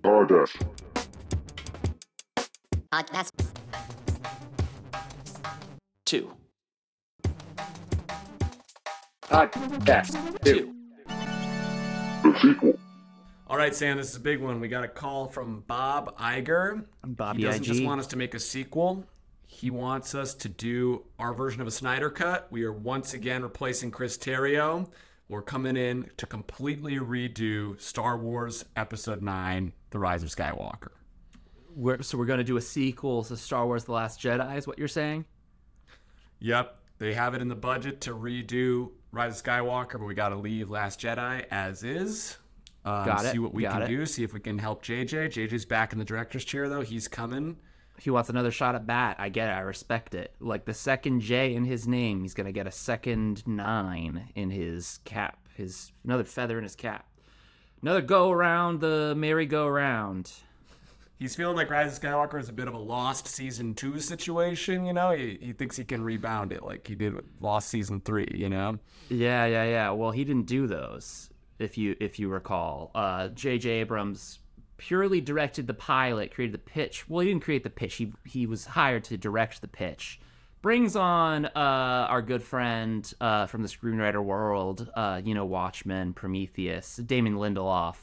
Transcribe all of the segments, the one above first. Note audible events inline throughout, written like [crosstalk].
Stardust. Podcast. Two. Podcast. Two. The sequel. All right, Sam, this is a big one. We got a call from Bob Iger. Bobby he doesn't just want us to make a sequel. He wants us to do our version of a Snyder cut. We are once again replacing Chris Terrio. We're coming in to completely redo Star Wars Episode 9, The Rise of Skywalker. We're, so we're going to do a sequel to Star Wars: The Last Jedi. Is what you're saying? Yep, they have it in the budget to redo Rise of Skywalker, but we got to leave Last Jedi as is. Um, Got it, See what we got can it. do. See if we can help JJ. JJ's back in the director's chair, though. He's coming. He wants another shot at bat. I get it. I respect it. Like the second J in his name, he's going to get a second nine in his cap. His another feather in his cap. Another go around the merry-go-round. He's feeling like Rise of Skywalker is a bit of a lost season two situation, you know? He, he thinks he can rebound it like he did with Lost season three, you know? Yeah, yeah, yeah. Well, he didn't do those, if you if you recall. Uh, J.J. Abrams purely directed the pilot, created the pitch. Well, he didn't create the pitch. He he was hired to direct the pitch. Brings on uh, our good friend uh, from the screenwriter world, uh, you know, Watchmen, Prometheus, Damon Lindelof.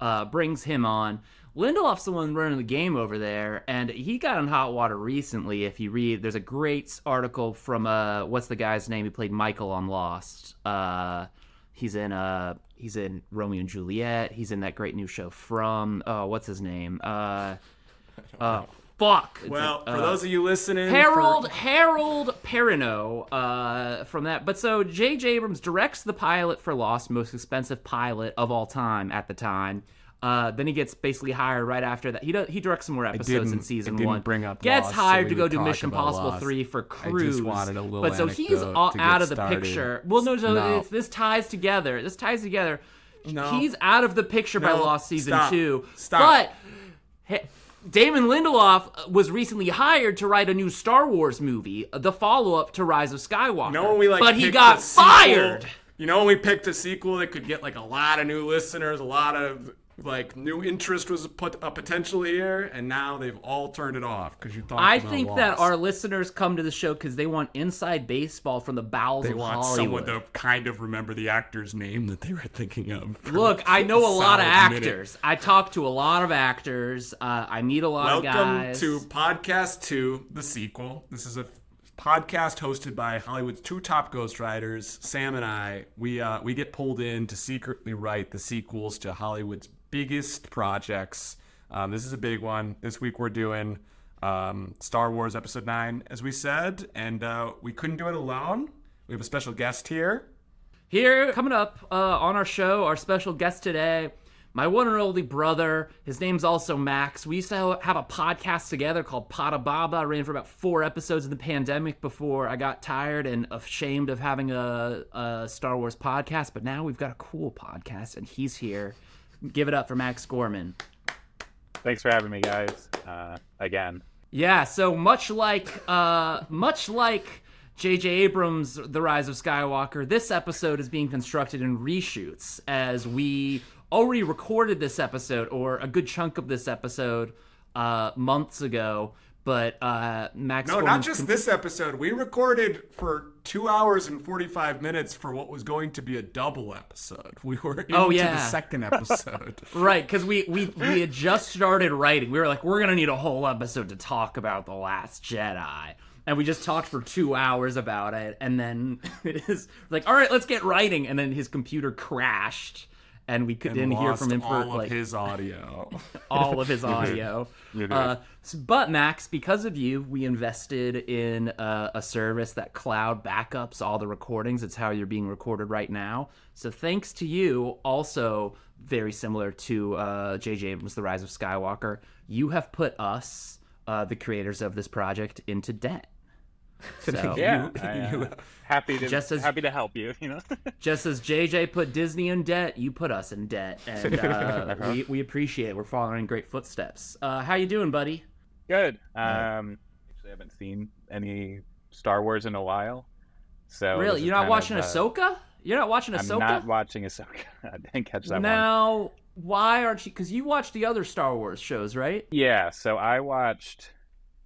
Uh, brings him on. Lindelof's the one running the game over there, and he got in hot water recently. If you read, there's a great article from uh, what's the guy's name who played Michael on Lost. Uh, he's in uh, he's in Romeo and Juliet. He's in that great new show from oh, what's his name? Uh, [laughs] uh, fuck. It's Well, like, for uh, those of you listening, Harold for- Harold Perrineau uh, from that. But so J.J. Abrams directs the pilot for Lost, most expensive pilot of all time at the time. Uh, then he gets basically hired right after that. He does, he directs some more episodes in season one. bring up gets Lost, hired we to go do Mission Impossible Lost. three for Cruise. wanted a little but so he's all, out of the started. picture. Well, no, no, No. It's, this ties together. This ties together. No. He's out of the picture by No, Lost season stop. two. Stop. But Hey, Damon Lindelof was recently hired to write a new Star Wars movie, the follow-up to Rise of Skywalker. You know we like but he got a sequel- fired. You know when we picked a sequel that could get like a lot of new listeners, a lot of like new interest was put a potential here, and now they've all turned it off because you thought I think that our listeners come to the show because they want inside baseball from the bowels they of want Hollywood. someone to kind of remember the actor's name that they were thinking of. Look, I know a lot of [laughs] solid minute. actors. I talk to a lot of actors. Uh, I meet a lot of guys. Welcome to Podcast 2, the sequel. This is a podcast hosted by Hollywood's two top ghostwriters, Sam and I. We uh, we get pulled in to secretly write the sequels to Hollywood's biggest projects. Um, this is a big one. This week we're doing um, Star Wars Episode 9, as we said, and uh, we couldn't do it alone. We have a special guest here. Here, coming up uh, on our show, our special guest today, my one and only brother. His name's also Max. We used to have a podcast together called Pada Baba. I ran for about four episodes in the pandemic before I got tired and ashamed of having a, a Star Wars podcast. But now we've got a cool podcast, and he's here. Give it up for Max Gorman. Thanks for having me, guys. Uh, again. Yeah, so much like uh much like J.J. Abrams' The Rise of Skywalker, this episode is being constructed in reshoots as we already recorded this episode or a good chunk of this episode uh months ago, but uh Max No, not just com- this episode. We recorded for two hours and 45 minutes for what was going to be a double episode. We were oh, into Oh, the second episode. [laughs] Right, because we, we we had just started writing. We were like, we're gonna need a whole episode to talk about the Last Jedi, and we just talked for two hours about it. And then [laughs] it is like, all right, let's get writing. And then his computer crashed, and we could, and hear from him for all like of his audio. [laughs] all of his [laughs] audio. Uh, but Max, because of you, we invested in uh, a service that cloud backups all the recordings. It's how you're being recorded right now. So thanks to you, also very similar to uh, J.J. Abrams' The Rise of Skywalker, you have put us, uh, the creators of this project, into debt. So, Yeah. [laughs] I, uh, happy to Just as- happy to help you. You know. [laughs] just as JJ put Disney in debt, you put us in debt, [laughs] and uh, we, we appreciate it. We're following great footsteps. Uh, how you doing, buddy? Good. Um, actually, I haven't seen any Star Wars in a while. So really, you're not watching of, uh, Ahsoka? You're not watching Ahsoka? I'm not watching Ahsoka. I didn't catch that one. now. Why aren't you? Because you watched the other Star Wars shows, right? Yeah, so I watched,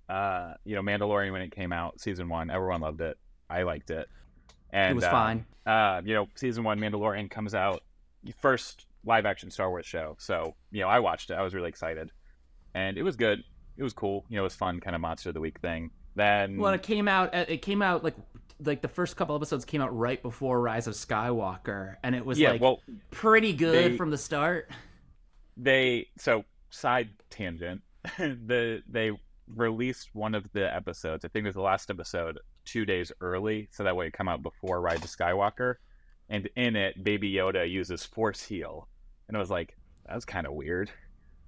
uh, you know, Mandalorian when it came out, season one. Everyone loved it. I liked it. And it was uh, fine. Uh, you know, season one Mandalorian comes out, first live action Star Wars show. So you know, I watched it. I was really excited, and it was good. It was cool. You know, it was fun, kind of monster of the week thing. Then Well, it came out. It came out like like the first couple episodes came out right before Rise of Skywalker, and it was yeah, like well, pretty good they- from the start. they so side tangent [laughs] the they released one of the episodes i think it was the last episode two days early so that way it come out before Rise of Skywalker and in it baby yoda uses force heal and i was like that's kind of weird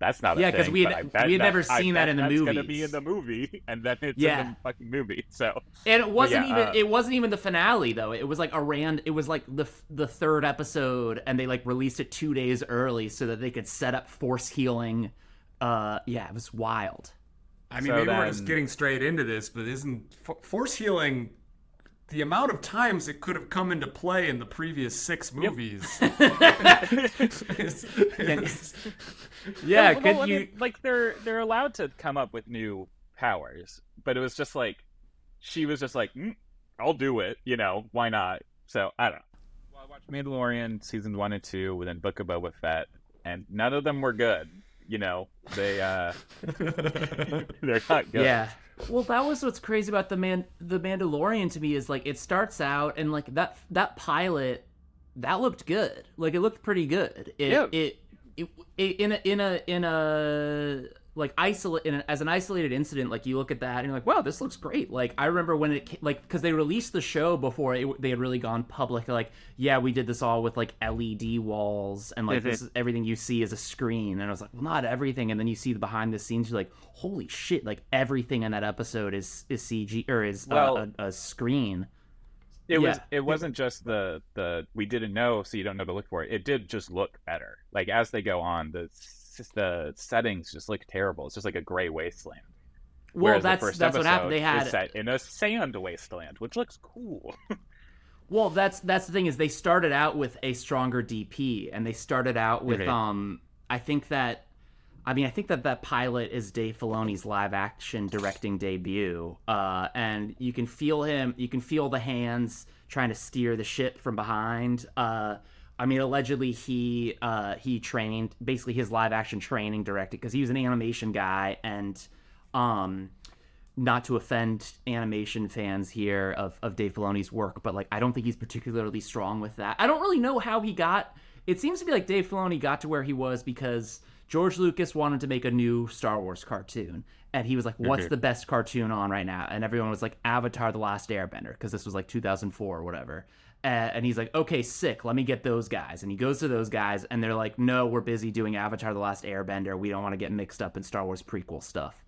that's not a Yeah, 'cause thing, we had- but I bet we had never seen that in the that's gonna be in the movie [laughs] and then it's Yeah. in the fucking movie so And it wasn't yeah, even uh, it wasn't even the finale though. It was like a rand. It was like the the third episode, and they like released it two days early so that they could set up force healing. Uh, yeah, it was wild. I mean, So maybe we're just getting straight into this, but isn't force healing the amount of times it could have come into play in the previous six movies? [laughs] [laughs] is- is- [laughs] Yeah, Well, could no, I mean, like they're they're allowed to come up with new powers, but it was just like she was just like, mm, "I'll do it," you know? Why not? So I don't know. Well, I watched Mandalorian seasons one and two, and then Book of Boba Fett, and none of them were good. You know, they uh, [laughs] they're not good. Yeah. Well, that was what's crazy about the man, the Mandalorian to me is like it starts out and like that that pilot that looked good. Like it looked pretty good. It Yeah. it, it, it in a in a in a like isolate in a, as an isolated incident like you look at that and you're like wow this looks great like i remember when it like because they released the show before it, they had really gone public like yeah we did this all with like led walls and like this is everything you see is a screen and i was like well not everything and then you see the behind the scenes you're like holy shit like everything in that episode is is cg or is uh, Well- a, a screen It was. It wasn't just the the we didn't know, so you don't know to look for it. It did just look better. Like as they go on, the s- the settings just look terrible. It's just like a gray wasteland. well Whereas that's first that's what happened they had set in a sand wasteland, which looks cool. [laughs] Well, that's that's the thing is they started out with a stronger DP, and they started out with Okay. um. I think that, I mean, I think that that pilot is Dave Filoni's live action directing debut, uh, and you can feel him, you can feel the hands trying to steer the ship from behind. Uh, I mean, allegedly he uh, he trained basically his live action training directed because he was an animation guy and um not to offend animation fans here of, of Dave Filoni's work, but like I don't think he's particularly strong with that. I don't really know how he got. It seems to be like Dave Filoni got to where he was because George Lucas wanted to make a new Star Wars cartoon, and he was like, "What's the best cartoon on right now?" And everyone was like, "Avatar: The Last Airbender," because this was like 2004 or whatever. Uh, and he's like, "Okay, sick. Let me get those guys." And he goes to those guys, and they're like, "No, we're busy doing Avatar: The Last Airbender. We don't want to get mixed up in Star Wars prequel stuff."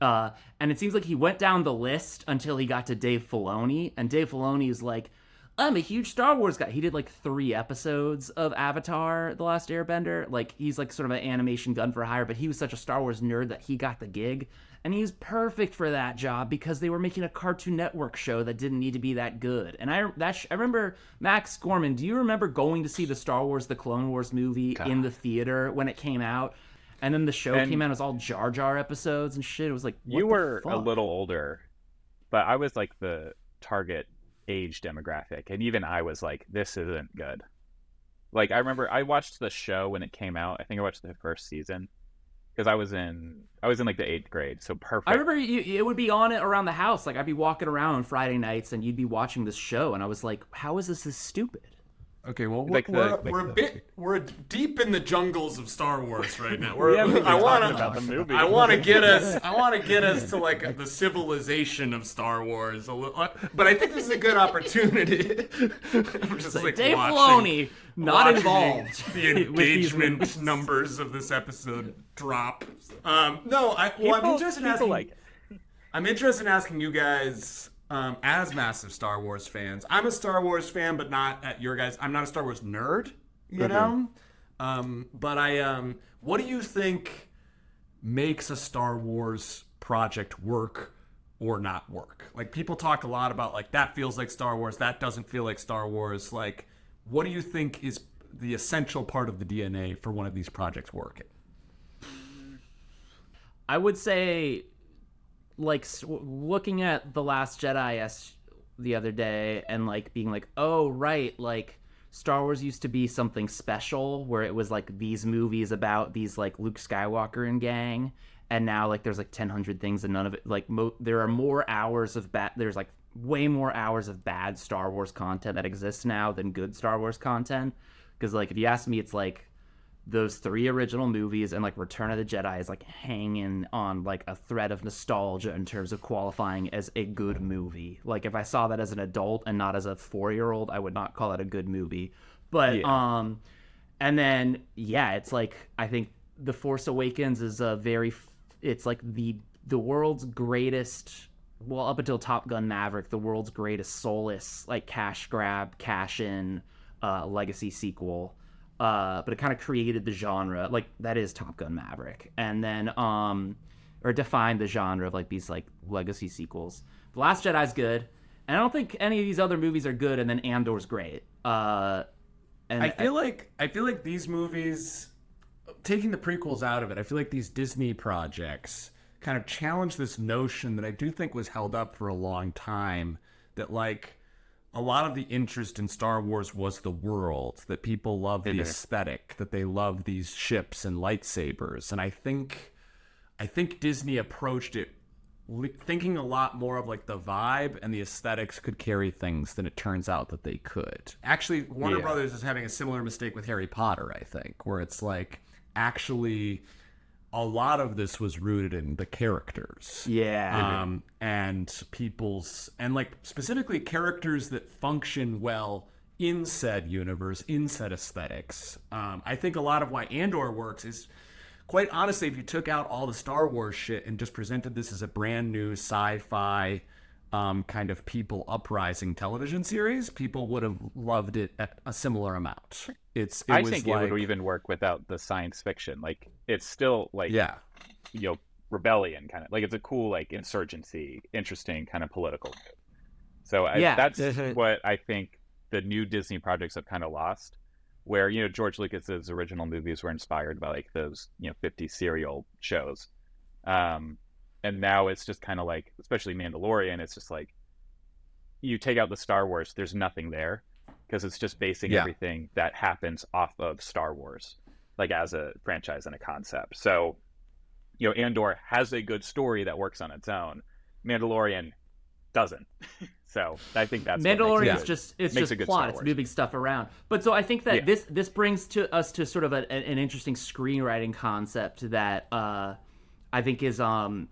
Uh, and it seems like he went down the list until he got to Dave Filoni, and Dave Filoni is like, "I'm a huge Star Wars guy." He did like three episodes of Avatar: The Last Airbender. Like he's like sort of an animation gun for hire, but he was such a Star Wars nerd that he got the gig, and he was perfect for that job because they were making a Cartoon Network show that didn't need to be that good. And I that sh- I remember Max Gorman. Do you remember going to see the Star Wars: The Clone Wars movie in the theater when it came out? And then the show And- came out. It was all Jar Jar episodes and shit. It was like what you were a little older, but I was like the target age demographic, and even I was like, "This isn't good." Like I remember, I watched the show when it came out. I think I watched the first season because I was in I was in like the eighth grade, so perfect. I remember you, it would be on it around the house. Like I'd be walking around on Friday nights, and you'd be watching this show, and I was like, "How is this this stupid?" Okay, well, we're, Like the- we're, like we're a the- bit we're deep in the jungles of Star Wars right now. We're, [laughs] We I want talked about the movie. I want to [laughs] get us. I want to get us to like the civilization of Star Wars. A little, but I think this is a good opportunity. [laughs] I'm just like, Dave watching, Filoni not involved. The engagement numbers of this episode drop. Um, no, I well, I'm interested in asking. like. I'm interested in asking you guys, um, as massive Star Wars fans. I'm a Star Wars fan, but not at your guys. I'm not a Star Wars nerd, you know. Um, but I, um, what do you think makes a Star Wars project work or not work? Like people talk a lot about like that feels like Star Wars, that doesn't feel like Star Wars. Like, what do you think is the essential part of the DNA for one of these projects working? I would say, like, looking at The Last Jedi yes, the other day and, like, being like, oh, right, like, Star Wars used to be something special where it was, like, these movies about these, like, Luke Skywalker and gang. And now, like, there's, like, 1,000 things and none of it, like, mo- there are more hours of bad, there's, like, way more hours of bad Star Wars content that exists now than good Star Wars content. Because, like, if you ask me, it's like, those three original movies and like Return of the Jedi is like hanging on like a thread of nostalgia in terms of qualifying as a good movie. Like if I saw that as an adult and not as a 4-year-old, I would not call it a good movie. But Yeah. um and then yeah, it's like I think The Force Awakens is a very it's like the the world's greatest well up until Top Gun Maverick, the world's greatest soulless like cash grab, cash in uh legacy sequel uh, but it kind of created the genre. Like that is Top Gun Maverick, and then um, or defined the genre of like these like legacy sequels. The Last Jedi's good, and I don't think any of these other movies are good. And then Andor's great. Uh, and I feel like I feel like these movies, taking the prequels out of it, I feel like these Disney projects kind of challenge this notion that I do think was held up for a long time that like a lot of the interest in Star Wars was the world, that people love the aesthetic, that they love these ships and lightsabers, and I think I think Disney approached it thinking a lot more of like the vibe and the aesthetics could carry things than it turns out that they could. Actually, Warner Yeah. Brothers is having a similar mistake with Harry Potter, I think, where it's like actually a lot of this was rooted in the characters. yeah, Um, and people's and like specifically characters that function well in said universe, in said aesthetics. Um, I think a lot of why Andor works is quite honestly, if you took out all the Star Wars shit and just presented this as a brand new sci-fi um, kind of people uprising television series, people would have loved it at a similar amount. It's it I think like, it would even work without the science fiction. Like it's still like yeah. you know rebellion kind of like it's a cool like insurgency, interesting kind of political. So I, Yeah. that's what I think the new Disney projects have kind of lost. Where you know George Lucas's original movies were inspired by like those you know 50 serial shows, um, and now it's just kind of like especially Mandalorian. It's just like you take out the Star Wars, there's nothing there because it's just basing Yeah. everything that happens off of Star Wars, like as a franchise and a concept. So, you know, Andor has a good story that works on its own. Mandalorian doesn't. [laughs] so I think that's what makes it Mandalorian's just it's makes just a good plot. Star It's moving stuff around. But so I think that Yeah. this this brings to us to sort of a, an interesting screenwriting concept that uh, I think is um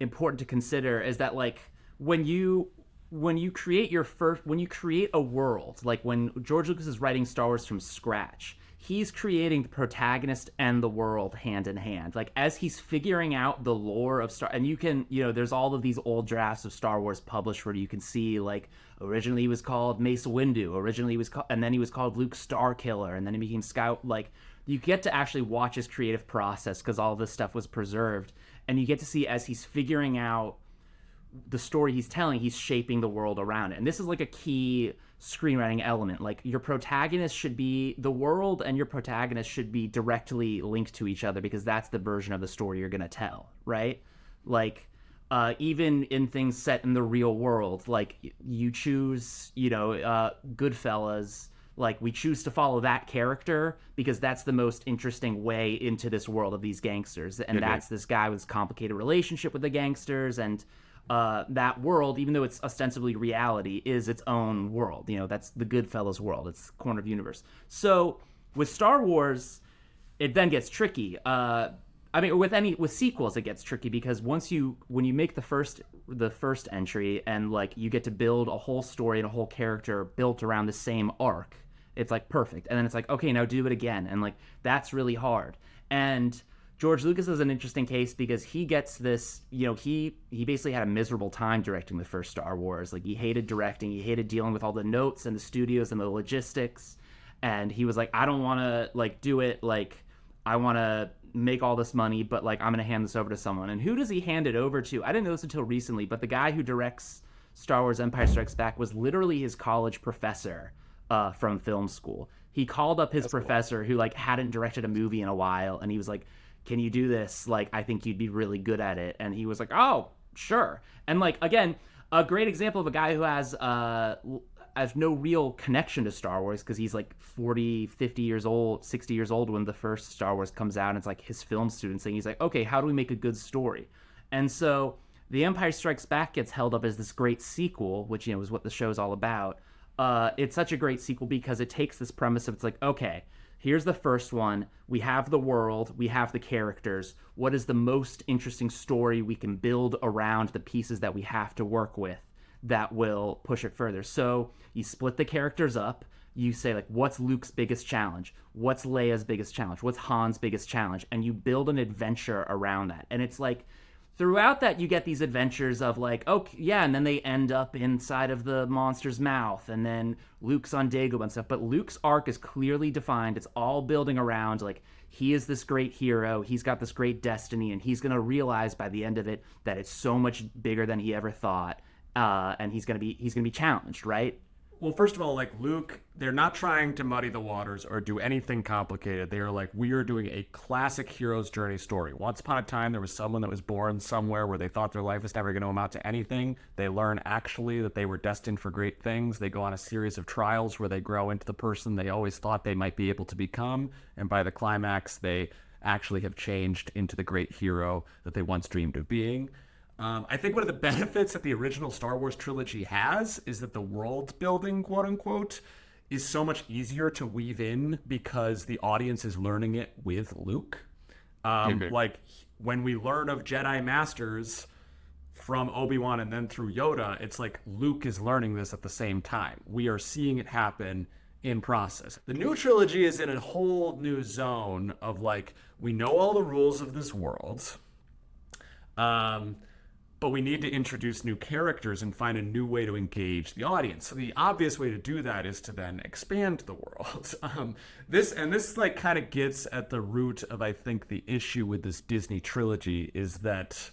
important to consider is that like when you when you create your first when you create a world like when George Lucas is writing Star Wars from scratch he's creating the protagonist and the world hand in hand. Like as he's figuring out the lore of Star and you can you know there's all of these old drafts of Star Wars published where you can see like originally he was called Mace Windu originally he was called and then he was called Luke Starkiller and then he became Scout like you get to actually watch his creative process because all this stuff was preserved and you get to see as he's figuring out the story he's telling, he's shaping the world around it. And this is like a key screenwriting element. Like your protagonist should be the world and your protagonist should be directly linked to each other because that's the version of the story you're going to tell, right? Like uh, even in things set in the real world, like you choose, you know, uh, Goodfellas, like we choose to follow that character because that's the most interesting way into this world of these gangsters. And that's this guy with complicated relationship with the gangsters and uh, that world, even though it's ostensibly reality, is its own world. You know, that's the Goodfellas world. It's corner of the universe. So with Star Wars, it then gets tricky. Uh, I mean, with any with sequels, it gets tricky because once you when you make the first the first entry and like you get to build a whole story and a whole character built around the same arc, it's like perfect. And then it's like okay, now do it again, and like that's really hard. And George Lucas is an interesting case because he gets this, you know, he he basically had a miserable time directing the first Star Wars. Like he hated directing, he hated dealing with all the notes and the studios and the logistics. And he was like i don't want to like do it. Like i want to make all this money but like i'm gonna hand this over to someone. And who does he hand it over to? I didn't know this until recently but the guy who directs star wars empire strikes back was literally his college professor uh, from film school. He called up his professor who like hadn't directed a movie in a while, and he was like, "Can you do this? Like, I think you'd be really good at it." And he was like, "Oh, sure." And like again, a great example of a guy who has uh has no real connection to Star Wars because he's like 40, 50 years old, 60 years old when the first Star Wars comes out. And it's like his film student saying, he's like, okay, how do we make a good story? And so The Empire Strikes Back gets held up as this great sequel, which, you know, is what the show's all about. Uh, it's such a great sequel because it takes this premise of it's like, okay, here's the first one. We have the world, we have the characters. What is the most interesting story we can build around the pieces that we have to work with? that will push it further. So you split the characters up. You say like, what's Luke's biggest challenge? What's Leia's biggest challenge? What's Han's biggest challenge? And you build an adventure around that. And it's like throughout that you get these adventures of like, okay, yeah, and then they end up inside of the monster's mouth, and then Luke's on Dagobah and stuff. But Luke's arc is clearly defined. It's all building around like he is this great hero. He's got this great destiny, and he's gonna realize by the end of it that it's so much bigger than he ever thought uh, and he's gonna be he's gonna be challenged, right? Well, first of all, like Luke, they're not trying to muddy the waters or do anything complicated. They are like, we are doing a classic hero's journey story. Once upon a time, there was someone that was born somewhere where they thought their life was never going to amount to anything. They learn actually that they were destined for great things. They go on a series of trials where they grow into the person they always thought they might be able to become. And by the climax, they actually have changed into the great hero that they once dreamed of being. Um, I think one of the [laughs] benefits that the original Star Wars trilogy has is that the world building, quote unquote, is so much easier to weave in because the audience is learning it with Luke. Um, Okay. Like when we learn of Jedi Masters from Obi Wan and then through Yoda, it's like Luke is learning this at the same time. We are seeing it happen in process. The new trilogy is in a whole new zone of like, we know all the rules of this world. Um, but we need to introduce new characters and find a new way to engage the audience. So the obvious way to do that is to then expand the world. [laughs] Um, this and this like kind of gets at the root of I think the issue with this Disney trilogy is that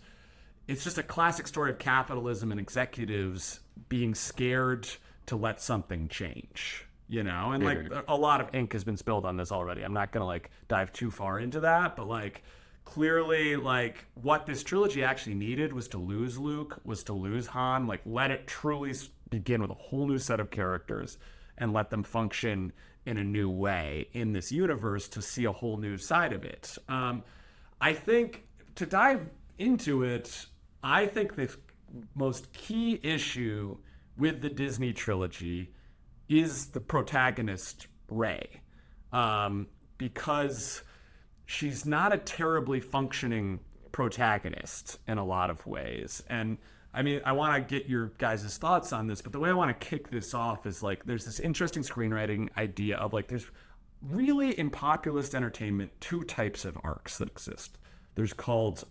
it's just a classic story of capitalism and executives being scared to let something change you know and like a lot of ink has been spilled on this already i'm not gonna like dive too far into that but like clearly like what this trilogy actually needed was to lose luke was to lose han like let it truly begin with a whole new set of characters and let them function in a new way in this universe to see a whole new side of it. Um, i think to dive into it i think the most key issue with the disney trilogy is the protagonist Rey, um, because she's not a terribly functioning protagonist in a lot of ways. And I mean, I want to get your guys' thoughts on this, but the way I want to kick this off is like there's this interesting screenwriting idea of like there's really in populist entertainment two types of arcs that exist. There's called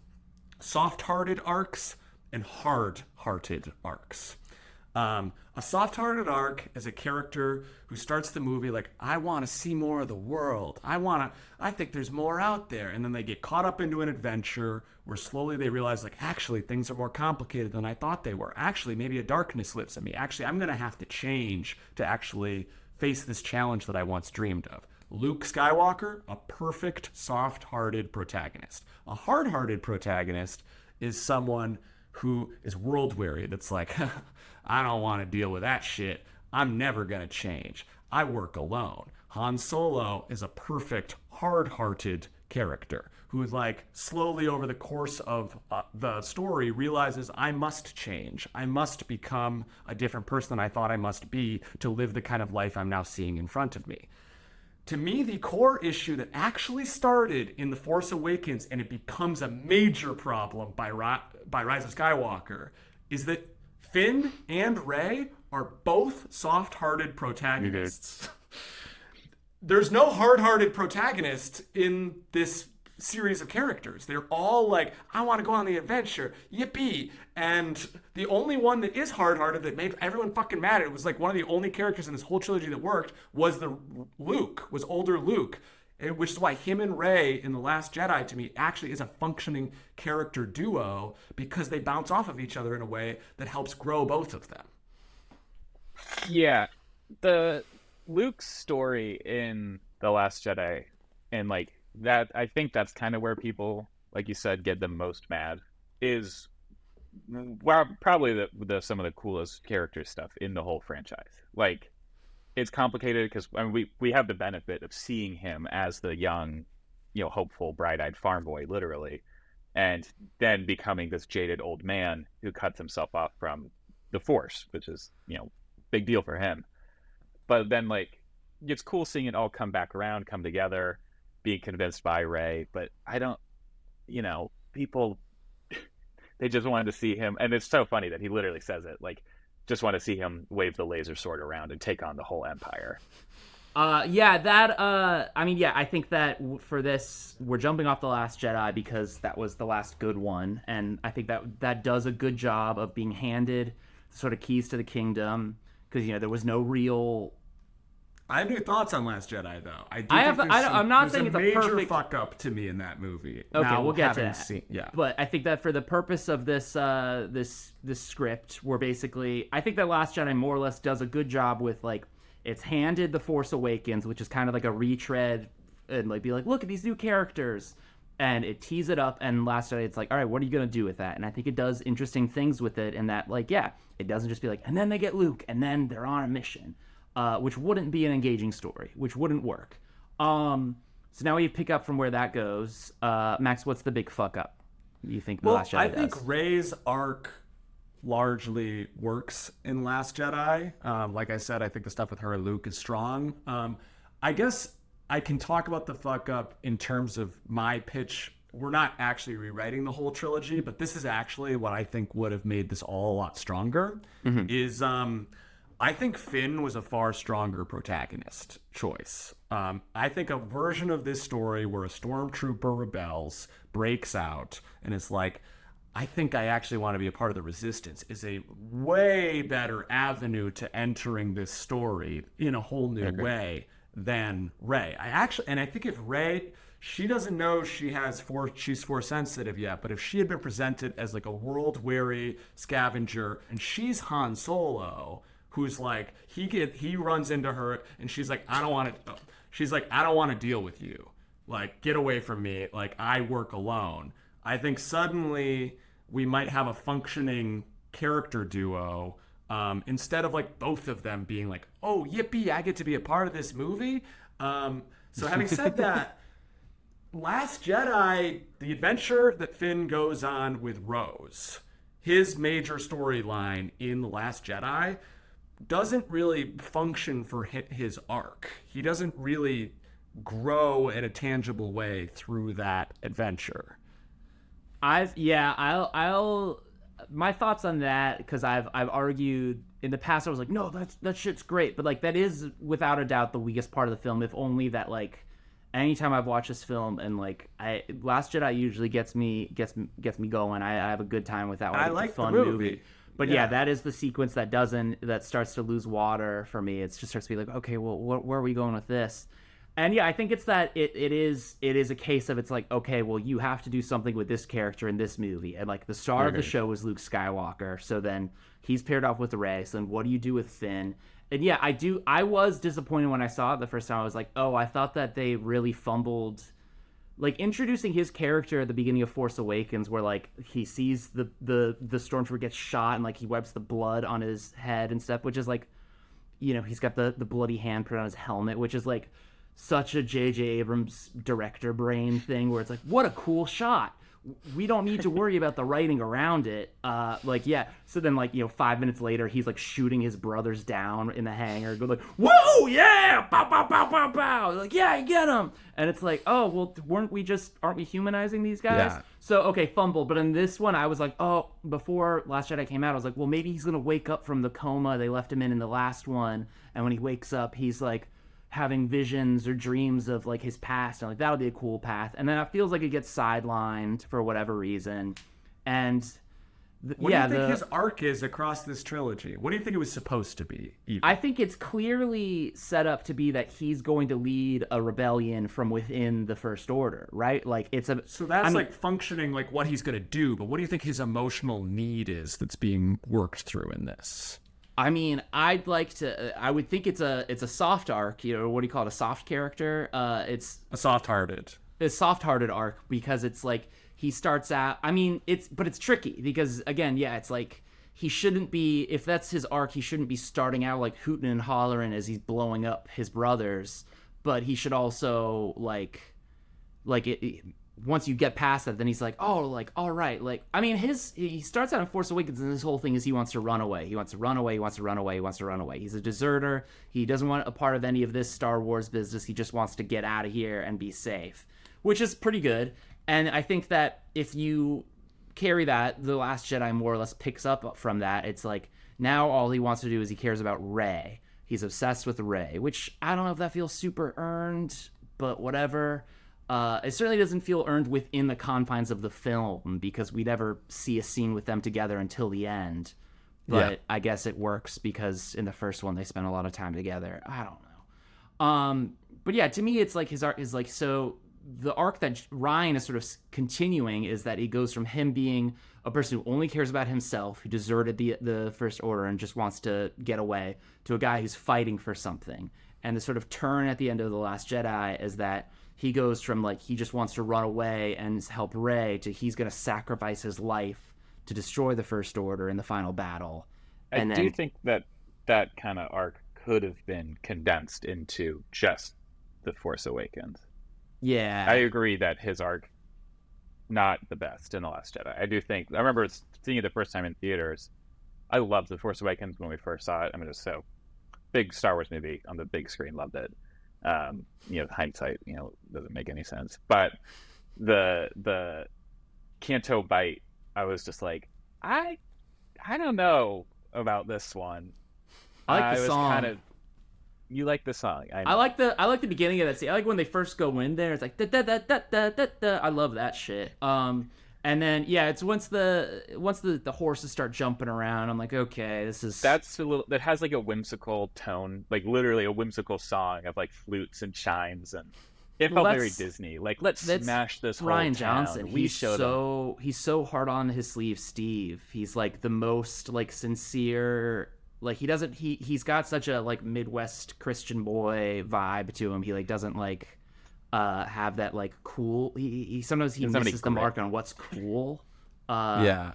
soft-hearted arcs and hard-hearted arcs. Um, a soft-hearted arc as a character who starts the movie like, I want to see more of the world. I want to. I think there's more out there, and then they get caught up into an adventure where slowly they realize like, actually, things are more complicated than I thought they were. Actually, maybe a darkness lives in me. Actually, I'm gonna have to change to actually face this challenge that I once dreamed of. Luke Skywalker, a perfect soft-hearted protagonist. A hard-hearted protagonist is someone who is world weary that's like [laughs] i don't want to deal with that shit. I'm never going to change. I work alone. Han solo is a perfect hard-hearted character who like slowly over the course of uh, the story realizes i must change. I must become a different person than i thought i must be to live the kind of life i'm now seeing in front of me. To me, the core issue that actually started in The Force Awakens and it becomes a major problem by, Ri- by Rise of Skywalker is that Finn and Rey are both soft hearted protagonists. [laughs] There's no hard hearted protagonist in this series of characters. They're all like, I want to go on the adventure, yippee. And the only one that is hard hearted that made everyone fucking mad, it was like one of the only characters in this whole trilogy that worked, was the Luke, was older Luke. And- Which is why him and Rey in The Last Jedi to me actually is a functioning character duo because they bounce off of each other in a way that helps grow both of them. Yeah, the Luke's story in The Last Jedi, and like that, I think that's kind of where people, like you said, get the most mad. Is well, probably the, the some of the coolest character stuff in the whole franchise. Like, it's complicated because I mean, we we have the benefit of seeing him as the young, you know, hopeful, bright-eyed farm boy, literally, and then becoming this jaded old man who cuts himself off from the Force, which is you know, big deal for him. But then like, it's cool seeing it all come back around, come together, being convinced by Rey. But I don't, you know, people [laughs] they just wanted to see him and it's so funny that he literally says it like just want to see him wave the laser sword around and take on the whole empire Uh, yeah, that. Uh, I mean, yeah, I think that for this, we're jumping off the Last Jedi because that was the last good one, and I think that that does a good job of being handed sort of keys to the kingdom because you know there was no real. I have new thoughts on Last Jedi, though. I, do I have. I don't, I'm not saying a it's a major perfect- fuck up to me in that movie. Okay, Now, we'll get to that. seen- yeah, But I think that for the purpose of this uh, this this script, we're basically I think that Last Jedi more or less does a good job with like it's handed the Force Awakens, which is kind of like a retread and like be like, look at these new characters. And it tees it up, and Last Jedi, it's like, all right, what are you gonna do with that? And I think it does interesting things with it, in that, like, yeah, it doesn't just be like, and then they get Luke, and then they're on a mission, uh, which wouldn't be an engaging story, which wouldn't work. Um, so now we pick up from where that goes. Uh, Max, what's the big fuck up you think well, Last Jedi I think does? Ray's arc largely works in Last Jedi. Um, like I said, I think the stuff with her and Luke is strong. Um, I guess I can talk about the fuck up in terms of my pitch. We're not actually rewriting the whole trilogy, but this is actually what I think would have made this all a lot stronger. Is um, I think Finn was a far stronger protagonist choice. Um, I think a version of this story where a stormtrooper rebels, breaks out, and is like, I think I actually want to be a part of the resistance is a way better avenue to entering this story in a whole new way than Rey. I actually, and I think if Rey, she doesn't know she has four, she's force sensitive yet, but if she had been presented as like a world weary scavenger and she's Han Solo, who's like, he get, he runs into her and she's like, I don't want to, she's like, I don't want to deal with you. Like, get away from me. Like, I work alone. I think suddenly we might have a functioning character duo um, instead of like both of them being like, "Oh, yippee! I get to be a part of this movie." Um, so, having said [laughs] that, Last Jedi, the adventure that Finn goes on with Rose, his major storyline in The Last Jedi, doesn't really function for his arc. He doesn't really grow in a tangible way through that adventure. I've yeah, I'll I'll my thoughts on that because I've I've argued in the past. I was like, no, that's that shit's great, but like that is without a doubt the weakest part of the film. If only that like anytime I've watched this film and like I Last Jedi usually gets me gets gets me going. I, I have a good time with that one. I It's a like the fun movie. But yeah. Yeah. that is the sequence that doesn't that starts to lose water for me. It just starts to be like, okay, well, wh- where are we going with this? And yeah, I think it's that it, it is it is a case of it's like okay, well you have to do something with this character in this movie, and like the star of the show is Luke Skywalker, so then he's paired off with Rey. So then what do you do with Finn? And yeah, I do. I was disappointed when I saw it the first time. I was like, oh, I thought that they really fumbled like introducing his character at the beginning of Force Awakens, where like he sees the the the stormtrooper gets shot and like he wipes the blood on his head and stuff, which is like, you know, he's got the the bloody handprint on his helmet, which is like such a J.J. Abrams director brain thing, where it's like, what a cool shot. We don't need to worry about the writing around it. Uh, like, yeah. So then, like, you know, five minutes later, he's like shooting his brothers down in the hangar, go like, "Whoa, yeah, pow, pow, pow, pow, pow!" Like, yeah, I get him. And it's like, oh, well, weren't we just aren't we humanizing these guys? Yeah. So okay, fumble. But in this one, I was like, oh, before Last Jedi came out, I was like, well, maybe he's gonna wake up from the coma they left him in in the last one, and when he wakes up, he's like having visions or dreams of like his past, and like that'll be a cool path. And then it feels like it gets sidelined for whatever reason, and th- What yeah, do you think the, his arc is across this trilogy? What do you think it was supposed to be? even? I think it's clearly set up to be that he's going to lead a rebellion from within the First Order, right? Like it's a so that's I mean- like functioning like what he's going to do, but what do you think his emotional need is that's being worked through in this? I mean, I'd like to. I would think it's a it's a soft arc. You know, what do you call it? A soft character. Uh, it's A soft-hearted. a soft-hearted arc because it's like he starts out. I mean, it's but it's tricky because again, yeah, it's like he shouldn't be. If that's his arc, he shouldn't be starting out like hooting and hollering as he's blowing up his brothers. But he should also like, like it. Once you get past that, then he's like, oh, like all right, like I mean, his he starts out in Force Awakens, and his whole thing is he wants to run away. He wants to run away. He wants to run away. He wants to run away. He's a deserter. He doesn't want a part of any of this Star Wars business. He just wants to get out of here and be safe, which is pretty good. And I think that if you carry that, the Last Jedi more or less picks up from that. It's like now all he wants to do is he cares about Rey. He's obsessed with Rey, which I don't know if that feels super earned, but whatever. Uh, it certainly doesn't feel earned within the confines of the film because we never see a scene with them together until the end. But Yeah. I guess it works because in the first one they spent a lot of time together. I don't know. Um, but yeah, to me, it's like his arc is like so. The arc that Rian is sort of continuing is that he goes from him being a person who only cares about himself, who deserted the the First Order and just wants to get away, to a guy who's fighting for something. And the sort of turn at the end of the Last Jedi is that he goes from like he just wants to run away and help Rey to he's going to sacrifice his life to destroy the First Order in the final battle. I And do then- think that that kind of arc could have been condensed into just the Force Awakens. Yeah, I agree that his arc not the best in the Last Jedi. I do think I remember seeing it the first time in theaters. I loved the Force Awakens when we first saw it. I mean, it's so big Star Wars movie on the big screen. Loved it. Um, you know, hindsight, you know, doesn't make any sense. But the the Canto Bight, I was just like, I I don't know about this one. I like the was song. kind of. You like the song? I. I like the I like the beginning of that scene. I like when they first go in there. It's like da da da da da da da. I love that shit. Um, and then yeah, it's once the once the the horses start jumping around. I'm like, okay, this is that's a little that has like a whimsical tone like literally a whimsical song of like flutes and chimes and it felt very disney like let's smash this whole Rian town. Johnson. we He's them so he's so hard on his sleeve, Steve. He's like the most like sincere. Like he doesn't he he's got such a like Midwest Christian boy vibe to him. He like doesn't like uh have that like cool. He, he sometimes he misses the mark on what's cool. Uh, yeah.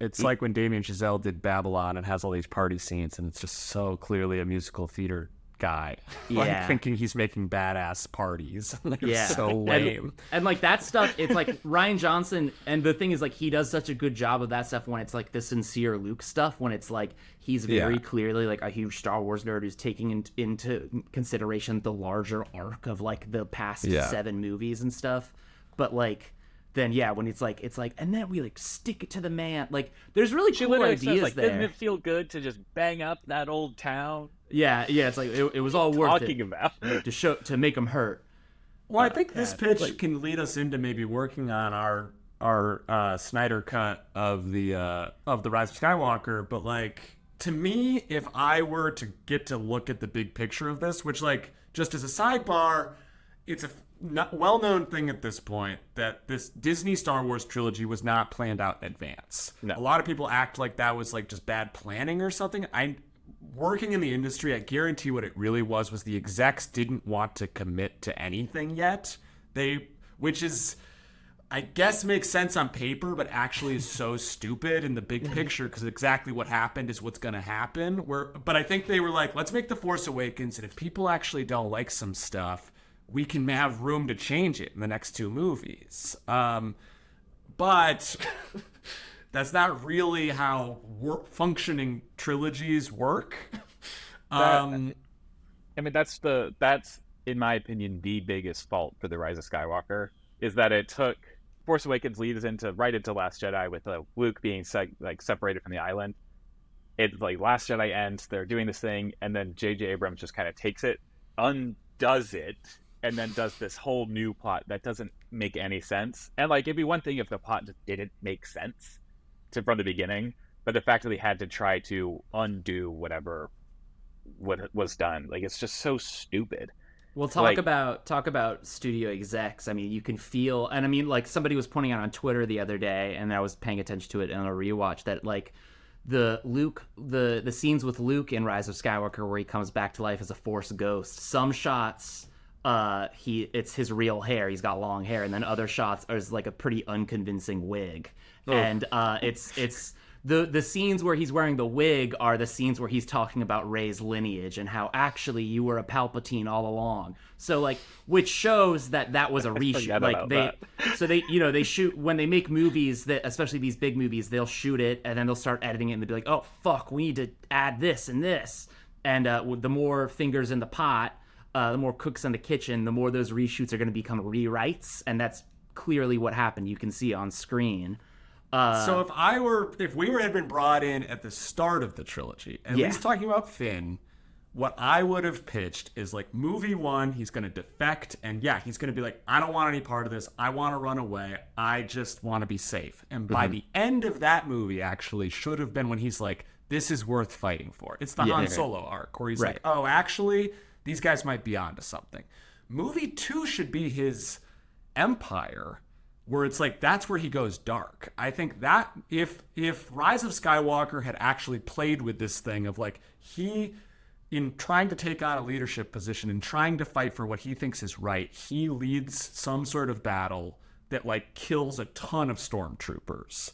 It's like when Damien Chazelle did Babylon and has all these party scenes, and it's just so clearly a musical theater guy. [laughs] like Yeah. thinking he's making badass parties. [laughs] like, it's Yeah. so And- lame. And, like that stuff, it's like [laughs] Rian Johnson. And the thing is, like, he does such a good job of that stuff when it's like the sincere Luke stuff, when it's like he's very Yeah. clearly like a huge Star Wars nerd who's taking in, into consideration the larger arc of like the past Yeah. seven movies and stuff. But like, then yeah, when it's like, it's like, and then we like stick it to the man. Like, there's really she cool literally says ideas like there. doesn't it feel good to just bang up that old town Yeah, yeah, it's like it, it was all worth talking it about to show to make him hurt. Well, I think this yeah, pitch can lead us into maybe working on our our uh, Snyder cut of the uh, of the Rise of Skywalker. But like to me, if I were to get to look at the big picture of this, which like just as a sidebar, it's a not well-known thing at this point that this Disney Star Wars trilogy was not planned out in advance. No. A lot of people act like that was like just bad planning or something. I working in the industry, I guarantee what it really was was the execs didn't want to commit to anything yet. They which is I guess makes sense on paper, but actually is so [laughs] stupid in the big picture because exactly what happened is what's going to happen. Where, but I think they were like, let's make the Force Awakens, and if people actually don't like some stuff, we can have room to change it in the next two movies. Um, but [laughs] that's not really how functioning trilogies work. [laughs] Um, I mean, that's the that's in my opinion the biggest fault for the Rise of Skywalker is that it took Force Awakens leads into right into Last Jedi with uh, Luke being seg- like separated from the island. It's like Last Jedi ends, they're doing this thing, and then J.J. Abrams just kind of takes it, undoes it, and then does this whole new plot that doesn't make any sense. And like it'd be one thing if the plot just didn't make sense to from the beginning, but the fact that they had to try to undo whatever what was done. Like it's just so stupid. Well, talk Like- about talk about studio execs. I mean, you can feel, and I mean, like somebody was pointing out on Twitter the other day, and I was paying attention to it in a rewatch that like the Luke the the scenes with Luke in Rise of Skywalker where he comes back to life as a Force ghost. Some shots uh he it's his real hair he's got long hair and then other shots are like a pretty unconvincing wig and uh it's it's the the scenes where he's wearing the wig are the scenes where he's talking about Rey's lineage and how actually you were a Palpatine all along. So like, which shows that that was a [laughs] reshoot. Like they, [laughs] so they you know they shoot when they make movies that especially these big movies they'll shoot it and then they'll start editing it and they'll be like, oh fuck, we need to add this and this. And uh, the more fingers in the pot, uh, the more cooks in the kitchen, the more those reshoots are going to become rewrites, and that's clearly what happened. You can see on screen. Uh, So if I were, if we were had been brought in at the start of the trilogy, at Yeah. least talking about Finn, what I would have pitched is like movie one, he's going to defect, and yeah, he's going to be like, I don't want any part of this. I want to run away. I just want to be safe. And by Mm-hmm. the end of that movie, actually, should have been when he's like, this is worth fighting for. It's the Yeah. Han Solo arc where he's Right. like, oh, actually, these guys might be onto something. Movie two should be his empire where it's like that's where he goes dark. I think that if if Rise of Skywalker had actually played with this thing of like he in trying to take on a leadership position and trying to fight for what he thinks is right, he leads some sort of battle that like kills a ton of stormtroopers.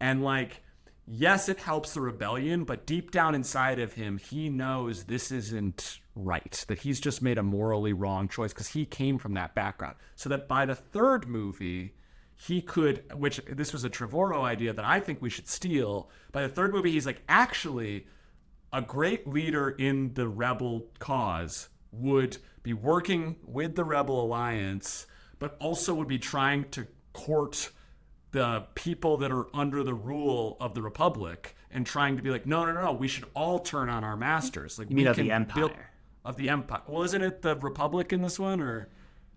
And like yes, it helps the rebellion, but deep down inside of him, he knows this isn't right, that he's just made a morally wrong choice because he came from that background. So that by the third movie, he could, which this was a Trevorrow idea that I think we should steal. By the third movie, he's like, actually, a great leader in the rebel cause would be working with the rebel alliance, but also would be trying to court the people that are under the rule of the republic and trying to be like, no, no, no, no we should all turn on our masters. Like, You mean we of the can Empire. build- of the empire. Well, isn't it the republic in this one, or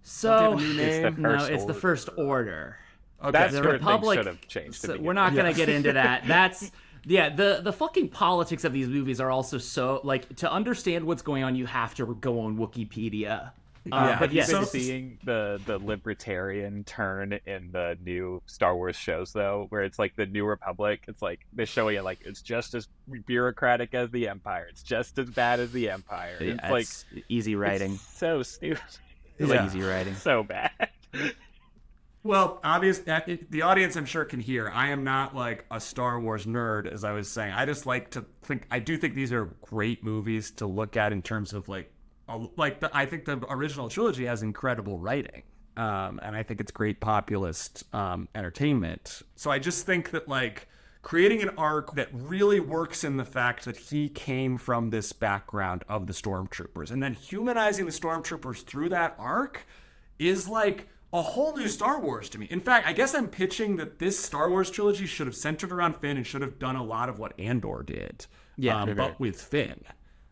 so new It's the name? no, First it's the Order. first order. Okay? That the sort of thing Republic. should have changed. so we're not gonna Yeah. get into that. [laughs] That's yeah. The the fucking politics of these movies are also so like to understand what's going on. You have to go on Wikipedia. Uh, Yeah, but you yes, been So- seeing the the libertarian turn in the new Star Wars shows though, where it's like the New Republic. It's like they're showing it like it's just as bureaucratic as the Empire. It's just as bad as the Empire. yeah, it's like it's easy writing. it's so stupid. It's Yeah. easy writing. so bad. [laughs] Well, obvious the audience I'm sure can hear. I am not like a Star Wars nerd, as I was saying. I just like to think. I do think these are great movies to look at in terms of like, like the, I think the original trilogy has incredible writing, um, and I think it's great populist um, entertainment. So I just think that like creating an arc that really works in the fact that he came from this background of the stormtroopers, and then humanizing the stormtroopers through that arc is like a whole new Star Wars to me. In fact, I guess I'm pitching that this Star Wars trilogy should have centered around Finn and should have done a lot of what Andor did. Yeah. um, but with Finn,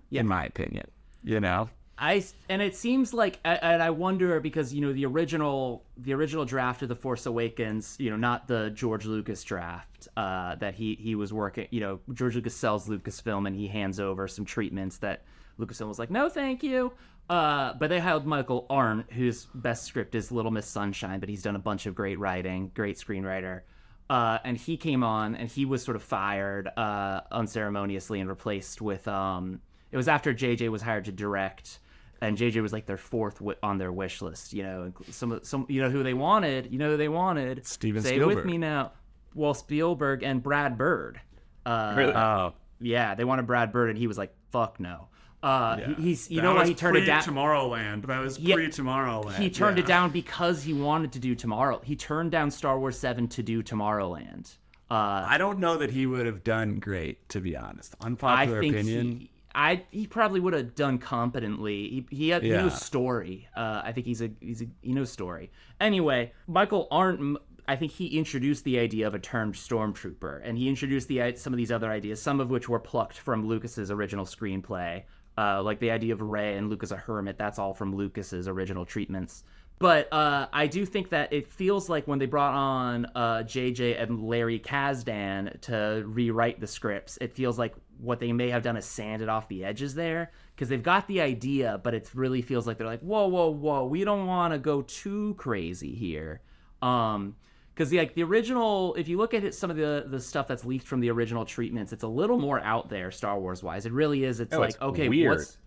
yeah. in my opinion. You know? I and it seems like and I wonder because you know the original the original draft of the Force Awakens, you know, not the George Lucas draft uh, that he he was working. You know, George Lucas sells Lucasfilm and he hands over some treatments that Lucasfilm was like, no, thank you. Uh, but they hired Michael Arndt, whose best script is Little Miss Sunshine, but he's done a bunch of great writing, great screenwriter. Uh, and he came on and he was sort of fired uh, unceremoniously and replaced with um, it was after JJ was hired to direct and JJ was like their fourth wi- on their wish list. You know, some some you know who they wanted. You know who they wanted. Steven Say it with Spielberg. me now. Well, Spielberg and Brad Bird. Uh, Really? Oh. yeah, they wanted Brad Bird, and he was like, "Fuck no." Uh, he- he's you That know why he turned it down. Tomorrowland. That was Yeah. pre Tomorrowland. He turned it down because he wanted to do Tomorrow. He turned down Star Wars Seven to do Tomorrowland. Uh, I don't know that he would have done great, to be honest. I Unpopular think opinion. he, I he probably would have done competently. He he, had, he Yeah. knows story. Uh, I think he's a he's a he knows story. Anyway, Michael Arndt. I think he introduced the idea of a termed stormtrooper, and he introduced the some of these other ideas, some of which were plucked from Lucas's original screenplay, uh, like the idea of Rey and Luke as a hermit. That's all from Lucas's original treatments. But uh, I do think that it feels like when they brought on uh, JJ and Larry Kasdan to rewrite the scripts, it feels like what they may have done is sanded off the edges there because they've got the idea, but it really feels like they're like, whoa, whoa, whoa, we don't want to go too crazy here. Um, because like the original, if you look at it, some of the the stuff that's leaked from the original treatments, it's a little more out there Star Wars wise. It really is. It's Oh, like it's okay, weird. what's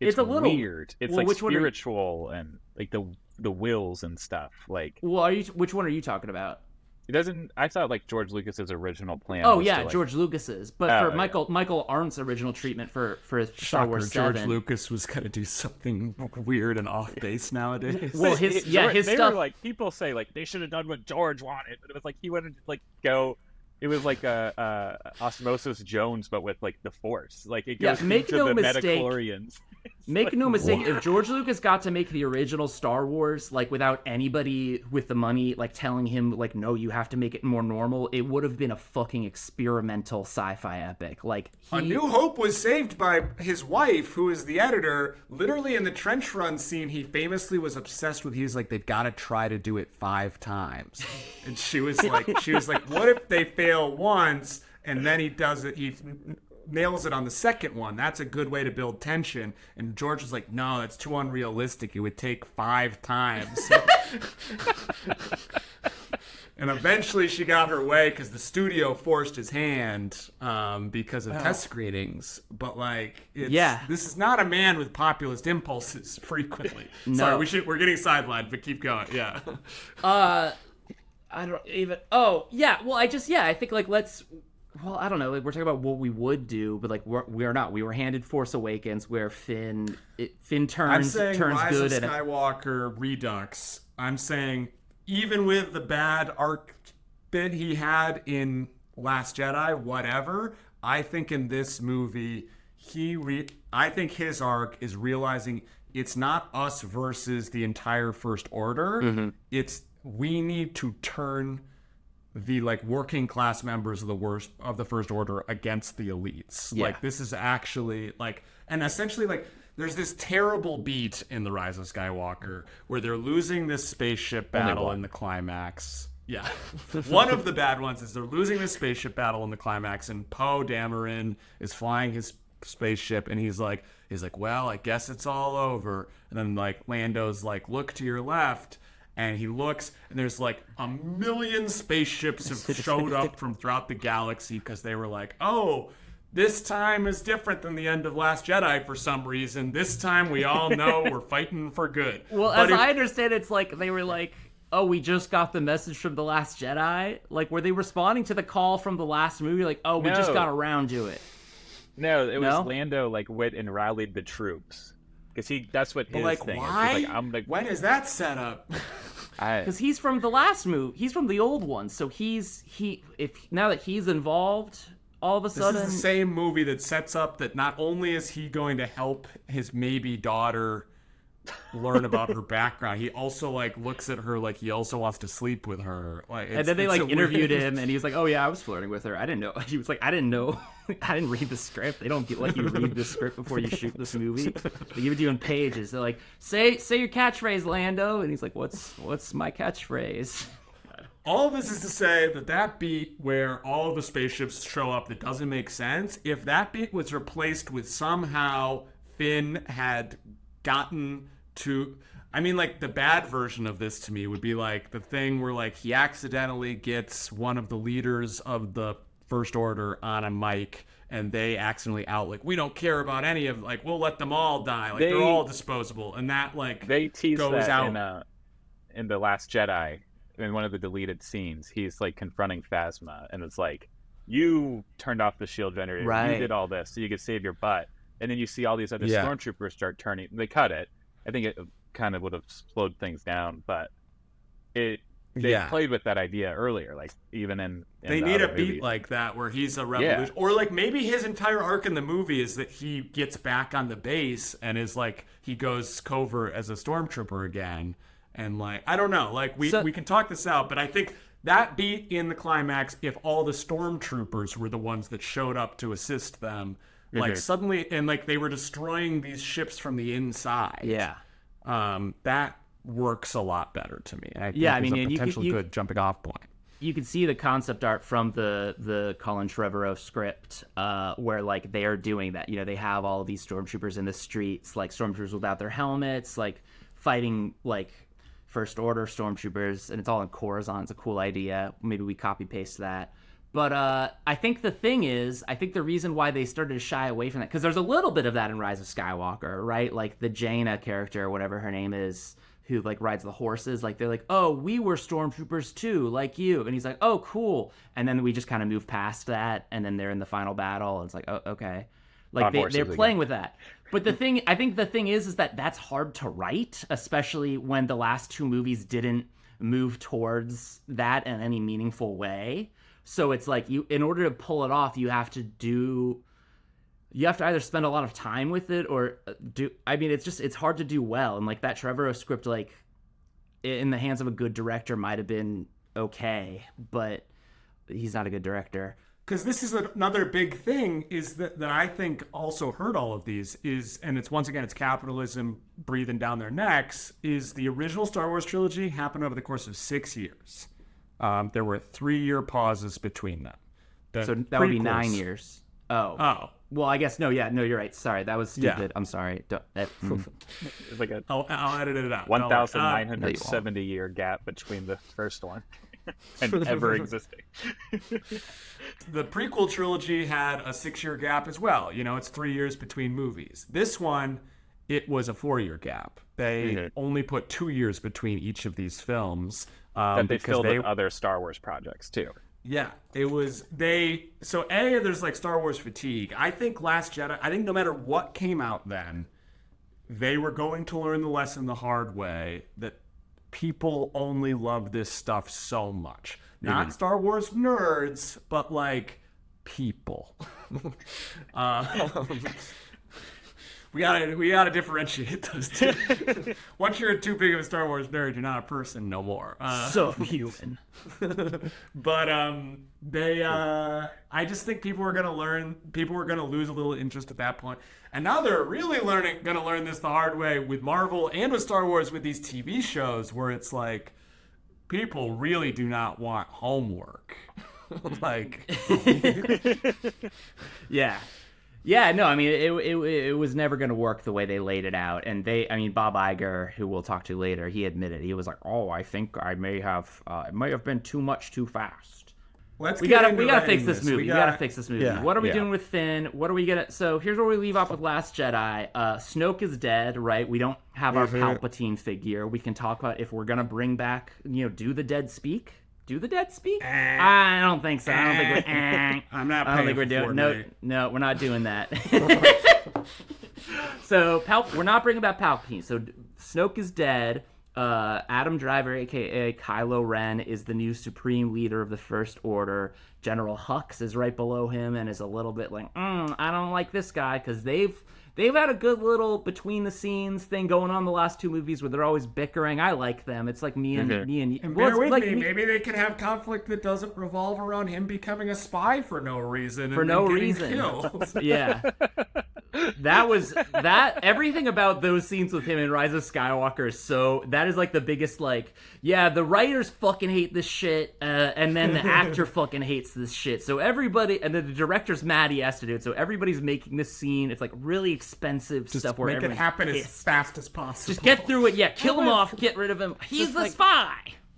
It's, It's a little- weird. It's well, like one you- spiritual and like the the wills and stuff. Like well, are you which one are you talking about? It doesn't. I thought like George Lucas's original plan. Oh was yeah, to, like- George Lucas's, but Oh, for yeah. Michael Michael Arndt's original treatment for for Star Shocker, Wars George Seven. Lucas was gonna do something weird and off base nowadays. Well, his It- yeah, George- his they stuff. Were like people say like they should have done what George wanted, but it was like he wanted to like go. It was like a, a Osmosis Jones, but with like the Force. Like it Yeah, goes make into no the mistake. Midi-chlorians. It's Make like, no mistake, what? if George Lucas got to make the original Star Wars, like without anybody with the money, like telling him, like, no, you have to make it more normal, it would have been a fucking experimental sci-fi epic. Like, he, A New Hope was saved by his wife, who is the editor. Literally in the trench run scene, he famously was obsessed with. He was like, "They've got to try to do it five times," and she was like, "She was like, what if they fail once and then he does it? He nails it on the second one. That's a good way to build tension." And George was like, "No, that's too unrealistic. It would take five times." [laughs] And eventually she got her way because the studio forced his hand um, because of test screenings. But like, it's, Yeah. this is not a man with populist impulses [laughs] frequently. Sorry, we should we're getting sidelined, but keep going. Yeah. uh, I don't even. Oh yeah, well, I just yeah, I think like let's. Well, I don't know. Like we're talking about what we would do, but like we're we're not. We were handed Force Awakens, where Finn it, Finn I'm turns saying turns Rise good of and Skywalker Redux. I'm saying even with the bad arc bit he had in Last Jedi, whatever. I think in this movie, he re- I think his arc is realizing it's not us versus the entire First Order. Mm-hmm. It's we need to turn the like working class members of the worst of the first order against the elites. Yeah. like this is actually like and essentially like there's this terrible beat in the rise of skywalker where they're losing this spaceship battle in the climax. Yeah. [laughs] One of the bad ones is they're losing this spaceship battle in the climax and poe dameron is flying his spaceship and he's like he's like well i guess it's all over. And then like lando's like look to your left and he looks and there's like a million spaceships have showed up from throughout the galaxy because they were like oh this time is different than the end of last jedi for some reason this time we all [laughs] know we're fighting for good Well, But as if- I understand, it's like they were like, "Oh, we just got the message from the Last Jedi." Like, were they responding to the call from the last movie? Like, "Oh, we just got around to it." No, it was No? Lando like went and rallied the troops because he that's what but his like thing why is. He's like I'm like when is that set up I, [laughs] Because he's from the last movie. He's from the old one, so he's he. If now that he's involved, all of a sudden, This is the same movie that sets up that not only is he going to help his maybe daughter learn about her background, he also like looks at her like he also wants to sleep with her. Like, and then they like interviewed weird- [laughs] him, and he was like, "Oh yeah, I was flirting with her. I didn't know." [laughs] He was like, "I didn't know. [laughs] I didn't read the script. They don't get let you read the script before you shoot this movie. They give it to you in pages. They're like, say say your catchphrase, Lando." And he's like, "What's what's my catchphrase?" All of this is to say that that beat where all of the spaceships show up that doesn't make sense. If that beat was replaced with somehow Finn had gotten to. I mean, like the bad version of this to me would be like the thing where like he accidentally gets one of the leaders of the First Order on a mic. And they accidentally out like we don't care about any of like we'll let them all die like they, are all disposable and that like they tease goes that out. in uh in the Last Jedi in one of the deleted scenes. He's like confronting Phasma, and it's like you turned off the shield generator. Right. You did all this so you could save your butt. And then you see all these other Yeah. stormtroopers start turning. They cut it. I think it kind of would have slowed things down, but it they Yeah. played with that idea earlier, like even in, in They the need a other beat movies. like that where he's a revolution, or like maybe his entire arc in the movie is that he gets back on the base and is like he goes covert as a stormtrooper again, and like I don't know, like we So- we can talk this out, but I think that beat in the climax, if all the stormtroopers were the ones that showed up to assist them, like Mhm. suddenly and like they were destroying these ships from the inside, Yeah. um, that works a lot better to me. I think Yeah, I mean, a and you could- you- good jumping off point. you can see the concept art from the the Colin Trevorrow script, uh, where like they are doing that. You know, they have all these stormtroopers in the streets, like stormtroopers without their helmets, like fighting like First Order stormtroopers, and it's all in Coruscant. It's a cool idea. Maybe we copy paste that. But uh, I think the thing is, I think the reason why they started to shy away from that, because there's a little bit of that in Rise of Skywalker, right? Like the Jannah character, or whatever her name is, who like rides the horses. Like they're like, oh, we were stormtroopers too, like you. And he's like, oh, cool. And then we just kind of move past that, and then they're in the final battle. And it's like, oh, okay. Like they, they're again. playing with that. But the thing, I think the thing is, is that that's hard to write, especially when the last two movies didn't move towards that in any meaningful way. So it's like you, in order to pull it off, you have to do, you have to either spend a lot of time with it or uh, do. I mean, it's just it's hard to do well, and like that Trevorrow script, like in the hands of a good director, might have been okay, but he's not a good director. because this is another big thing is that, that i think also hurt all of these is and it's once again it's capitalism breathing down their necks is the original star wars trilogy happened over the course of six years um, there were three year pauses between them The So that would be nine years. Oh. oh Well, I guess no. Yeah, no, you're right. Sorry, that was Yeah. stupid. I'm sorry. Don't, eh, [laughs] mm. It's like a I'll, I'll edit it out one Don't worry. thousand nine Uh, hundred seventy year gap between the first one [laughs] and ever existing. the prequel trilogy had a six year gap as well. You know, it's three years between movies. This one, it was a four year gap. They Mhm. only put two years between each of these films. Um, that they because filled they, with other Star Wars projects too. yeah, it was they. So a there's like Star Wars fatigue. I think Last Jedi. I think no matter what came out then, they were going to learn the lesson the hard way that people only love this stuff so much. Not Star Wars nerds, but like people. [laughs] uh, [laughs] we gotta we gotta differentiate those two. [laughs] Once you're too big of a Star Wars nerd, you're not a person no more. Uh, so human. [laughs] but um they uh i just think people are gonna learn people are gonna lose a little interest at that point. point and now they're really learning gonna learn this the hard way with marvel and with star wars with these tv shows where it's like people really do not want homework [laughs] like Yeah. Yeah, no, I mean, it, it, it was never going to work the way they laid it out. And they, I mean, Bob Iger, who we'll talk to later, he admitted, he was like, oh, I think I may have, uh, it may have been too much too fast. let's We get gotta, we gotta fix writing this movie. We, gotta- gotta fix this movie. Yeah, what are we yeah. doing with Finn? What are we gonna? So here's where we leave off with Last Jedi. Uh, Snoke is dead, right? We don't have our Palpatine figure. We can talk about if we're gonna bring back, you know, do the dead speak. Do the dead speak? I don't think so. I don't think we're. eh. i'm not I don't think we're doing no, no, we're not doing that. [laughs] so Pal- we're not bringing back Palpatine. So Snoke is dead. Uh, Adam Driver, aka Kylo Ren, is the new supreme leader of the First Order. General Hux is right below him and is a little bit like, mm, I don't like this guy because they've they've had a good little between the scenes thing going on the last two movies where they're always bickering. I like them. It's like me and me and, And well, bear it's with like me. Maybe they can have conflict that doesn't revolve around him becoming a spy for no reason. for and no reason. yeah. [laughs] That was that everything about those scenes with him in Rise of Skywalker is so that is like the biggest like yeah the writers fucking hate this shit uh, and then the [laughs] actor fucking hates this shit so everybody and then the director's mad he has to do it so everybody's making this scene it's like really expensive stuff where Make it everyone's happen as fast as possible. just get through it yeah kill him off get rid of him he's the like- spy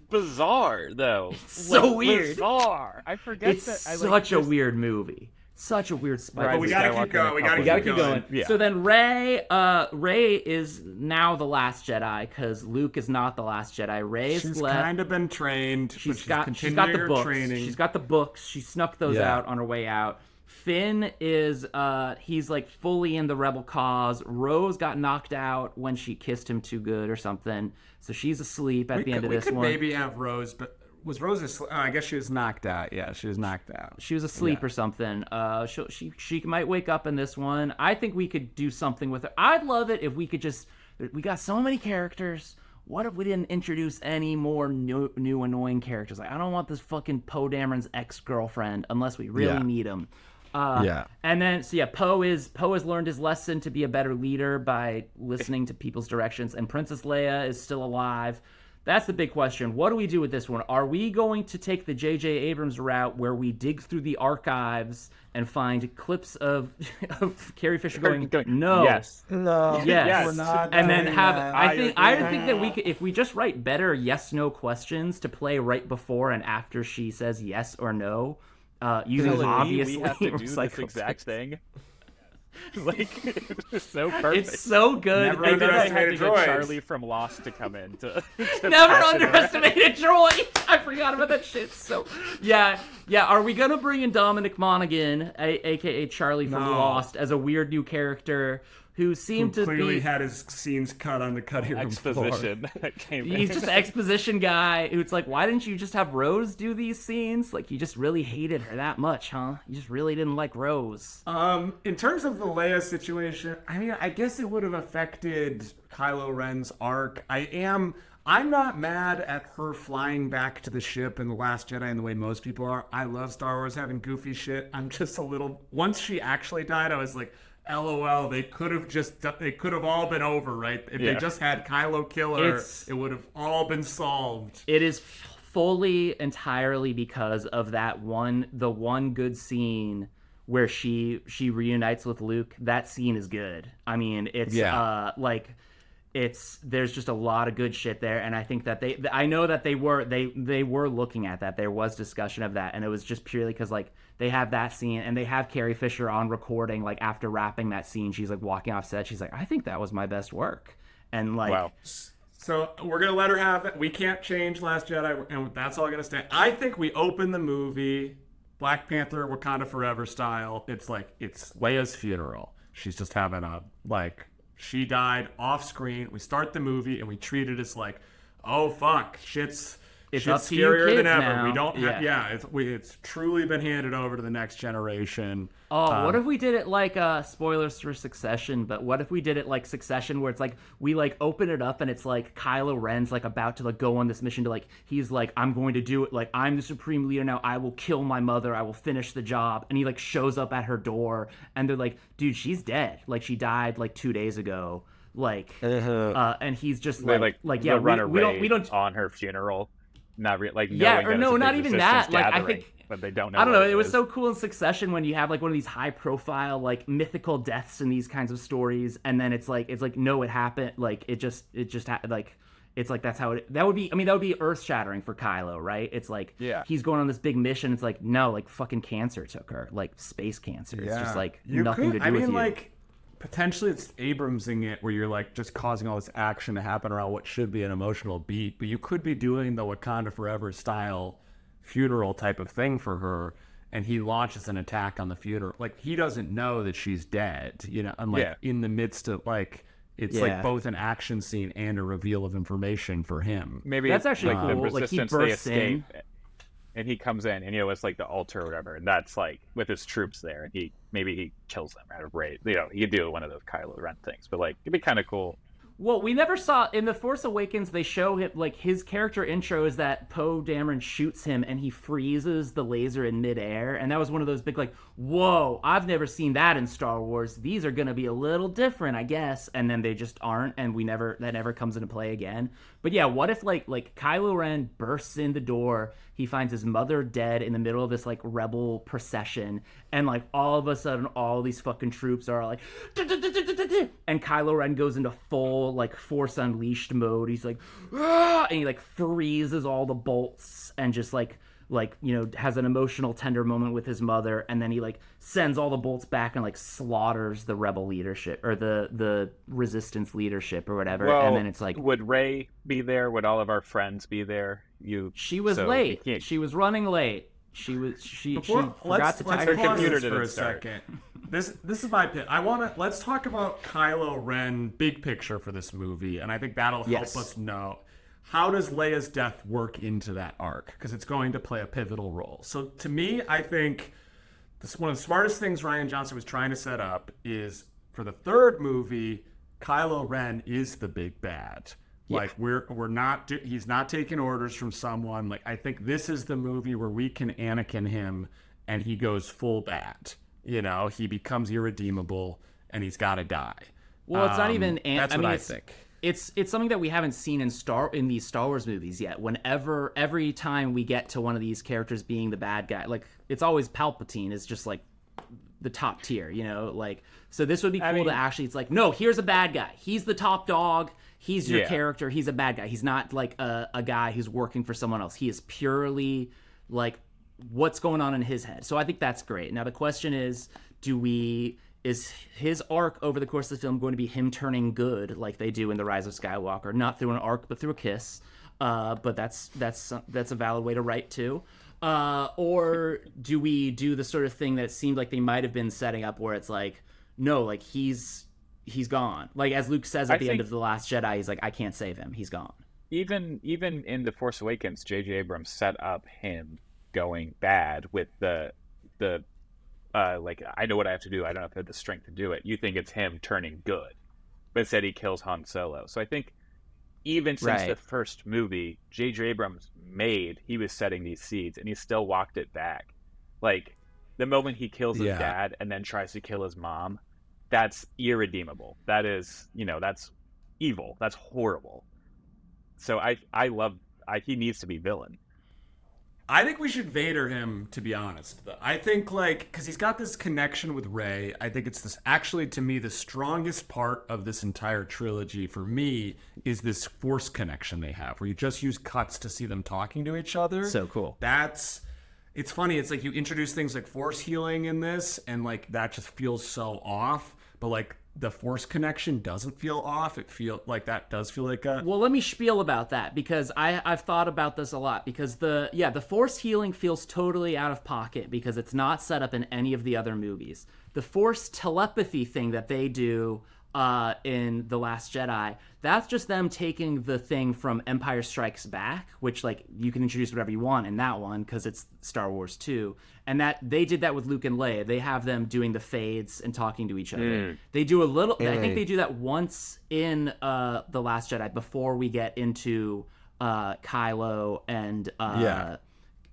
Bizarre though. so Like, weird. Bizarre. I forget it's that. I, such like, a just- weird movie such a weird spy But we gotta keep going. We gotta We gotta keep keep going. going. Yeah. So then Rey, uh, Rey is now the last Jedi because Luke is not the last Jedi. Rey's She's left. kind of been trained. but she's she's got she's continuing got the books. training. She's got the books. She snuck those Yeah. out on her way out. Finn is uh he's like fully in the rebel cause. Rose got knocked out when she kissed him too good or something. So she's asleep at we the could, end of we this could one. maybe have Rose, but was Rose asleep? Oh, I guess she was knocked out. Yeah, she was knocked out. she was asleep Yeah. or something. Uh, she she she might wake up in this one. I think we could do something with her. I'd love it if we could just. We got so many characters. What if we didn't introduce any more new, new annoying characters? Like I don't want this fucking Poe Dameron's ex girlfriend unless we really Yeah. need him. Uh, Yeah. And then so yeah, Poe is Poe has learned his lesson to be a better leader by listening to people's directions, and Princess Leia is still alive. That's the big question. What do we do with this one? Are we going to take the J.J. Abrams route where we dig through the archives and find clips of [laughs] of Carrie Fisher going, no, Yes. No, Yes. we're not. and then have that. I think I think that we could if we just write better yes no questions to play right before and after she says yes or no, uh, using Telling obviously we have to [laughs] do this recycled exact thing. [laughs] like it's so perfect. It's so good. Never and then I had to underestimated get. Charlie from Lost to come in to, [laughs] to [laughs] Never pass it around. underestimated droid. I forgot about that shit. So, yeah, yeah. Are we gonna bring in Dominic Monaghan, a- aka Charlie from No. Lost, as a weird new character who Who seemed to clearly be? had his scenes cut on the cutting room exposition [laughs] that came in. He's just an exposition guy who's like, why didn't you just have Rose do these scenes? Like, you just really hated her that much, huh? You just really didn't like Rose. Um, in terms of the Leia situation, I mean, I guess it would have affected Kylo Ren's arc. I am. I'm not mad at her flying back to the ship in The Last Jedi in the way most people are. I love Star Wars having goofy shit. I'm just a little. Once she actually died, I was like, LOL. They could have just. They could have all been over, right? If Yeah. they just had Kylo kill her, It's- it would have all been solved. It is fully entirely because of that one the one good scene where she she reunites with Luke. That scene is good. I mean, it's Yeah. uh like it's there's just a lot of good shit there and I think that they I know that they were they they were looking at that. There was discussion of that and it was just purely cuz like they have that scene and they have Carrie Fisher on recording like after wrapping that scene she's like walking off set she's like I think that was my best work. And like wow. So we're gonna let her have it. We can't change Last Jedi, and that's all gonna stay. I think we open the movie Black Panther, Wakanda Forever style. It's like it's Leia's funeral. She's just having a like she died off screen. We start the movie and we treat it as like, oh fuck, shit's It's shit's to you scarier than ever. now. We don't, Yeah. have, yeah. It's we, it's truly been handed over to the next generation. Oh, what if we did it like uh spoilers for Succession, but what if we did it like Succession where it's like we like open it up and it's like Kylo Ren's like about to like go on this mission to like he's like I'm going to do it like I'm the supreme leader now I will kill my mother I will finish the job and he like shows up at her door and they're like dude she's dead like she died like 2 days ago like uh and he's just like like like yeah the we, we don't we don't on her funeral. Not re- like Yeah, or no, not even that, resistance like, I think- but they don't know. I don't know. what It was so cool in Succession when you have like one of these high profile like mythical deaths in these kinds of stories, and then it's like it's like no, it happened. Like it just it just happened. Like it's like that's how it. That would be. I mean, that would be earth shattering for Kylo, right? It's like Yeah. he's going on this big mission. It's like no, like fucking cancer took her, like space cancer. It's just like nothing to do I with mean, you. like potentially it's Abramsing it, where you're like just causing all this action to happen around what should be an emotional beat, but you could be doing the Wakanda Forever style funeral type of thing for her. And he launches an attack on the funeral. Like he doesn't know that she's dead, you know. And like Yeah. in the midst of like, it's Yeah. like both an action scene and a reveal of information for him. maybe That's actually like the cool. Like, he resistance they bursts in. And he comes in, and you know it's like the altar or whatever, and that's like with his troops there, and he maybe he kills them out of rage. You know, he could do one of those Kylo Ren things, but like it'd be kind of cool. Well, we never saw in the Force Awakens. They show him like his character intro is that Poe Dameron shoots him and he freezes the laser in midair, and that was one of those big like, whoa! I've never seen that in Star Wars. These are gonna be a little different, I guess. And then they just aren't, and we never that never comes into play again. But yeah, what if like like Kylo Ren bursts in the door, he finds his mother dead in the middle of this like rebel procession, and like all of a sudden all these fucking troops are like, and Kylo Ren goes into full like Force Unleashed mode. He's like, "Ah!" and he like freezes all the bolts and just like like you know has an emotional tender moment with his mother and then he like sends all the bolts back and like slaughters the rebel leadership or the the resistance leadership or whatever Well, and then it's like would Rey be there? Would all of our friends be there? You she was so late can't- she was running late she was she, Before, she forgot let's, to let's tie her pause computer this for a start. second. This this is my pit. I want to let's talk about Kylo Ren big picture for this movie, and I think that'll help Yes. us know how does Leia's death work into that arc because it's going to play a pivotal role. So to me, I think this one of the smartest things Rian Johnson was trying to set up is for the third movie, Kylo Ren is the big bad. Like we're we're not do, he's not taking orders from someone. Like I think this is the movie where we can Anakin him and he goes full bad. You know, he becomes irredeemable and he's got to die. Well, it's not Um, even. An- that's I what mean, I it's, think. it's it's something that we haven't seen in Star in these Star Wars movies yet. Whenever every time we get to one of these characters being the bad guy, like it's always Palpatine is just like the top tier, you know, like so this would be cool I mean- to actually it's like no, here's a bad guy. He's the top dog. He's your Yeah. character. He's a bad guy. He's not like a, a guy who's working for someone else. He is purely like what's going on in his head. So I think that's great. Now the question is, do we is his arc over the course of the film going to be him turning good like they do in the Rise of Skywalker, not through an arc but through a kiss? Uh, but that's that's that's a valid way to write too. Uh, or do we do the sort of thing that it seemed like they might have been setting up where it's like, no, like he's he's gone. Like as Luke says at I the end of the Last Jedi, he's like, I can't save him. He's gone. even even in the Force Awakens, J.J. Abrams set up him going bad with the the uh like I know what I have to do. I don't have to have the strength to do it. You think it's him turning good, but instead he kills Han Solo. So I think even since Right. the first movie, J.J. Abrams made he was setting these seeds, and he still walked it back. Like the moment he kills his Yeah. dad and then tries to kill his mom, that's irredeemable. That is, you know, that's evil. That's horrible. So I I love I, he needs to be villain. I think we should Vader him, to be honest. I think like because he's got this connection with Rey. I think it's this actually to me the strongest part of this entire trilogy for me is this Force connection they have, where you just use cuts to see them talking to each other. So cool. That's it's funny. It's like you introduce things like Force healing in this, and like that just feels so off. But like the Force connection doesn't feel off. It feel like that does feel like a Well, let me spiel about that because I I've thought about this a lot because the yeah the force healing feels totally out of pocket because it's not set up in any of the other movies. The force telepathy thing that they do uh, in the Last Jedi, that's just them taking the thing from Empire Strikes Back, which like you can introduce whatever you want in that one because it's Star Wars 2. And that they did that with Luke and Leia. They have them doing the fades and talking to each other. They do a little. I think they do that once in uh, the Last Jedi before we get into uh, Kylo and uh, Yeah.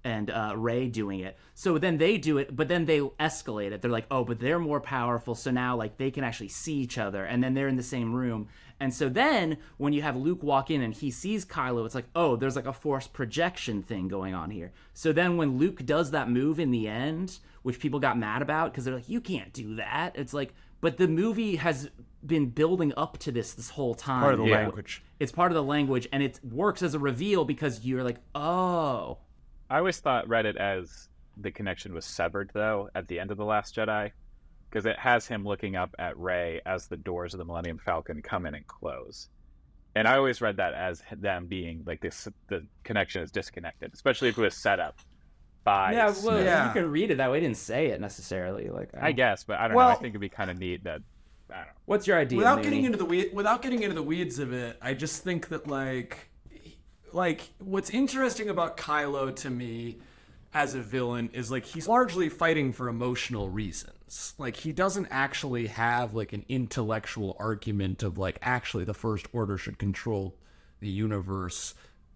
And uh, Rey doing it. So then they do it, but then they escalate it. They're like, oh, but they're more powerful, so now like they can actually see each other, and then they're in the same room. And so then when you have Luke walk in and he sees Kylo, it's like, oh, there's like a force projection thing going on here. So then when Luke does that move in the end, which people got mad about because they're like, you can't do that. It's like, but the movie has been building up to this this whole time. part of the Yeah. language. It's part of the language, and it works as a reveal because you're like, oh, I always thought read it as the connection was severed though at the end of the Last Jedi, because it has him looking up at Rey as the doors of the Millennium Falcon come in and close. And I always read that as them being like this, the connection is disconnected, especially if it was set up by. Yeah, well, Yeah. you can read it that way. It didn't say it necessarily. Like, I guess, but I don't know. I think it'd be kind of neat that. I don't know. What's your idea? without Mooney? getting into the weed, without getting into the weeds of it, I just think that like, like what's interesting about Kylo to me as a villain is like he's largely fighting for emotional reasons. Like he doesn't actually have like an intellectual argument of like actually the First Order should control the universe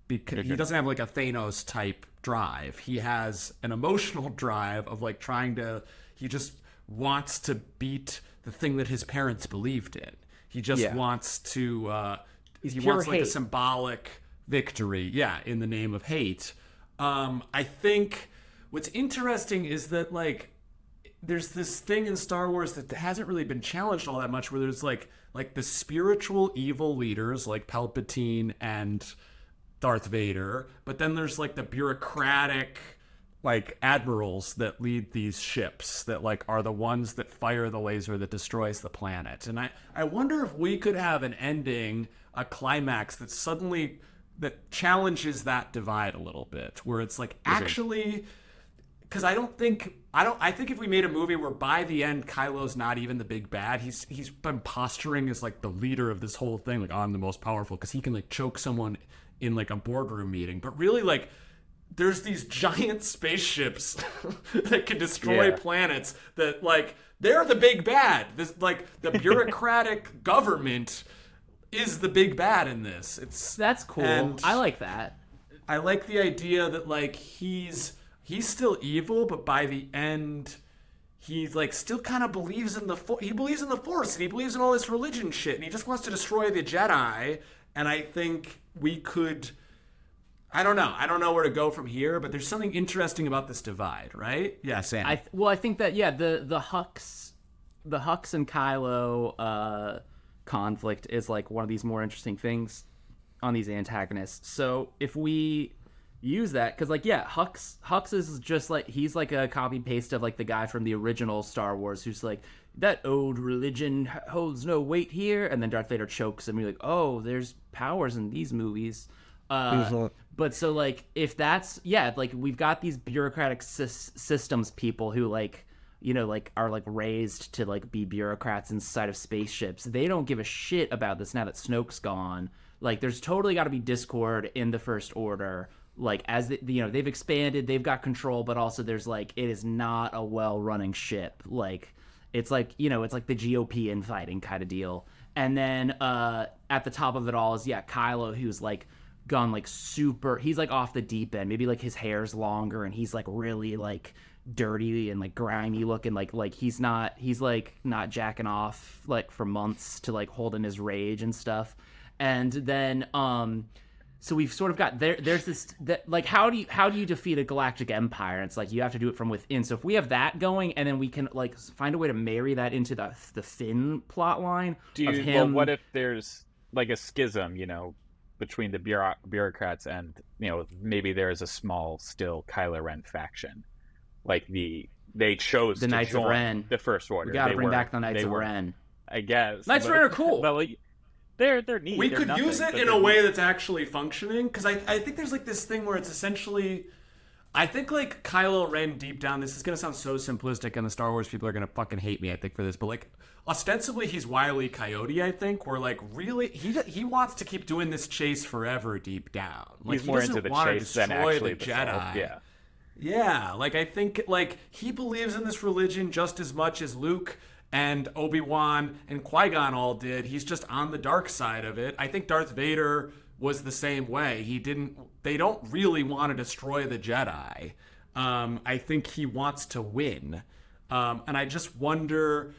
because he doesn't have like a Thanos type drive. He has an emotional drive of like trying to he just wants to beat the thing that his parents believed in. He just Yeah. wants to uh he pure wants like a symbolic victory, yeah, in the name of hate. Um I think what's interesting is that like there's this thing in Star Wars that hasn't really been challenged all that much where there's like like the spiritual evil leaders like Palpatine and Darth Vader, but then there's like the bureaucratic like admirals that lead these ships that like are the ones that fire the laser that destroys the planet. And I I wonder if we could have an ending, a climax that suddenly that challenges that divide a little bit where it's like actually because I don't think I don't I think if we made a movie where by the end Kylo's not even the big bad, he's he's been posturing as like the leader of this whole thing, like I'm the most powerful because he can like choke someone in like a boardroom meeting, but really like there's these [laughs] giant spaceships [laughs] that can destroy Yeah. planets that like they're the big bad. This like the [laughs] bureaucratic government is the big bad in this. It's That's cool. I like that. I like the idea that like he's he's still evil, but by the end he like still kind of believes in the fo- he believes in the force and he believes in all this religion shit and he just wants to destroy the Jedi and I think we could I don't know. I don't know where to go from here, but there's something interesting about this divide, right? Yeah, Sam. I th- well, I think that yeah, the the Hux, the Hux and Kylo uh, conflict is like one of these more interesting things on these antagonists. So if we use that, because like yeah, Hux Hux is just like he's like a copy paste of like the guy from the original Star Wars who's like that old religion holds no weight here, and then Darth Vader chokes him. And you're like, oh, there's powers in these movies. Uh, but so like if that's yeah like we've got these bureaucratic sys- systems people who like you know like are like raised to like be bureaucrats inside of spaceships they don't give a shit about this now that snoke's gone. Like there's totally got to be discord in the first order. Like as the, you know they've expanded they've got control but also there's like it is not a well running ship. Like it's like you know it's like the gop infighting kind of deal. And then uh at the top of it all is yeah kylo who's like gone like super he's like off the deep end. Maybe like his hair's longer and he's like really like dirty and like grimy looking like like he's not he's like not jacking off like for months to like hold in his rage and stuff and then um so we've sort of got there there's this that like how do you how do you defeat a galactic empire it's like you have to do it from within so if we have that going and then we can like find a way to marry that into the the Finn plot line Do of you? him Well, what if there's like a schism? You know, between the bureau- bureaucrats and you know maybe there is a small still Kylo Ren faction, like the they chose The to Knights of Ren. the First Order. we gotta They bring were- back the Knights of were- Ren I guess Knights of Ren are cool. But like, they're they're neat. we They're could nothing, use it in they're a way neat. that's actually functioning because I, I think there's like this thing where it's essentially i think like kylo ren deep down this is going to sound so simplistic and the star wars people are going to fucking hate me i think for this but like ostensibly he's wily coyote i think where like really he he wants to keep doing this chase forever deep down like He's he more doesn't into the want to chase than actually the the jedi solve. Yeah. Yeah, like I think like he believes in this religion just as much as Luke and Obi-Wan and Qui-Gon all did. He's just on the dark side of it. I think Darth Vader was the same way. He didn't they don't really want to destroy the Jedi. Um, I think he wants to win. Um, and I just wonder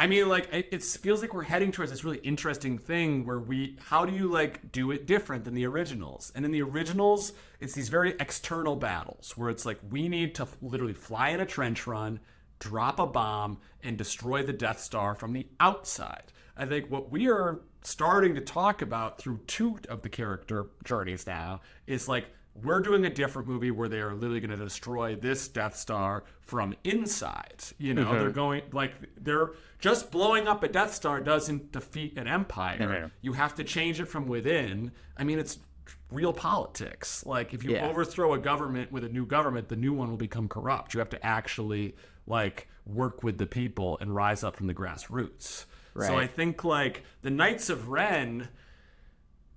I mean, like it, it feels like we're heading towards this really interesting thing where we, how do you like do it different than the originals? And in the originals, it's these very external battles where it's like we need to literally fly in a trench run, drop a bomb, and destroy the Death Star from the outside. I think what we are starting to talk about through two of the character journeys now is like we're doing a different movie where they are literally going to destroy this Death Star from inside. You know, they're going like they're just blowing up a Death Star doesn't defeat an empire. Mhm. You have to change it from within. I mean, it's real politics. Like if you Yeah. overthrow a government with a new government, the new one will become corrupt. You have to actually like work with the people and rise up from the grassroots. So I think like the Knights of Ren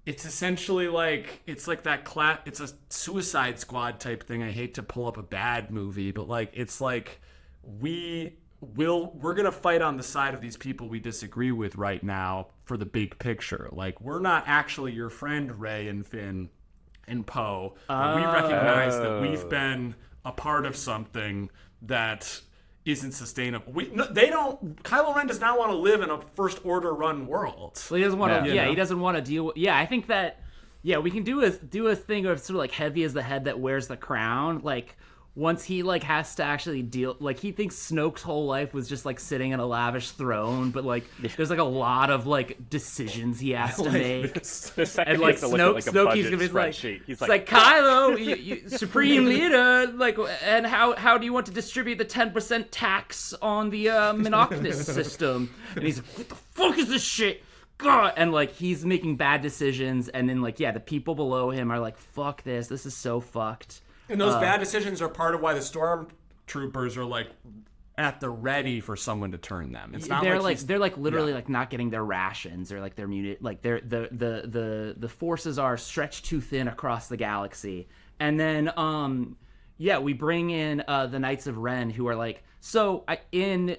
it's essentially like it's like that cla- it's a suicide squad type thing. I hate to pull up a bad movie but like it's like we will we're gonna fight on the side of these people we disagree with right now for the big picture. Like we're not actually your friend rey and finn and poe. But we recognize that we've Oh. been a part of something that isn't sustainable we no, they don't kylo ren does not want to live in a first order run world So he doesn't want to. Yeah. Yeah, he doesn't want to deal with. Yeah, I think that. Yeah, we can do a do a thing of sort of like heavy as the head that wears the crown. Like once he like has to actually deal. Like he thinks Snoke's whole life was just like sitting in a lavish throne, but like there's like a lot of like decisions he has to [laughs] make. And like Snoke, like, Snoke, he's gonna be like. He's it's like, Kylo, you, you, [laughs] supreme leader, like, and how how do you want to distribute the ten percent tax on the uh, [laughs] Monocnus system? And he's like, what the fuck is this shit? God, and like he's making bad decisions, and then like yeah, the people below him are like, fuck this, this is so fucked. And those bad decisions are part of why the stormtroopers are like at the ready for someone to turn them. It's not they're like, like, they're like literally yeah. like not getting their rations or like their muni like they're the the the the forces are stretched too thin across the galaxy and then um yeah we bring in uh the knights of ren who are like so I, in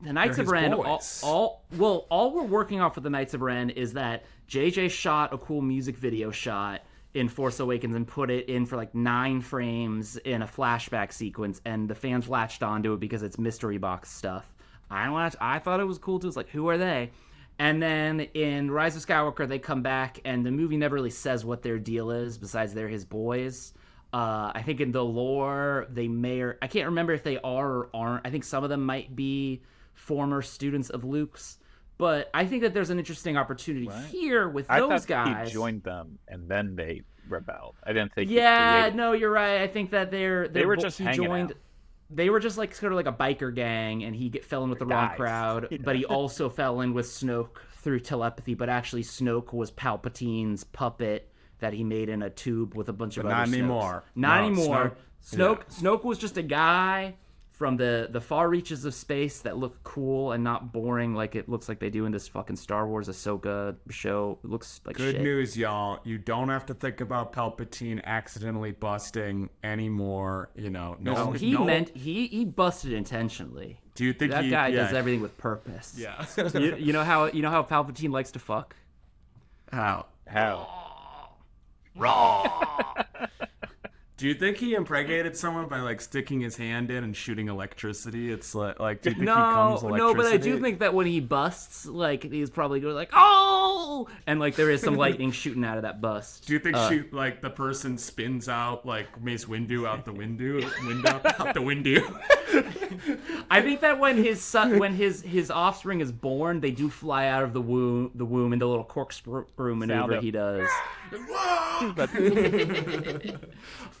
the knights of ren all, all well all we're working off with the knights of ren is that jj shot a cool music video shot in Force Awakens and put it in for like nine frames in a flashback sequence, and the fans latched onto it because it's mystery box stuff. I watched. I thought it was cool too. It's like, who are they? And then in Rise of Skywalker, they come back, and the movie never really says what their deal is, besides they're his boys. Uh, I think in the lore, they may or I can't remember if they are or aren't. I think some of them might be former students of Luke's. But I think that there's an interesting opportunity here with I those thought guys. he joined them and then they rebelled. I didn't think. Yeah, created- no, you're right. I think that they're, they're were bo- just he hanging joined. out. They were just like sort of like a biker gang, and he get, fell in with the wrong Guys. crowd. [laughs] But he also fell in with Snoke through telepathy. But actually, Snoke was Palpatine's puppet that he made in a tube with a bunch of But other not Snokes. anymore. Not No, anymore. Snoke- Snoke. Snoke was just a guy from the the far reaches of space that look cool and not boring like it looks like they do in this fucking Star Wars Ahsoka show. It looks like Good shit. news, y'all. You don't have to think about Palpatine accidentally busting anymore. You know, no. No, he no- meant he he busted intentionally. Do you think That he, guy yeah. does everything with purpose. Yeah. [laughs] you, you know how you know how Palpatine likes to fuck. How? How? Do you think he impregnated someone by like sticking his hand in and shooting electricity? It's like, like do you think No, he comes no, but I do think that when he busts, like he's probably going like oh, and like there is some lightning shooting out of that bust. Do you think Uh, she like the person spins out like Mace Windu out the window, window [laughs] out the window? [laughs] I think that when his son, when his his offspring is born, they do fly out of the womb, the womb, in the little corkscrew maneuver of- he does. [laughs]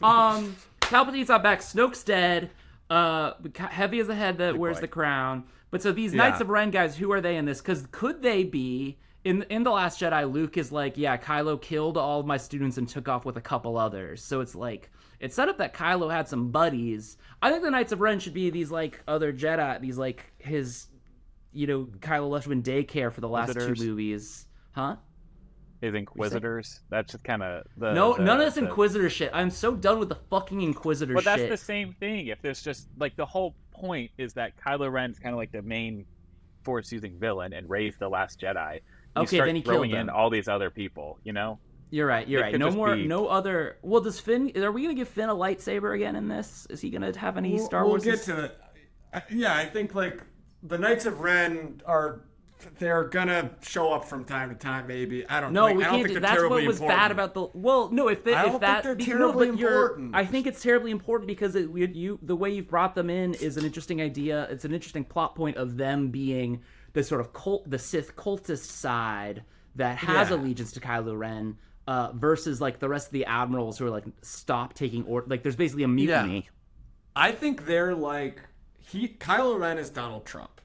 um, Palpatine's not back. Snoke's dead. Uh, heavy is the head that wears boy. the crown. But so these Yeah. Knights of Ren guys, who are they in this? Because could they be in in the Last Jedi? Luke is like, yeah, Kylo killed all of my students and took off with a couple others. So it's like it's set up that Kylo had some buddies. I think the Knights of Ren should be these like other Jedi, these like his, you know, Kylo left him in daycare for the last Visitors. two movies, huh? His Inquisitors. That's just kind of the. No, the- none of this the- Inquisitor shit. I'm so done with the fucking Inquisitor But that's shit. the same thing. If there's just like the whole point is that Kylo Ren's kind of like the main force using villain and Rey's the last Jedi. You Okay, start then he killed throwing in them. all these other people. You know. You're right. You're It right. No more. be- No other. Well, does Finn? Are we gonna give Finn a lightsaber again in this? Is he gonna have any Star Wars? we'll Wars? get to it. Yeah, I think like the Knights of Ren are they're gonna show up from time to time. Maybe I don't. No, like, we I don't can't. think they're That's what was important. bad about the. Well, no, if, they, I don't if think they're because- terribly no, important. I think it's terribly important because it, you, you the way you've brought them in is an interesting idea. It's an interesting plot point of them being the sort of cult, the Sith cultist side that has Yeah. allegiance to Kylo Ren. Uh, versus like the rest of the admirals who are like stop taking order like there's basically a mutiny I think they're like he Kylo Ren is Donald Trump.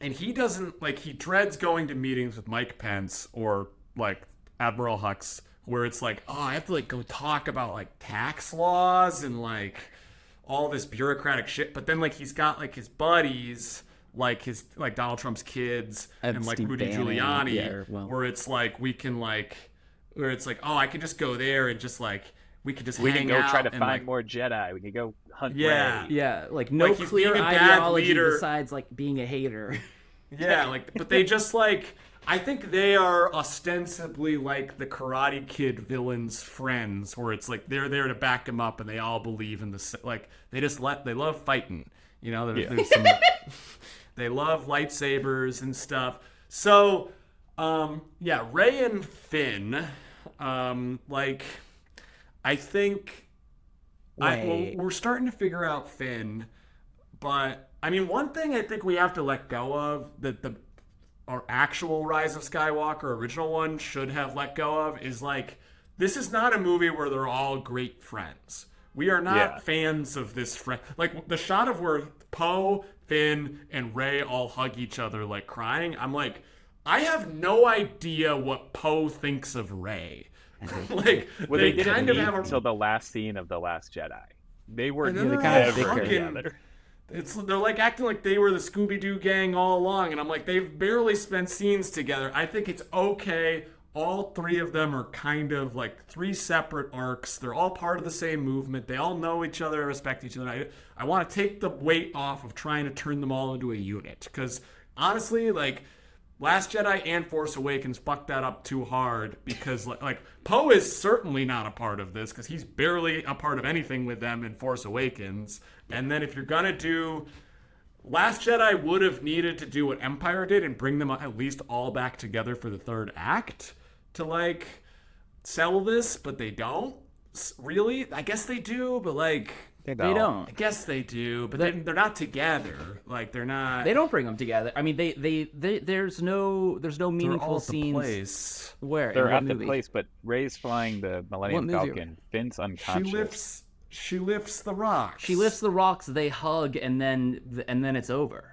And he doesn't like he dreads going to meetings with Mike Pence or like Admiral Hux where it's like, "Oh, I have to like go talk about like tax laws and like all this bureaucratic shit." But then like he's got like his buddies like his like Donald Trump's kids And and, like Steve Rudy Bannon, Giuliani yeah, well- where it's like we can like where it's like, "Oh, I can just go there and just like we could just We hang can go out try to find like, more Jedi. We can go hunt. Yeah. Rey. yeah like no Like, clear being a bad ideology leader. besides like being a hater [laughs] [laughs] Yeah, like, but they just like. I think they are ostensibly like the Karate Kid villains' friends, where it's like they're there to back him up, and they all believe in the like. They just let they love fighting, you know. There, There's some, [laughs] they love lightsabers and stuff. So, um, yeah, Rey and Finn, um, like, I think I, well, we're starting to figure out Finn, but I mean, one thing I think we have to let go of that the our actual Rise of Skywalker original one should have let go of is like this is not a movie where they're all great friends. We are not Yeah. fans of this friend. Like the shot of where Poe, Finn, and Rey all hug each other like crying. I'm like, I have no idea what Poe thinks of Rey. [laughs] like Well, they, they, kind of have a until the last scene of the Last Jedi. They were never they're all bicker. together. It's they're like acting like they were the Scooby Doo gang all along, and I'm like they've barely spent scenes together. I think it's okay. All three of them are kind of like three separate arcs. They're all part of the same movement. They all know each other, respect each other. I, I want to take the weight off of trying to turn them all into a unit because honestly, like Last Jedi and Force Awakens fucked that up too hard because like, like Poe is certainly not a part of this because he's barely a part of anything with them in Force Awakens. And then if you're gonna do Last Jedi would have needed to do what Empire did and bring them at least all back together for the third act to like sell this, but they don't. Really? I guess they do, but like They don't. I guess they do, but they, they're not together. Like they're not. They don't bring them together. I mean, they, they, they there's no there's no They're meaningful all the scenes place. where They're in at the movie? place, but Rey's flying the Millennium What? Falcon. Finn's unconscious. She lifts. She lifts the rocks. She lifts the rocks. They hug, and then and then it's over.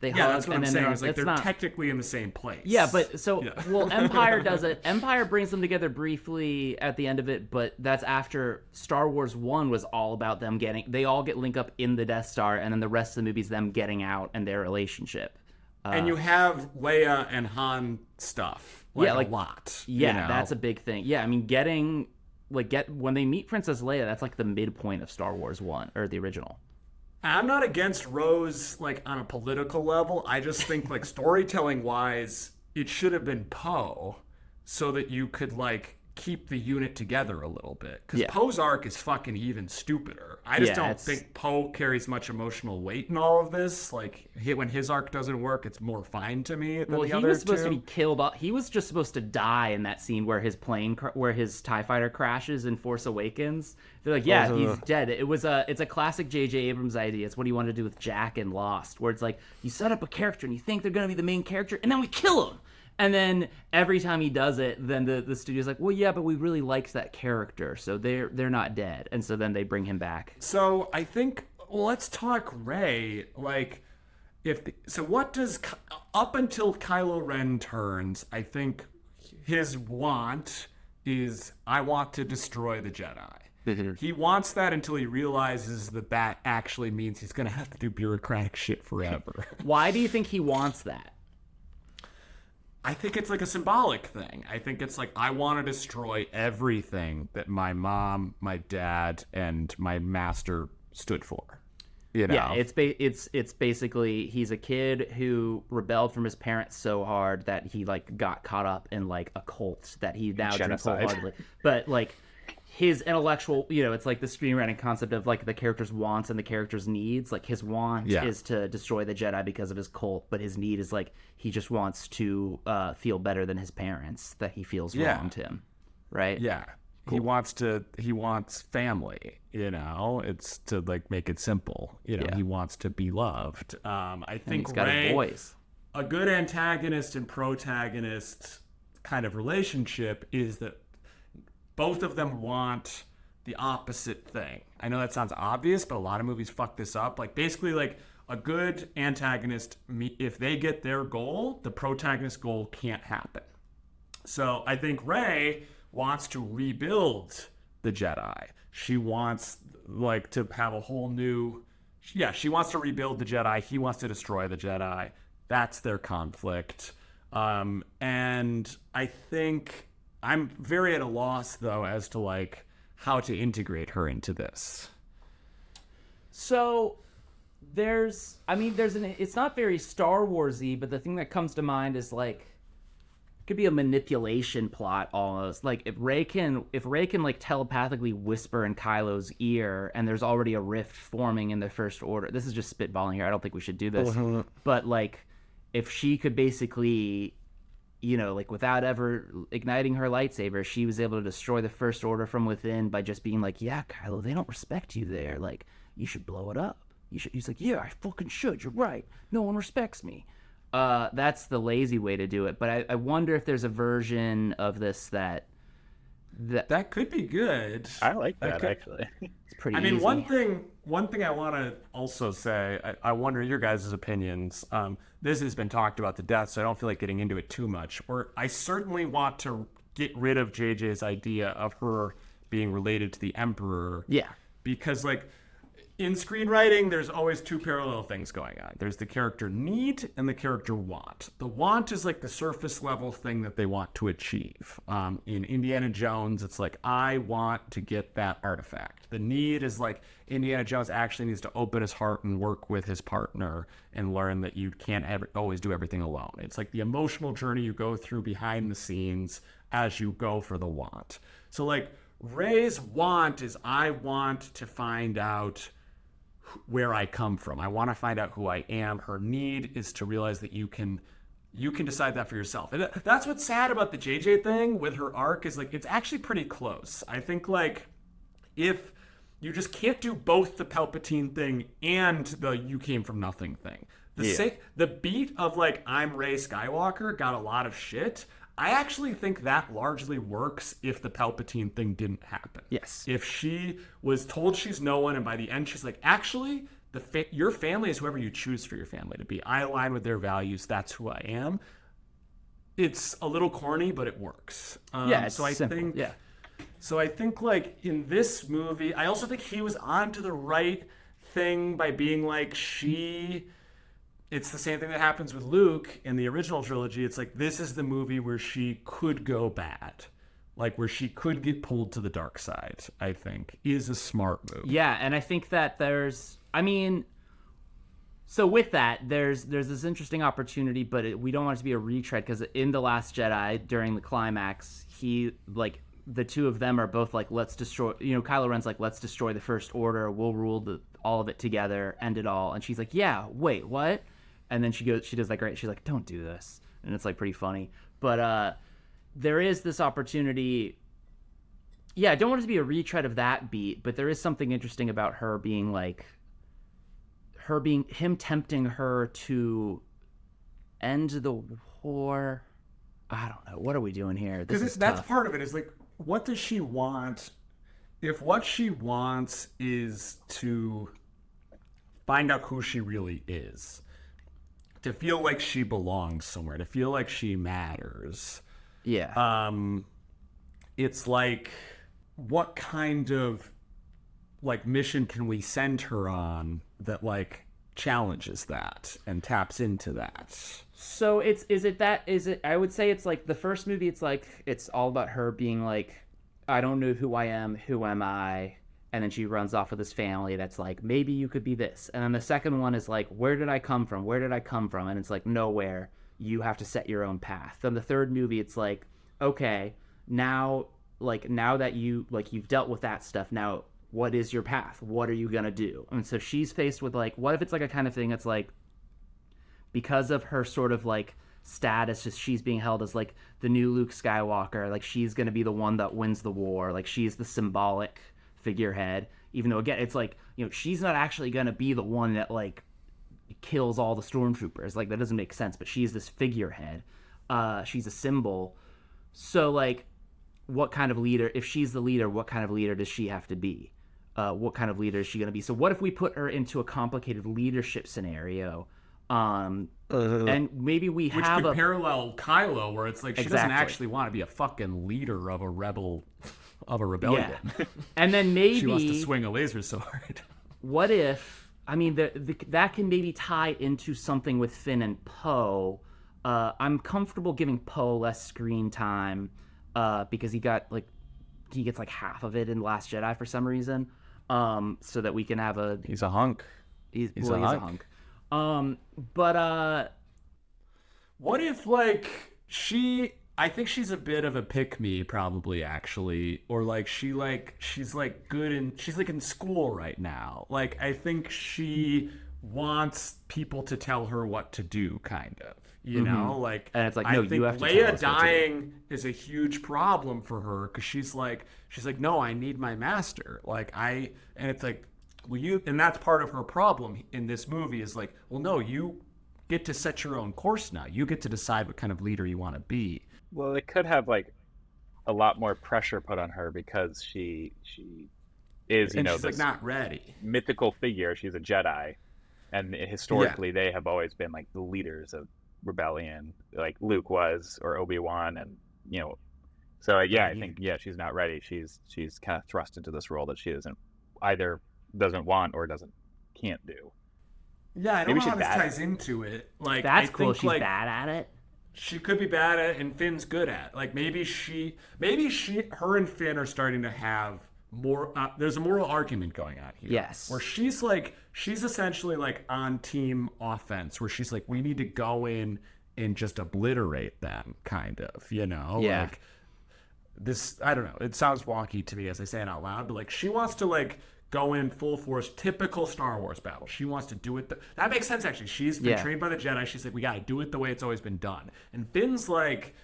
They Yeah, hug, that's what I'm saying. they're- I like, they're not. technically in the same place. Yeah, but so Yeah. [laughs] well, Empire does it. [laughs] Empire brings them together briefly at the end of it, but that's after Star Wars One was all about them getting. They all get linked up in the Death Star, and then the rest of the movie's them getting out and their relationship. and you uh, have Leia and Han stuff. Like, Yeah, like- a lot. Yeah, you know? that's a big thing. Yeah, I mean, getting like get when they meet Princess Leia, that's like the midpoint of Star Wars One or the original. I'm not against Rose like on a political level. I just think like [laughs] storytelling wise, it should have been Poe, so that you could like keep the unit together a little bit. Because Yeah. Poe's arc is fucking even stupider. I just Yeah, don't it's- think Poe carries much emotional weight in all of this. Like he, when his arc doesn't work, it's more fine to me than Well, the arc. Well, he other was supposed two. to be killed. off- He was just supposed to die in that scene where his plane, cr- where his Tie Fighter crashes in Force Awakens. They're like, yeah, he's dead. It was a, it's a classic J.J. Abrams idea. It's what he wanted to do with Jack and Lost, where it's like you set up a character and you think they're gonna be the main character, and then we kill him. And then every time he does it, then the, the studio's like, well, yeah, but we really liked that character, so they're they're not dead. And so then they bring him back. So I think well, let's talk Rey. Like, if the, so, what does up until Kylo Ren turns? I think his want is I want to destroy the Jedi. Mm-hmm. he wants that until he realizes that that actually means he's gonna have to do bureaucratic shit forever. Why do you think he wants that? I think it's like a symbolic thing. I think it's like I want to destroy everything that my mom, my dad, and my master stood for. You know? Yeah, it's ba- it's it's basically he's a kid who rebelled from his parents so hard that he like got caught up in like a cult that he now drinks Genocide. wholeheartedly. But like his intellectual, you know, it's like the screenwriting concept of like the character's wants and the character's needs. Like his want Yeah. is to destroy the Jedi because of his cult, but his need is like he just wants to uh, feel better than his parents that he feels Yeah. wronged him. Right? Yeah. He wants to he wants family, you know. It's to like make it simple. You know, Yeah. he wants to be loved. Um I And think he's got a voice. a good antagonist and protagonist kind of relationship is that both of them want the opposite thing. I know that sounds obvious, but a lot of movies fuck this up. Like basically like a good antagonist if they get their goal, the protagonist goal can't happen. So I think Rey wants to rebuild the Jedi. She wants like to have a whole new yeah, she wants to rebuild the Jedi. He wants to destroy the Jedi. That's their conflict. Um, and I think I'm very at a loss though as to like how to integrate her into this. So there's I mean there's an it's not very Star Warsy, but the thing that comes to mind is like it could be a manipulation plot almost. Like if Rey can if Rey can like telepathically whisper in Kylo's ear and there's already a rift forming in the first order. This is just spitballing here. I don't think we should do this. Oh, but like if she could basically you know, like without ever igniting her lightsaber, she was able to destroy the First Order from within by just being like, "Yeah, Kylo, they don't respect you there. Like, you should blow it up." You should. He's like, "Yeah, I fucking should. You're right. No one respects me." Uh, that's the lazy way to do it. But I, I wonder if there's a version of this that that That could be good. I like that could- actually. it's pretty. I mean, easy. one thing, one thing I want to also say, I, I wonder your guys' opinions. Um, this has been talked about to death, so I don't feel like getting into it too much. Or I certainly want to get rid of JJ's idea of her being related to the Emperor. Yeah. because like in screenwriting, there's always two parallel things going on. There's the character need and the character want. The want is like the surface level thing that they want to achieve. Um, in Indiana Jones, it's like, I want to get that artifact. The need is like, Indiana Jones actually needs to open his heart and work with his partner and learn that you can't ever, always do everything alone. It's like the emotional journey you go through behind the scenes as you go for the want. So, like, Rey's want is I want to find out where I come from. I want to find out who I am. Her need is to realize that you can you can decide that for yourself. And that's what's sad about the JJ thing with her arc is like it's actually pretty close. I think like if you just can't do both the Palpatine thing and the you came from nothing thing. The Yeah. the beat of like I'm Rey Skywalker got a lot of shit. I actually think that largely works if the Palpatine thing didn't happen. Yes. If she was told she's no one, and by the end she's like, actually, the fa- your family is whoever you choose for your family to be. I align with their values. That's who I am. It's a little corny, but it works. Um, yeah, it's so I simple. think yeah. so I think like in this movie, I also think he was onto the right thing by being like she it's the same thing that happens with Luke in the original trilogy. It's like this is the movie where she could go bad. Like where she could get pulled to the dark side, I think, is a smart move. Yeah, and I think that there's, I mean, so with that, there's there's this interesting opportunity, but it, we don't want it to be a retread because in the Last Jedi, during the climax, he like the two of them are both like, let's destroy. You know, Kylo Ren's like, let's destroy the First Order. We'll rule the all of it together, end it all. And she's like, yeah, wait, what? And then she goes, she does like, great. She's like, don't do this, and it's like pretty funny. But uh, there is this opportunity yeah, I don't want it to be a retread of that beat, but there is something interesting about her being like her being him tempting her to end the war. I don't know. What are we doing here? Because that's tough. part of it. Is like, what does she want? If what she wants is to find out who she really is, to feel like she belongs somewhere, to feel like she matters, yeah. um, it's like, what kind of like mission can we send her on that like challenges that and taps into that? So it's is it that is it I would say it's like the first movie it's like it's all about her being like I don't know who I am, who am I? And then she runs off with this family that's like maybe you could be this. And then the second one is like where did I come from? Where did I come from? And it's like nowhere. You have to set your own path. Then the third movie it's like okay, now like now that you like you've dealt with that stuff, now what is your path? What are you going to do? And so she's faced with like what if it's like a kind of thing that's like because of her sort of like status just she's being held as like the new Luke Skywalker like she's going to be the one that wins the war like she's the symbolic figurehead even though again it's like you know she's not actually going to be the one that like kills all the stormtroopers. Like that doesn't make sense but she's this figurehead. Uh she's a symbol. So like what kind of leader if she's the leader what kind of leader does she have to be? Uh, what kind of leader is she going to be? So what if we put her into a complicated leadership scenario um and maybe we Which have could a parallel Kylo, where it's like she doesn't actually want to be a fucking leader of a rebel, of a rebellion. yeah [laughs] and then maybe she wants to swing a laser sword. [laughs] what if I mean the, the, that can maybe tie into something with Finn and Poe. Uh, I'm comfortable giving Poe less screen time uh, because he got like he gets like half of it in Last Jedi for some reason, um, so that we can have a He's a hunk. he's, He's well, a he's hunk. a hunk. Um, but uh, What if like she? I think she's a bit of a pick me, probably actually, or like she like she's like good in she's like in school right now. Like I think she wants people to tell her what to do, kind of. You mm-hmm. know, like And it's like, I no, think you have to Leia dying is a huge problem for her because she's like she's like no, I need my master. Like I and it's like well you and that's part of her problem in this movie is like well no you get to set your own course now. You get to decide what kind of leader you want to be. Well, it could have like a lot more pressure put on her because she she is you and know she's like this not ready. mythical figure. She's a Jedi, and historically they have always been like the leaders of rebellion, like Luke was or Obi Wan, and you know. So uh, yeah, I think yeah, she's not ready. She's she's kind of thrust into this role that she isn't either doesn't want or doesn't can't do. Yeah, I don't Maybe know she's how this bad at ties into it. Like That's I cool. think, She's like, bad at it. She could be bad at and Finn's good at. Like maybe she maybe she her and Finn are starting to have more uh, there's a moral argument going on here. Yes. Where she's like she's essentially like on team offense where she's like we need to go in and just obliterate them kind of, you know? Yeah. Like this I don't know. It sounds wonky to me as I say it out loud, but like she wants to like go in full force, typical Star Wars battle. She wants to do it. The, that makes sense actually. She's been Yeah. trained by the Jedi. She's like, we got to do it the way it's always been done. And Finn's like,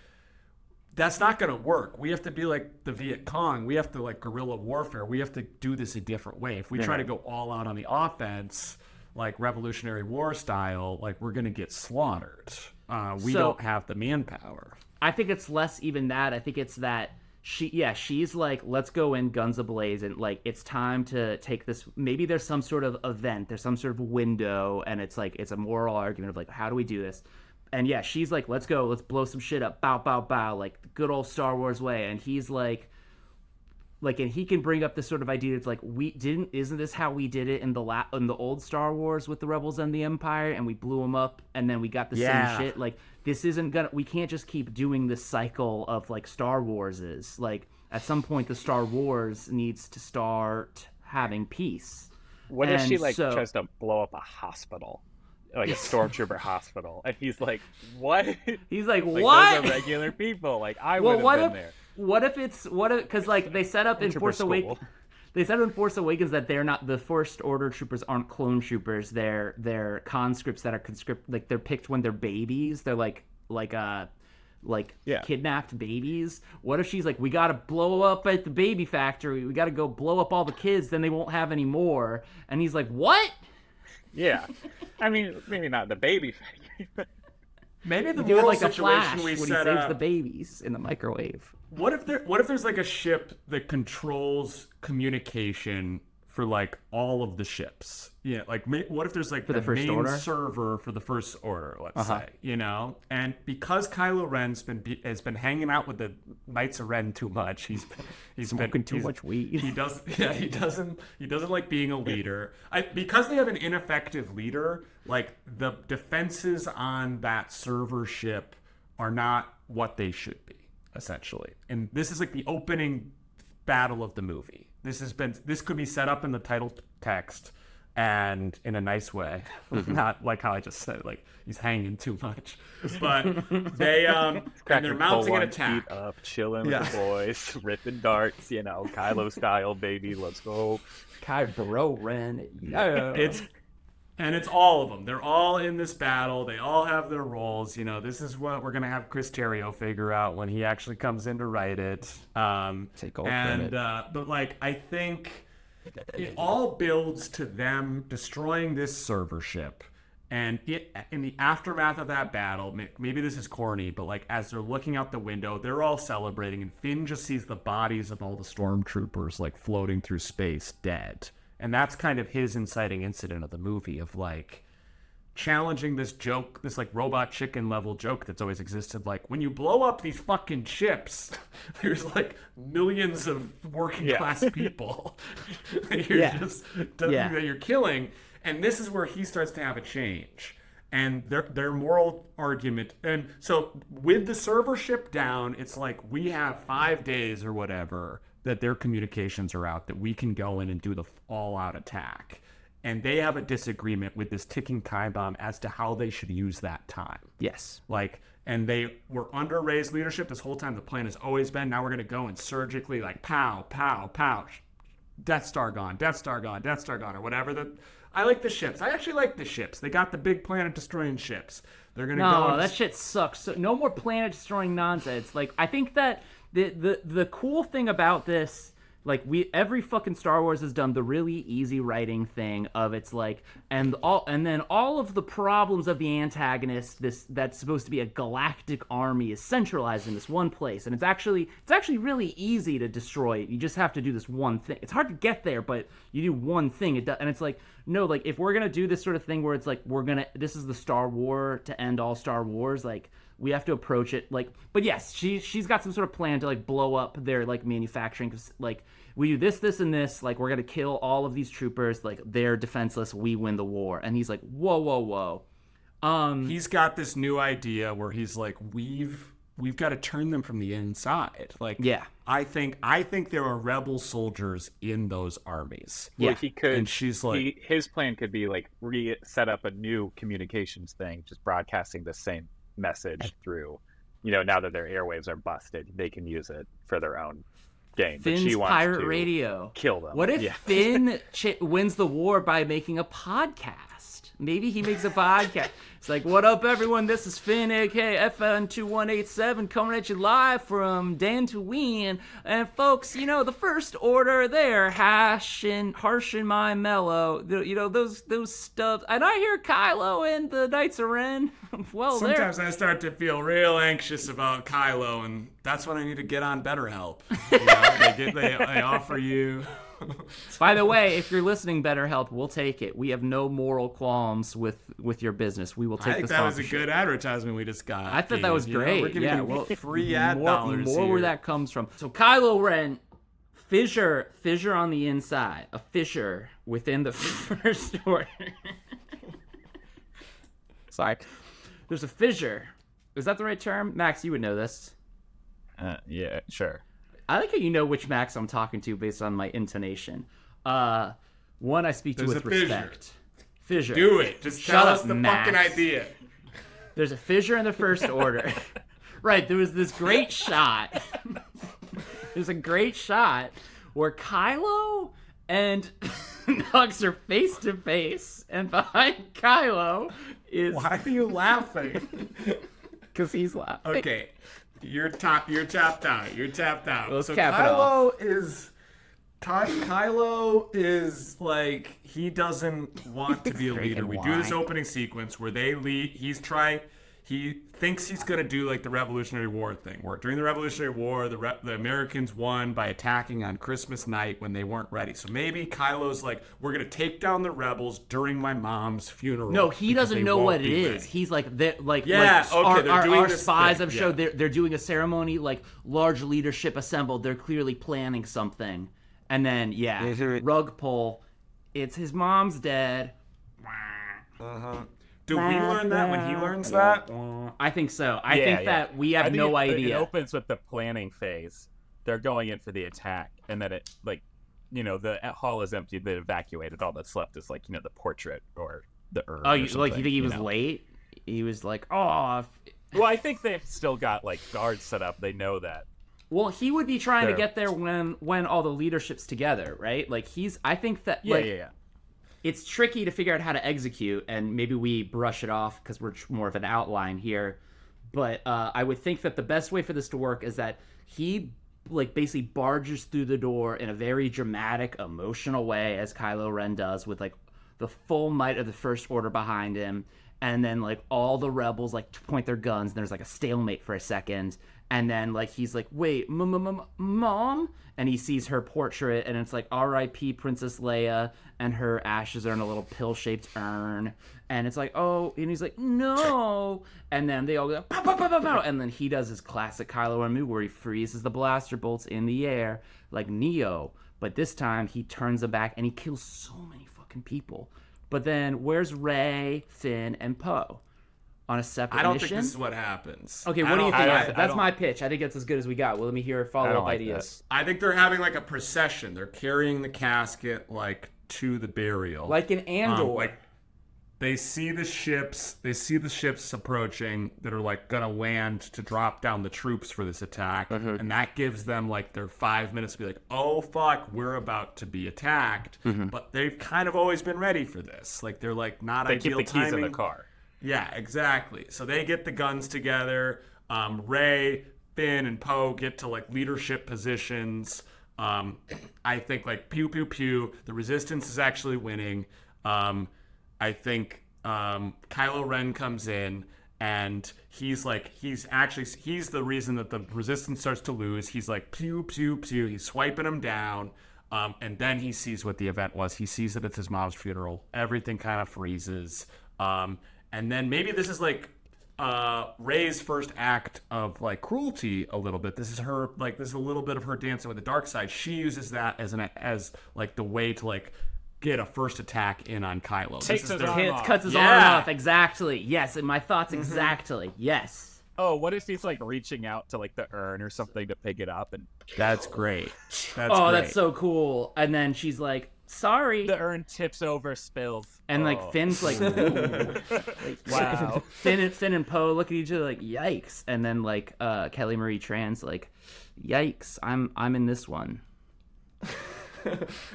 that's not going to work. We have to be like the Viet Cong. We have to like guerrilla warfare. We have to do this a different way. If we try to go all out on the offense, like Revolutionary War style, like we're going to get slaughtered. Uh, we So- don't have the manpower. I think it's less even that. I think it's that she, yeah, she's like, let's go in guns ablaze, and like, it's time to take this. Maybe there's some sort of event, there's some sort of window, and it's like, it's a moral argument of like, how do we do this? And yeah, she's like, let's go, let's blow some shit up, bow, bow, bow, like the good old Star Wars way. And he's like, like, and he can bring up this sort of idea. It's like we didn't. Isn't this how we did it in the la- in the old Star Wars with the Rebels and the Empire, and we blew them up, and then we got the Yeah. same shit. Like this isn't gonna. We can't just keep doing this cycle of like Star Wars is. Like at some point, the Star Wars needs to start having peace. What if she like so- tries to blow up a hospital, like a [laughs] stormtrooper hospital, and he's like, "What? He's like, [laughs] Those what? regular people. Like I well, would have been if there." what if it's what if because like they set up in Force. Awakens. They said in Force Awakens that they're not the First Order troopers aren't clone troopers. They're they're conscripts that are conscript like they're picked when they're babies. They're like like uh like Yeah. kidnapped babies. What if she's like, we gotta blow up at the baby factory. We gotta go blow up all the kids. Then they won't have any more. And he's like, what? Yeah, [laughs] I mean, maybe not the baby factory, but Maybe the it moral like a situation flash we when he set saves up. the babies in the microwave. What if there? What if there's like a ship that controls communication for like all of the ships? Yeah, like ma- what if there's like For the First main Order? server for the first order? Let's Uh-huh. say you know, and because Kylo Ren's been be, has been hanging out with the Knights of Ren too much, he's [laughs] he's Smoking been, too he's- much weed. He does, [laughs] yeah, he doesn't he doesn't like being a leader. I, because they have an ineffective leader, like the defenses on that server ship are not what they should be essentially. And this is like the opening battle of the movie. This has been this could be set up in the title text and in a nice way, [laughs] not like how I just said, like he's hanging too much. But they [laughs] um and cracking they're mounting an attack. up, chilling Yeah. with the boys, [laughs] ripping darts. You know, Kylo style, baby. Let's go. Kylo Ren. Yeah. It's and it's all of them. They're all in this battle. They all have their roles. You know, this is what we're gonna have Chris Terrio figure out when he actually comes in to write it. Um, Take all and credit. uh, but like I think it all builds to them destroying this server ship. And it, in the aftermath of that battle, maybe this is corny, but like as they're looking out the window, they're all celebrating, and Finn just sees the bodies of all the stormtroopers like floating through space, dead. And that's kind of his inciting incident of the movie of like challenging this joke, this like robot chicken level joke that's always existed. Like when you blow up these fucking ships, [laughs] there's like millions of working Yeah. class people [laughs] that you're Yeah. just Yeah. that you're killing. And this is where he starts to have a change. And their their moral argument, and so with the server ship down, it's like we have five days or whatever that their communications are out that we can go in and do the all out attack and they have a disagreement with this ticking time bomb as to how they should use that time. yes. Like, and they were under Rey's leadership this whole time. The plan has always been now we're going to go and surgically, like, pow, pow, pow, Death Star gone, Death Star gone, Death Star gone, or whatever. The, I like the ships. I actually like the ships. They got the big planet destroying ships. They're going to go. No, that shit sucks. So, no more planet destroying nonsense. Like I think that the the the cool thing about this like we every fucking Star Wars has done the really easy writing thing of it's like and all and then all of the problems of the antagonist this that's supposed to be a galactic army is centralized in this one place and it's actually it's actually really easy to destroy it. You just have to do this one thing. It's hard to get there, but you do one thing it does, and it's like no like if we're to do this sort of thing where it's like we're to this is the Star War to end all Star Wars like we have to approach it like but yes she she's got some sort of plan to like blow up their like manufacturing 'cause, like we do this, this, and this. Like, we're gonna kill all of these troopers. Like, they're defenseless. We win the war. And he's like, whoa, whoa, whoa. Um, He's got this new idea where he's like, we've we've got to turn them from the inside. Like, Yeah. I think I think there are rebel soldiers in those armies. Well, Yeah. he could. And she's like- he, his plan could be like re set up a new communications thing, just broadcasting the same message through. You know, now that their airwaves are busted, they can use it for their own but Finn's she wants pirate to radio. kill them. What if Yeah. [laughs] Finn ch- wins the war by making a podcast? Maybe he makes a podcast. It's like, what up, everyone? This is Finn, aka FN2187, coming at you live from Dan to Dantooine. And folks, you know, the first order there, hash and harsh and my mellow. You know, those those stubs. And I hear Kylo and the Knights of Ren. [laughs] well, there. Sometimes I start to feel real anxious about Kylo, and that's when I need to get on BetterHelp. You know, they, get, they, they offer you. [laughs] By the way, if you're listening, BetterHelp, we'll take it. We have no moral qualms with with your business. We will take I think the that was a good advertisement we just got. I thought that was Gabe, you know? great. We're giving yeah, you well, free ad more, dollars more here. where that comes from. So Kylo Ren, fissure, fissure on the inside, a fissure within the [laughs] first order. [laughs] Sorry, there's a fissure. Is that the right term, Max? You would know this. Uh, yeah, sure. I like how you know which Max I'm talking to based on my intonation. Uh, one I speak to with a respect. Fissure. Do it. Just Shut tell up, us the Max. fucking idea. There's a fissure in the first order. [laughs] right, there was this great shot. [laughs] There's a great shot where Kylo and [laughs] Hux are face to face, and behind Kylo is Why are you laughing? because he's laughing. Okay, you're top. You're tapped out. You're tapped out. Let's so cap it Kylo is. Ty- Kylo is like he doesn't want to [laughs] be a leader. We do this opening sequence where they lead. He's trying. He thinks he's gonna do like the Revolutionary War thing, where during the Revolutionary War, the Re- the Americans won by attacking on Christmas night when they weren't ready. So maybe Kylo's like, we're gonna take down the rebels during my mom's funeral. No, he doesn't know what it is. ready." He's like they're like Yeah, like, okay, our, they're our, doing our this spies thing, have showed yeah. they're they're doing a ceremony like large leadership assembled. They're clearly planning something, and then yeah, rug pull. It's his mom's dead. Do we learn that when he learns that? I think so. I Yeah, think yeah. that we have I think no it, It opens with the planning phase. They're going in for the attack, and then it like, you know, the uh, hall is empty. They evacuated. All that's left is like, you know, the portrait or the urn. oh, or you, like you think he was know? late? He was like, oh. Well, I think they've still got like guards set up. They know that. Well, he would be trying to get there when when all the leadership's together, right? Like he's. I think that Yeah, like, yeah, yeah. It's tricky to figure out how to execute, and maybe we brush it off because we're more of an outline here. But uh, I would think that the best way for this to work is that he like basically barges through the door in a very dramatic, emotional way, as Kylo Ren does, with like the full might of the First Order behind him, and then like all the rebels like point their guns. And there's like a stalemate for a second, and then like he's like, "Wait, mom," and he sees her portrait, and it's like R.I.P. Princess Leia, and her ashes are in a little pill-shaped urn, and it's like, "Oh," and he's like, "No," and then they all go, pow, pow, pow, pow, pow, and then he does his classic Kylo Ren move where he freezes the blaster bolts in the air like Neo, but this time he turns them back and he kills so many fucking people. But then where's Rey, Finn, and Poe on a separate I don't mission? think this is what happens. Okay, what do you think? I That's, I that's don't- my pitch. I think that's as good as we got. Well, let me hear I follow-up like ideas. I think they're having like a procession. They're carrying the casket like to the burial. Like an Andor. Um, like they see the ships, they see the ships approaching that are like gonna land to drop down the troops for this attack, Mm-hmm. and that gives them like their five minutes to be like, "Oh fuck, we're about to be attacked." Mm-hmm. But they've kind of always been ready for this. Like they're like not They keep ideal the keys timing. in the car. Yeah, exactly. So they get the guns together. Um, Rey, Finn, and Poe get to like leadership positions. Um, I think like pew pew pew. The Resistance is actually winning. Um, I think um, Kylo Ren comes in and he's like he's actually he's the reason that the Resistance starts to lose. He's like pew pew pew. He's swiping them down. Um, and then he sees what the event was. He sees that it's his mom's funeral. Everything kind of freezes. Um, and then maybe this is like uh, Rey's first act of like cruelty a little bit. This is her like this is a little bit of her dancing with the dark side. She uses that as an as like the way to like get a first attack in on Kylo. This Takes is his arm Hits, off. cuts his Yeah. arm off. Exactly. Yes, and my thoughts Mm-hmm. exactly. Yes. Oh, what if he's like reaching out to like the urn or something to pick it up, and That's great. That's oh, great. that's so cool. And then she's like, "Sorry," the urn tips over, spills, and like Oh. Finn's like, [laughs] "Ooh." wow. Finn and Finn and Poe look at each other like, "Yikes!" And then like uh, Kelly Marie Tran's like, "Yikes! I'm I'm in this one."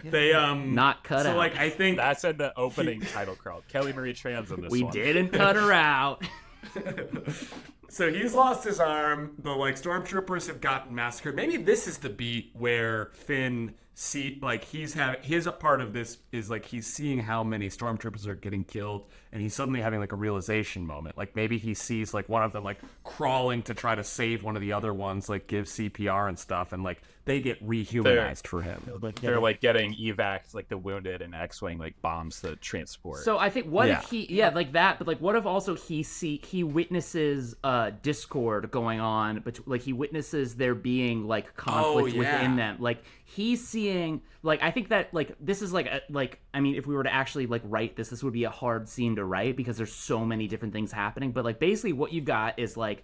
They um Not cut out. so out. like I think That's in the opening title crawl. Kelly Marie Tran's in this one. we one. didn't cut her out. [laughs] So he's lost his arm. The like stormtroopers have gotten massacred. Maybe this is the beat where Finn see like he's having his a part of this is like he's seeing how many stormtroopers are getting killed, and he's suddenly having like a realization moment. Like maybe he sees like one of them like crawling to try to save one of the other ones, like give CPR and stuff, and like they get rehumanized for him. They're like getting evacs, like the wounded and X-wing like bombs the transport. So I think what Yeah. if he yeah like that, but like what if also he see he witnesses uh discord going on, but like he witnesses there being like conflict Oh, yeah. within them. Like he's seeing like I think that like this is like a, like I mean if we were to actually like write this, this would be a hard scene to write because there's so many different things happening. But like basically what you've got is like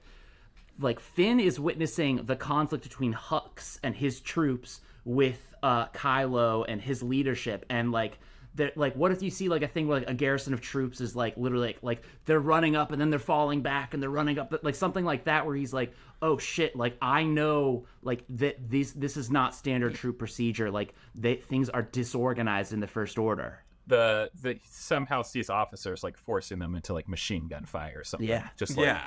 like Finn is witnessing the conflict between Hux and his troops with uh Kylo and his leadership and like that like what if you see like a thing where like a garrison of troops is like literally like, like they're running up and then they're falling back and they're running up like something like that where he's like oh shit like I know like that this this is not standard troop procedure like they things are disorganized in the first order the the somehow sees officers like forcing them into like machine gun fire or something. Yeah. Just like yeah.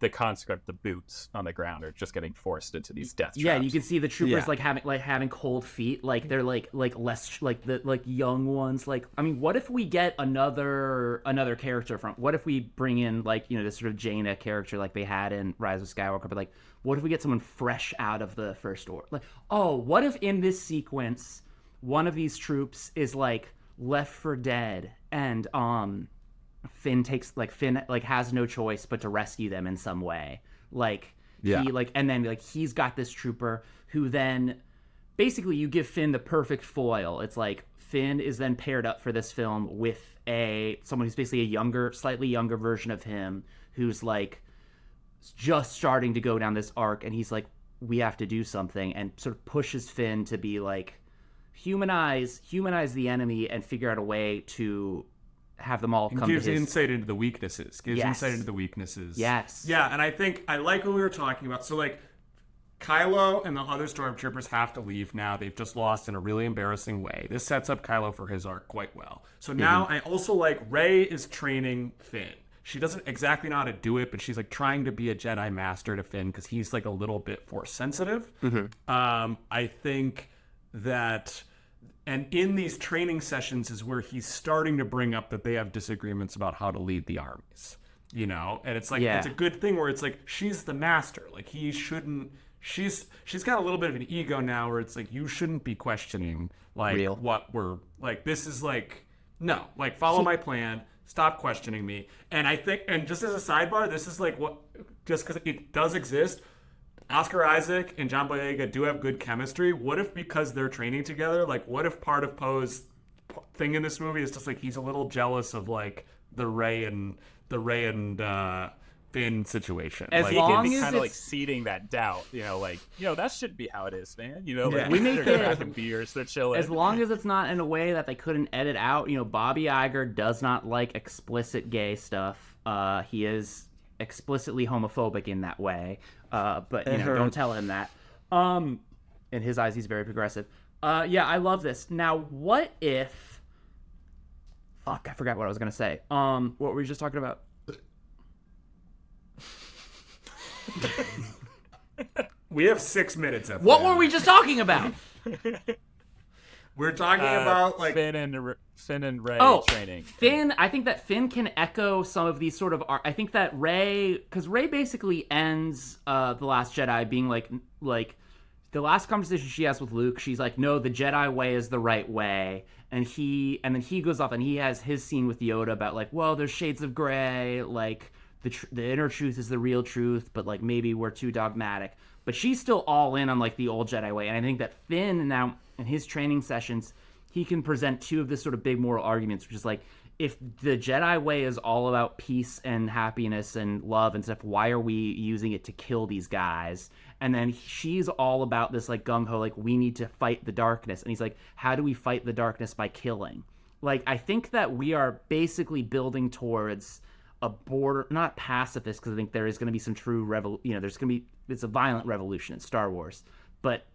The conscript, the boots on the ground are just getting forced into these death traps. Yeah, you can see the troopers Yeah. like having like having cold feet, like they're like like less like the like young ones. Like, I mean, what if we get another another character from? What if we bring in like you know this sort of Jannah character like they had in Rise of Skywalker? But like, what if we get someone fresh out of the first order? Like, oh, what if in this sequence one of these troops is like left for dead and um Finn takes like Finn like has no choice but to rescue them in some way. Like Yeah. he like and then like he's got this trooper who then basically you give Finn the perfect foil. It's like Finn is then paired up for this film with a someone who's basically a younger, slightly younger version of him who's like just starting to go down this arc and he's like we have to do something and sort of pushes Finn to be like humanize humanize the enemy and figure out a way to have them all And come gives his insight into the weaknesses. Gives Yes. insight into the weaknesses. Yes. Yeah, and I think I like what we were talking about. So like Kylo and the other stormtroopers have to leave now. They've just lost in a really embarrassing way. This sets up Kylo for his arc quite well. So now I also like Rey is training Finn. She doesn't exactly know how to do it, but she's like trying to be a Jedi master to Finn because he's like a little bit force sensitive. Hmm. Um, I think that and in these training sessions is where he's starting to bring up that they have disagreements about how to lead the armies you know and it's like Yeah. it's a good thing where it's like she's the master like he shouldn't she's she's got a little bit of an ego now where it's like you shouldn't be questioning like Real. what we're like this is like no like follow my plan stop questioning me and i think and just as a sidebar this is like what just because it does exist Oscar Isaac and John Boyega do have good chemistry. What if because they're training together, like what if part of Poe's thing in this movie is just like he's a little jealous of like the Rey and the Rey and uh, Finn situation. As like, he long can be as kind of like seeding that doubt, you know, like you know that should be how it is, man. You know, like Yeah. We make they're it- cracking beers, they're chilling. as long as it's not in a way that they couldn't edit out. You know, Bobby Iger does not like explicit gay stuff. Uh, he is explicitly homophobic in that way. Uh, but you know, don't tell him that. Um, in his eyes, he's very progressive. Uh, yeah, I love this. Now, what if? Fuck, I forgot what I was gonna say. Um, what were we just talking about? [laughs] we have six minutes. Of What were we just talking about? [laughs] We're talking Uh, about like Finn and R- Finn and Rey oh, training. Finn, I think that Finn can echo some of these sort of. ar- I think that Rey, because Rey basically ends uh, the Last Jedi being like, like the last conversation she has with Luke. She's like, "No, the Jedi way is the right way," and he, and then he goes off and he has his scene with Yoda about like, "Well, there's shades of gray, like." the tr- the inner truth is the real truth, but like maybe we're too dogmatic. But she's still all in on like the old Jedi way, and I think that Finn now in his training sessions he can present two of the sort of big moral arguments, which is like if the Jedi way is all about peace and happiness and love and stuff, why are we using it to kill these guys? And then she's all about this like gung ho, like we need to fight the darkness. And he's like, how do we fight the darkness by killing? Like I think that we are basically building towards a border, not pacifist, because I think there is going to be some true revol, you know, there's going to be it's a violent revolution in Star Wars, but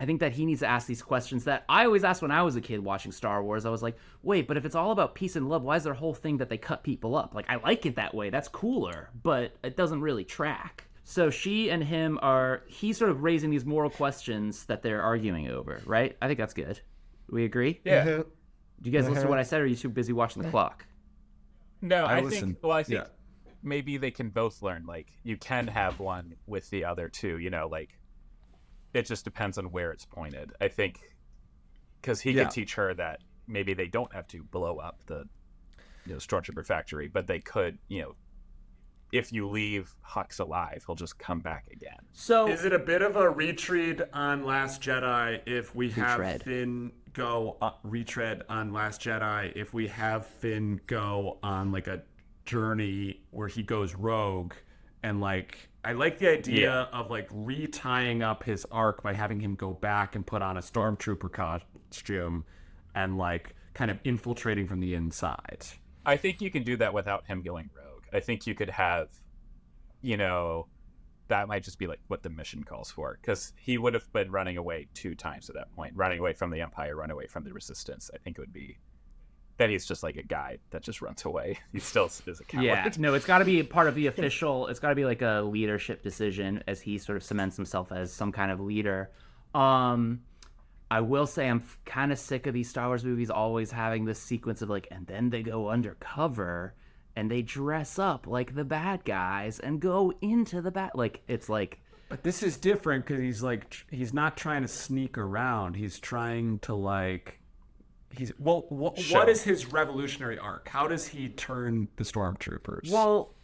I think that he needs to ask these questions that I always asked when I was a kid watching Star Wars. I was like, wait, but if it's all about peace and love, why is there a whole thing that they cut people up? Like, I like it that way. That's cooler, but it doesn't really track. So she and him are, he's sort of raising these moral questions that they're arguing over, right? I think that's good. We agree? Yeah. Mhm. Do you guys listen to what I said, or are you too busy watching the clock? No, I I, listen. think. Well, I think Yeah. maybe they can both learn. Like you can have one with the other too. You know, like it just depends on where it's pointed. I think because he Yeah. could teach her that maybe they don't have to blow up the you know stormtrooper factory, but they could. You know, if you leave Hux alive, he'll just come back again. So, Is it a bit of a retread on Last Jedi if we have Retread. Finn go uh, retread on Last Jedi if we have Finn go on like a journey where he goes rogue and like I like the idea Yeah. of like retying up his arc by having him go back and put on a stormtrooper costume and like kind of infiltrating from the inside. I think you can do that without him going rogue. I think you could have, you know, that might just be like what the mission calls for because he would have been running away two times at that point, running away from the Empire, run away from the Resistance. I think it would be that he's just like a guy that just runs away. [laughs] He still is a coward. Yeah, no, it's got to be part of the official. It's got to be like a leadership decision as he sort of cements himself as some kind of leader. Um, I will say I'm kind of sick of these Star Wars movies always having this sequence of like, and then they go undercover and they dress up like the bad guys and go into the bad. Like it's like But this is different because he's like he's not trying to sneak around. He's trying to like he's well. Wh- Show. What is his revolutionary arc? How does he turn the stormtroopers? Well,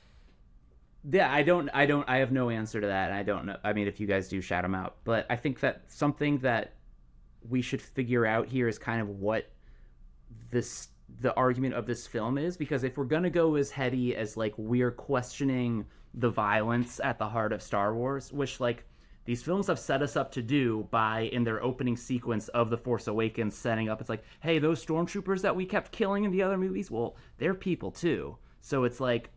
yeah, I don't, I don't, I have no answer to that. I don't know. I mean, if you guys do, shout them out. But I think that something that we should figure out here is kind of what this the argument of this film is because if we're gonna go as heady as like we're questioning the violence at the heart of Star Wars, which like these films have set us up to do by in their opening sequence of The Force Awakens setting up it's like, hey, those stormtroopers that we kept killing in the other movies, well, they're people too. So it's like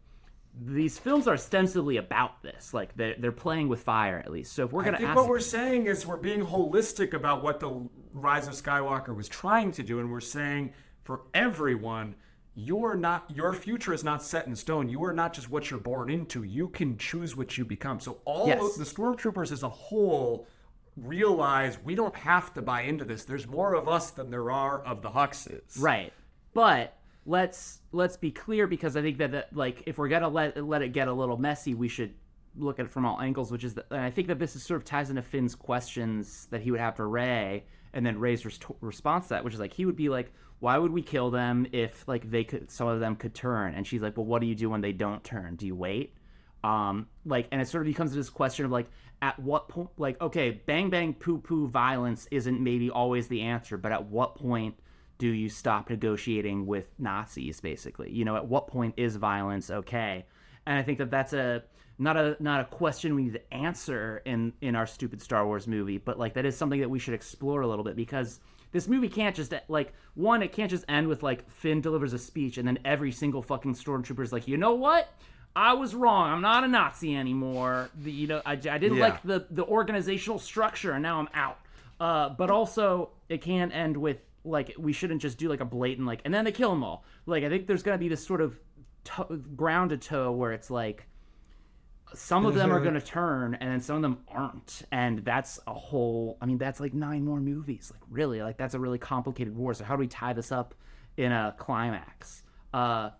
these films are ostensibly about this. Like they're they're playing with fire at least. So if we're gonna. I think ask what we're saying is we're being holistic about what the Rise of Skywalker was trying to do, and we're saying for everyone, you're not your future is not set in stone. You are not just what you're born into. You can choose what you become. So all Yes. of the stormtroopers as a whole realize we don't have to buy into this. There's more of us than there are of the Huxes. Right. But let's let's be clear because I think that, that like if we're gonna let let it get a little messy, we should look at it from all angles. Which is, that, and I think that this is sort of ties into Finn's questions that he would have for Rey, and then Rey's res- response to that, which is like he would be like, "Why would we kill them if like they could, some of them could turn?" And she's like, "Well, what do you do when they don't turn? Do you wait?" um like and it sort of becomes this question of like at what point like okay bang bang poo poo violence isn't maybe always the answer but at what point do you stop negotiating with nazis basically you know at what point is violence okay and i think that that's a not a not a question we need to answer in in our stupid star wars movie but like that is something that we should explore a little bit because this movie can't just like one it can't just end with like finn delivers a speech and then every single fucking stormtrooper is like you know what I was wrong. I'm not a Nazi anymore. The, you know, I, I didn't Yeah. like the the organizational structure, and now I'm out. Uh, but also, it can't end with like we shouldn't just do like a blatant like, and then they kill them all. Like I think there's gonna be this sort of to- ground to toe where it's like some of them are going to turn and then some of them aren't. And that's a whole i mean that's like nine more movies. Like really? Like that's a really complicated war. So how do we tie this up in a climax? Uh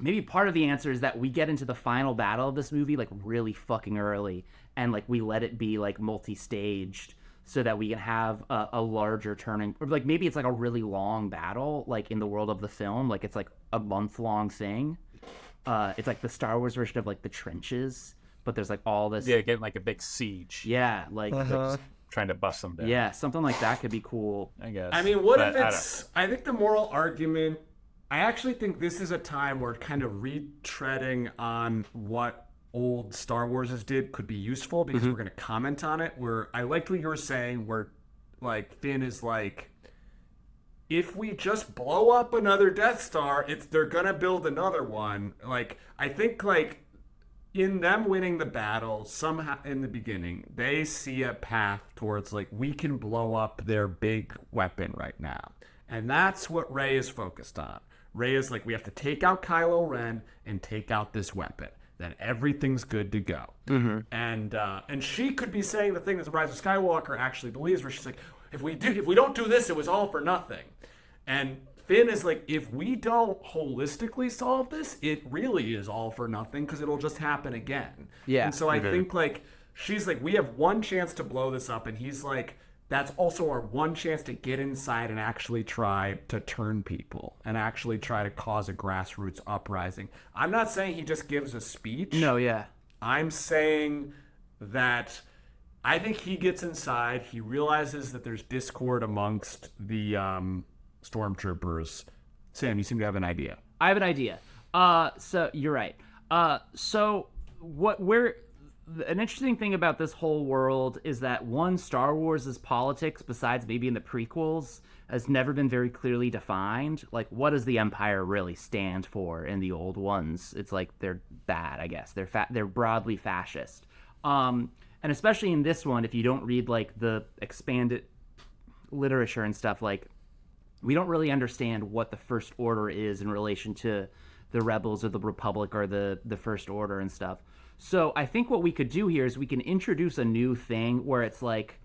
maybe part of the answer is that we get into the final battle of this movie like really fucking early and like we let it be like multi-staged so that we can have a, a larger turning or like maybe it's like a really long battle like in the world of the film. Like it's like a month long thing. Uh, it's like the Star Wars version of like the trenches, but there's like all this. Yeah, getting like a big siege, Yeah, like Uh-huh. trying to bust them down. yeah, something like that could be cool. I guess. I mean, what But if I it's? I, think the moral argument. I actually think this is a time where kind of retreading on what old Star Wars did could be useful because we're going to comment on it. Where I liked what you were saying, where like Finn is like, if we just blow up another Death Star, it's they're gonna build another one. Like I think like in them winning the battle somehow in the beginning they see a path towards like we can blow up their big weapon right now. And that's what rey is focused on. Rey is like we have to take out kylo ren and take out this weapon then everything's good to go. And uh, and she could be saying the thing that the rise of skywalker actually believes where she's like if we do if we don't do this it was all for nothing. And Finn is like, if we don't holistically solve this, it really is all for nothing because it'll just happen again. Yeah. And so I think like she's like, we have one chance to blow this up, and he's like, that's also our one chance to get inside and actually try to turn people and actually try to cause a grassroots uprising. I'm not saying he just gives a speech. No, yeah, I'm saying that I think he gets inside. He realizes that there's discord amongst the um, stormtroopers. Sam, you seem to have an idea. I have an idea. Uh, so you're right. Uh, so what we're an interesting thing about this whole world is that one Star Wars' politics, besides maybe in the prequels, has never been very clearly defined. Like, what does the Empire really stand for in the old ones? It's like they're bad, I guess. They're fa- they're broadly fascist. Um, and especially in this one, if you don't read like the expanded literature and stuff, like we don't really understand what the first order is in relation to the rebels or the republic or the the first order and stuff. So i think what we could do here is we can introduce a new thing where it's like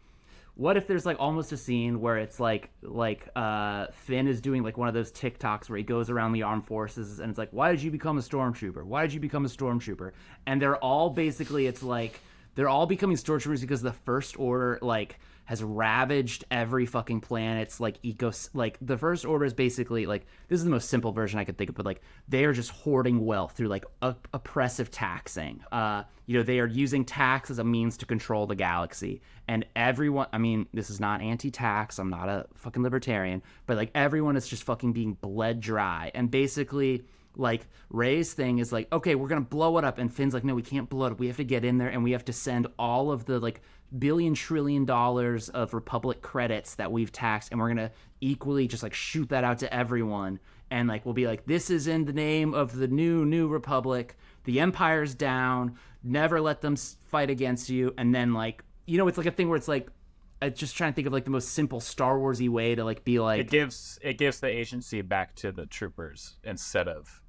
what if there's like almost a scene where it's like like uh finn is doing like one of those tiktoks where he goes around the armed forces and it's like why did you become a stormtrooper? Why did you become a stormtrooper? And they're all basically it's like they're all becoming stormtroopers because the first order like has ravaged every fucking planet's like ecos like the first order is basically like this is the most simple version i could think of but like they are just hoarding wealth through like op- oppressive taxing. Uh you know they are using tax as a means to control the galaxy. And everyone i mean this is not anti-tax i'm not a fucking libertarian but like everyone is just fucking being bled dry. And basically like Rey's thing is like, okay, we're gonna blow it up, and Finn's like, no, we can't blow it up. We have to get in there, and we have to send all of the like billion trillion dollars of Republic credits that we've taxed, and we're gonna equally just like shoot that out to everyone, and like we'll be like, this is in the name of the new new Republic. The Empire's down. Never let them fight against you, and then like you know, it's like a thing where it's like. I'm just trying to think of like the most simple Star Warsy way to like be like it gives it gives the agency back to the troopers instead of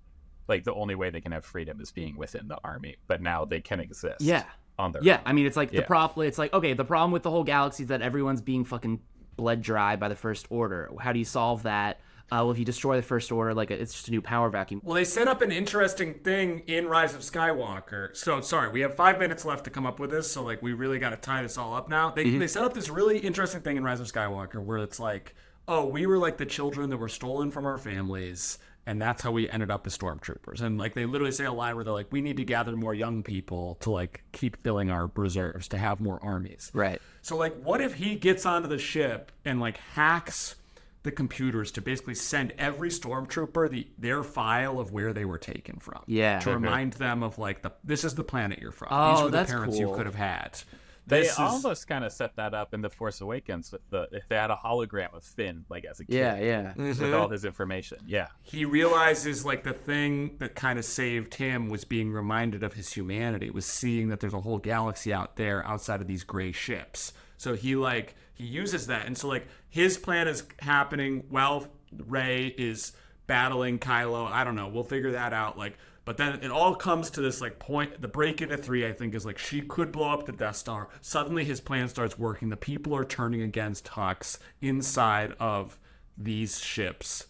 like the only way they can have freedom is being within the army. But now they can exist. Yeah. On their Yeah. I mean, it's like the problem. It's like okay, the problem with the whole galaxy is that everyone's being fucking bled dry by the First Order. How do you solve that? Uh, well, if you destroy the First Order, like it's just a new power vacuum. Well, they set up an interesting thing in Rise of Skywalker. So sorry, we have five minutes left to come up with this. So like, we really got to tie this all up now. They they set up this really interesting thing in Rise of Skywalker where it's like, oh, we were like the children that were stolen from our families. And that's how we ended up as stormtroopers. And like they literally say a line where they're like, "We need to gather more young people to like keep filling our reserves to have more armies." Right. So like what if he gets onto the ship and like hacks the computers to basically send every stormtrooper the their file of where they were taken from. Yeah. To remind them of like the this is the planet you're from. Oh, These were the that's parents you could have had. They This is- almost kind of set that up in the Force Awakens with the if they had a hologram of Finn like as a kid Yeah, yeah. with mm-hmm. all his information. Yeah. he realizes like the thing that kind of saved him was being reminded of his humanity was seeing that there's a whole galaxy out there outside of these gray ships so he like he uses that and so like his plan is happening while rey is battling kylo i don't know we'll figure that out like but then it all comes to this like point the break into three i think is like she could blow up the death star. Suddenly his plan starts working. The people are turning against hux inside of these ships.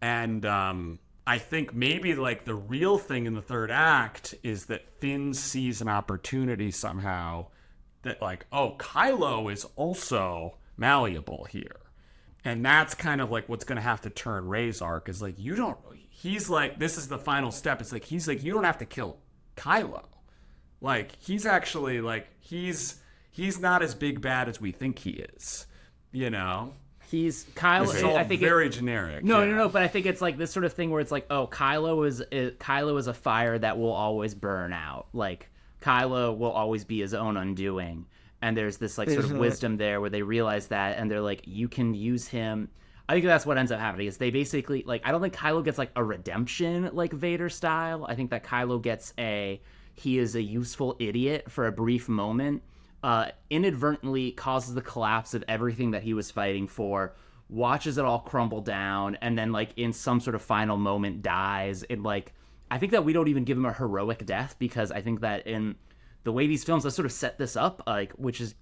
And um, I think maybe like the real thing in the third act is that Finn sees an opportunity somehow that like, oh, Kylo is also malleable here. And that's kind of like what's going to have to turn Rey's arc is like you don't he's like this is the final step. It's like he's like you don't have to kill Kylo. Like he's actually like he's he's not as big bad as we think he is. You know? He's Kylo. It's all I think it- very generic. No, yeah. no, no. But I think it's like this sort of thing where it's like, oh, Kylo is, is Kylo is a fire that will always burn out. Like Kylo will always be his own undoing. And there's this like sort of wisdom there where they realize that, and they're like, you can use him. I think that's what ends up happening is they basically like I don't think Kylo gets like a redemption like Vader style. I think that Kylo gets a he is a useful idiot for a brief moment uh, inadvertently causes the collapse of everything that he was fighting for, watches it all crumble down, and then like in some sort of final moment dies. And like I think that we don't even give him a heroic death because I think that in the way these films have sort of set this up, like which is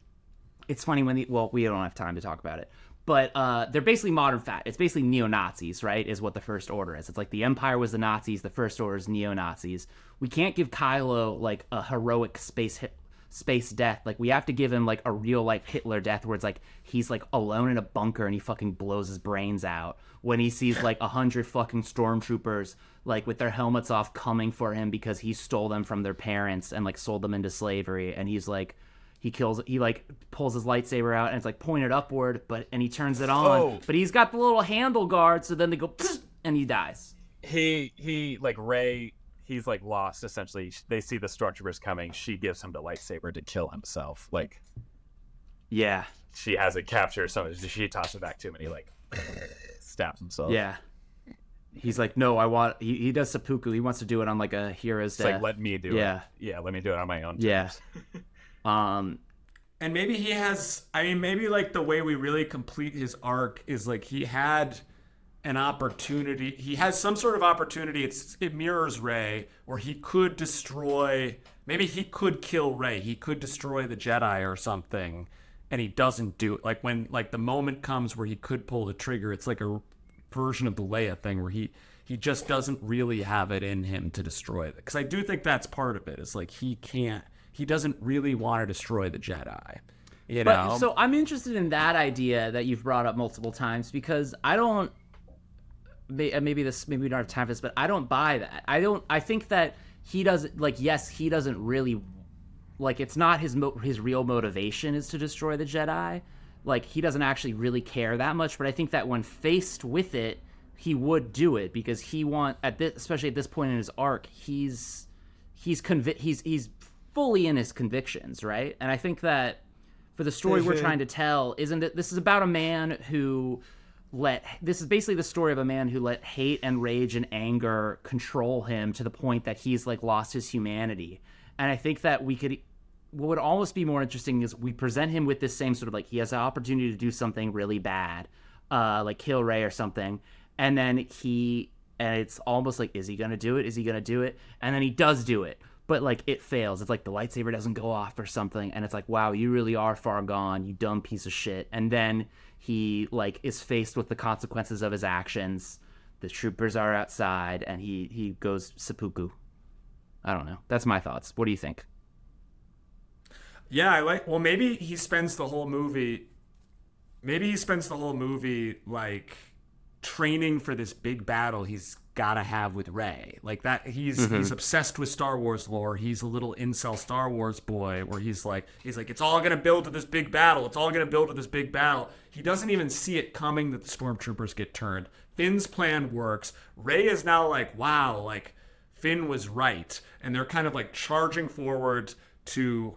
it's funny when the well we don't have time to talk about it but uh, they're basically modern fat. It's basically neo-nazis right is what the first order is. It's like the empire was the nazis the first order is neo-nazis. We can't give kylo like a heroic space hit space death. Like we have to give him like a real life hitler death where it's like he's like alone in a bunker and he fucking blows his brains out when he sees like a hundred fucking stormtroopers like with their helmets off coming for him because he stole them from their parents and like sold them into slavery. And he's like he kills he like pulls his lightsaber out and it's like pointed upward but and he turns it on Oh. but he's got the little handle guard so then they go [sniffs] and he dies he he like Rey. He's like lost essentially. They see the stormtroopers coming. She gives him the lightsaber to kill himself. Like yeah she has it captured, so she tosses it back to him, and he like [sniffs] stabs himself. yeah he's like no i want he, he does seppuku he wants to do it on like a hero's it's death like let me do Yeah. it. Yeah, yeah, let me do it on my own. yeah terms. [laughs] um And maybe he has. I mean, maybe like the way we really complete his arc is like he had an opportunity. He has some sort of opportunity. It's it mirrors Rey, where he could destroy. Maybe he could kill Rey. He could destroy the Jedi or something, and he doesn't do it. Like when like the moment comes where he could pull the trigger. It's like a version of the Leia thing where he he just doesn't really have it in him to destroy it. Because I do think that's part of it. It's like he can't. He doesn't really want to destroy the Jedi. You But know. so I'm interested in that idea that you've brought up multiple times because I don't. uh, Maybe this, maybe we don't have time for this, but I don't buy that. I don't. I think that he doesn't like. Yes, he doesn't really like. It's not his mo- his real motivation is to destroy the Jedi. Like he doesn't actually really care that much. But I think that when faced with it, he would do it because he want at this, especially at this point in his arc, he's he's convi- he's he's fully in his convictions, right? And I think that for the story we're trying to tell, isn't it? This is about a man who let this is basically the story of a man who let hate and rage and anger control him to the point that he's like lost his humanity. And I think that we could what would almost be more interesting is we present him with this same sort of like he has an opportunity to do something really bad, uh, like kill Rey or something, and then he and it's almost like is he gonna do it? Is he gonna do it? And then he does do it, but like it fails. It's like the lightsaber doesn't go off or something, and it's like wow, you really are far gone, you dumb piece of shit. And then he like is faced with the consequences of his actions. The troopers are outside, and he he goes seppuku. I don't know. That's my thoughts. What do you think? Yeah, I like. Well, maybe he spends the whole movie. Maybe he spends the whole movie like training for this big battle he's got to have with Rey. Like that, he's he's obsessed with Star Wars lore. He's a little incel Star Wars boy, where he's like, he's like, it's all gonna build to this big battle. It's all gonna build to this big battle. He doesn't even see it coming that the stormtroopers get turned. Finn's plan works. Rey is now like, wow, like Finn was right, and they're kind of like charging forward to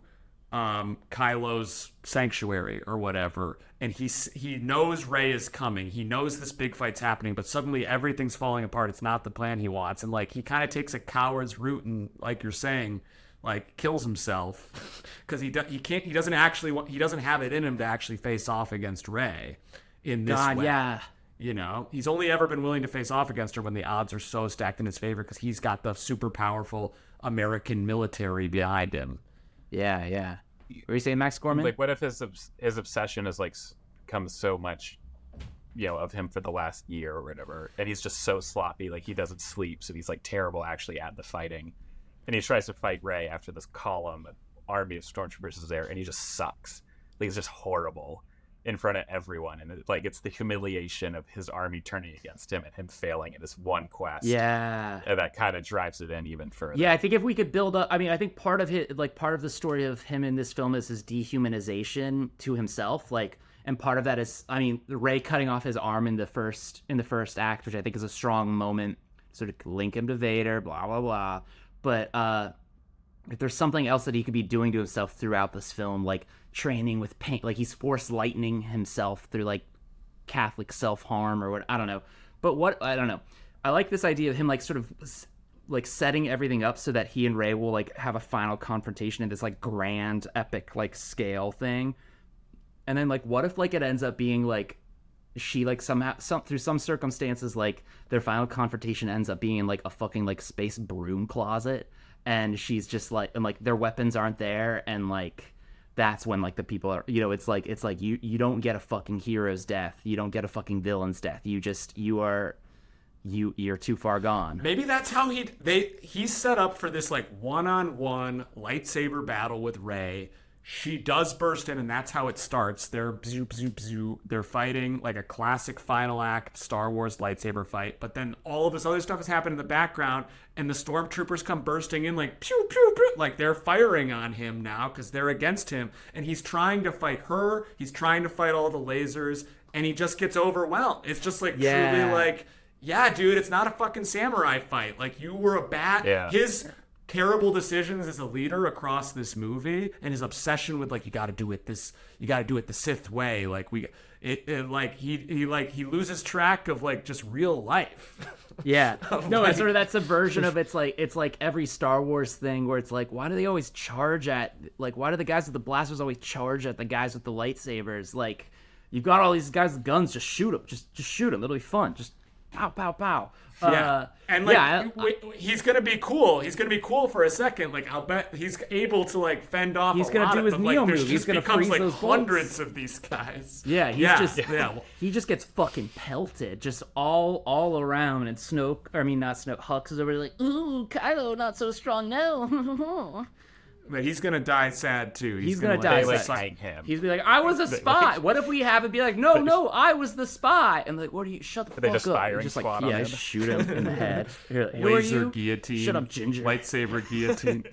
um, Kylo's sanctuary or whatever, and he he knows Rey is coming. He knows this big fight's happening, but suddenly everything's falling apart. It's not the plan he wants, and like he kind of takes a coward's route and, like you're saying, like kills himself [laughs] because he do- he can't he doesn't actually want he doesn't have it in him to actually face off against Rey in this God, way. yeah. You know, he's only ever been willing to face off against her when the odds are so stacked in his favor because he's got the super powerful American military behind him. Yeah, yeah. What are you saying, Max Gorman? Like, what if his his obsession is like comes so much, you know, of him for the last year or whatever, and he's just so sloppy, like he doesn't sleep, so he's like terrible actually at the fighting, and he tries to fight Rey after this column army of stormtroopers is there, and he just sucks. Like he's just horrible, in front of everyone, and it, like it's the humiliation of his army turning against him and him failing in this one quest. Yeah. and that kind of drives it in even further. Yeah, I think if we could build up, I mean, I think part of it, like part of the story of him in this film is his dehumanization to himself, like, and part of that is, I mean, Rey cutting off his arm in the first in the first act, which I think is a strong moment, sort of link him to Vader, blah blah blah. But uh, if there's something else that he could be doing to himself throughout this film, like training with pain, like he's force lightning himself through like Catholic self harm or what I don't know. But what I don't know. I like this idea of him like sort of like setting everything up so that he and Rey will like have a final confrontation in this like grand epic like scale thing. And then like what if like it ends up being like she like somehow some through some circumstances like their final confrontation ends up being in like a fucking like space broom closet and she's just like and like their weapons aren't there and like that's when like the people are you know it's like it's like you you don't get a fucking hero's death. You don't get a fucking villain's death. You just you are you you're too far gone. Maybe that's how he they he's set up for this like one-on-one lightsaber battle with Rey. She does burst in, and that's how it starts. They're bzoo, bzoo, bzoo. They're fighting like a classic final act Star Wars lightsaber fight. But then all of this other stuff has happened in the background, and the stormtroopers come bursting in like pew pew pew, like they're firing on him now because they're against him, and he's trying to fight her. He's trying to fight all the lasers, and he just gets overwhelmed. It's just like Yeah. truly like yeah, dude, it's not a fucking samurai fight. Like you were a bat. Yeah. His terrible decisions as a leader across this movie and his obsession with like you got to do it this you got to do it the Sith way. Like we it, it like he he like he loses track of like just real life. [laughs] Yeah. [laughs] No, like- it's sort of that subversion of [laughs] it's like it's like every Star Wars thing where it's like, why do they always charge at like why do the guys with the blasters always charge at the guys with the lightsabers? Like you've got all these guys with guns, just shoot them, just just shoot them. It'll be fun. Just pow pow pow. Yeah. Uh, and like yeah, I- w- he's gonna be cool. He's gonna be cool for a second. Like I'll bet he's able to like fend off. He's gonna do of, his like, Neo there's move. He's gonna becomes freeze like those bolts. hundreds of these guys. Yeah, he's yeah, just yeah. he just gets fucking pelted, just all all around. And Snoke, I mean not Snoke, Hux is over there like, ooh, Kylo not so strong now. [laughs] But he's gonna die sad too. He's, He's gonna like, die They like sad. hang him. He's be like, I was a spy. What if we have it be like, no, no, I was the spy? And like, what are you? Shut the They fuck just up. firing just like, squad on yeah, him. shoot him in the [laughs] head. You're like, laser you? guillotine. Shut up, Ginger. Lightsaber [laughs] guillotine.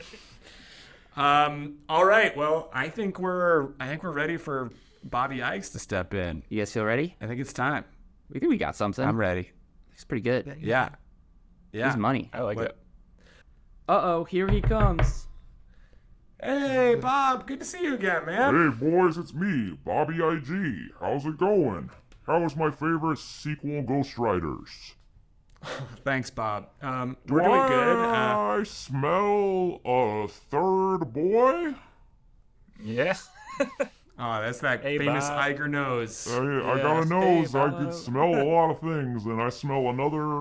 um. All right. Well, I think we're I think we're ready for Bobby Ikes to step in. You guys feel ready? I think it's time. We think we got something. I'm ready. He's pretty good. Yeah. Yeah. He's money. I like What- it. Uh oh, here he comes. Hey, Bob. Good to see you again, man. Hey boys, it's me, Bobby IG. How's it going? How was my favorite sequel, Ghost Riders? [laughs] Thanks, Bob. Um, we're doing good. Uh, I smell a third boy. Yeah. [laughs] oh, that's that Hey, famous Bob. Iger nose. I, I Yes, got a nose. hey, I Bob. can smell a lot of things, and I smell another.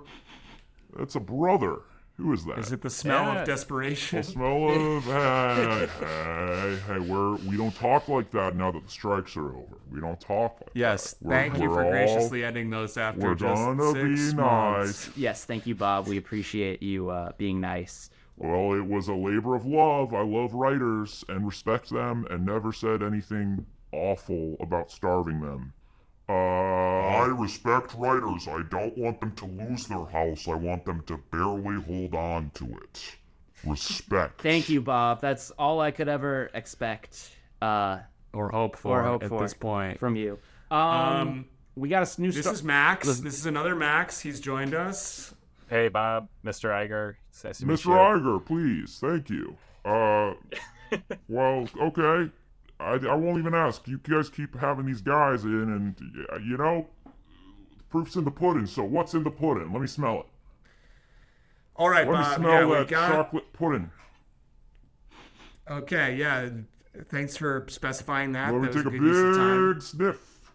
That's a brother. Who is that? Is it the smell Yeah. of desperation? The smell of [laughs] hey, hey, hey, we're we don't talk like that now that the strikes are over. We don't talk like Yes. that. We're- Thank you we're for all- graciously ending those after We're just gonna six be months. nice. Yes, thank you, Bob. We appreciate you uh, being nice. Well, it was a labor of love. I love writers and respect them, and never said anything awful about starving them. Uh, I respect writers. I don't want them to lose their house. I want them to barely hold on to it. Respect. Thank you, Bob. That's all I could ever expect uh, Or hope for or hope at for this point. from you. Um, Um, we got a new This star- is Max. This is another Max. He's joined us. Hey, Bob, Mr. Iger. It's nice to meet Mr. you. Iger, please. Thank you. Uh, [laughs] well, okay. I, I won't even ask. You guys keep having these guys in, and, uh, you know, proof's in the pudding, so what's in the pudding? Let me smell it. All right, Let me smell yeah, that got. chocolate pudding. Okay, yeah. Thanks for specifying that. Let me that was take a good use of time. big sniff.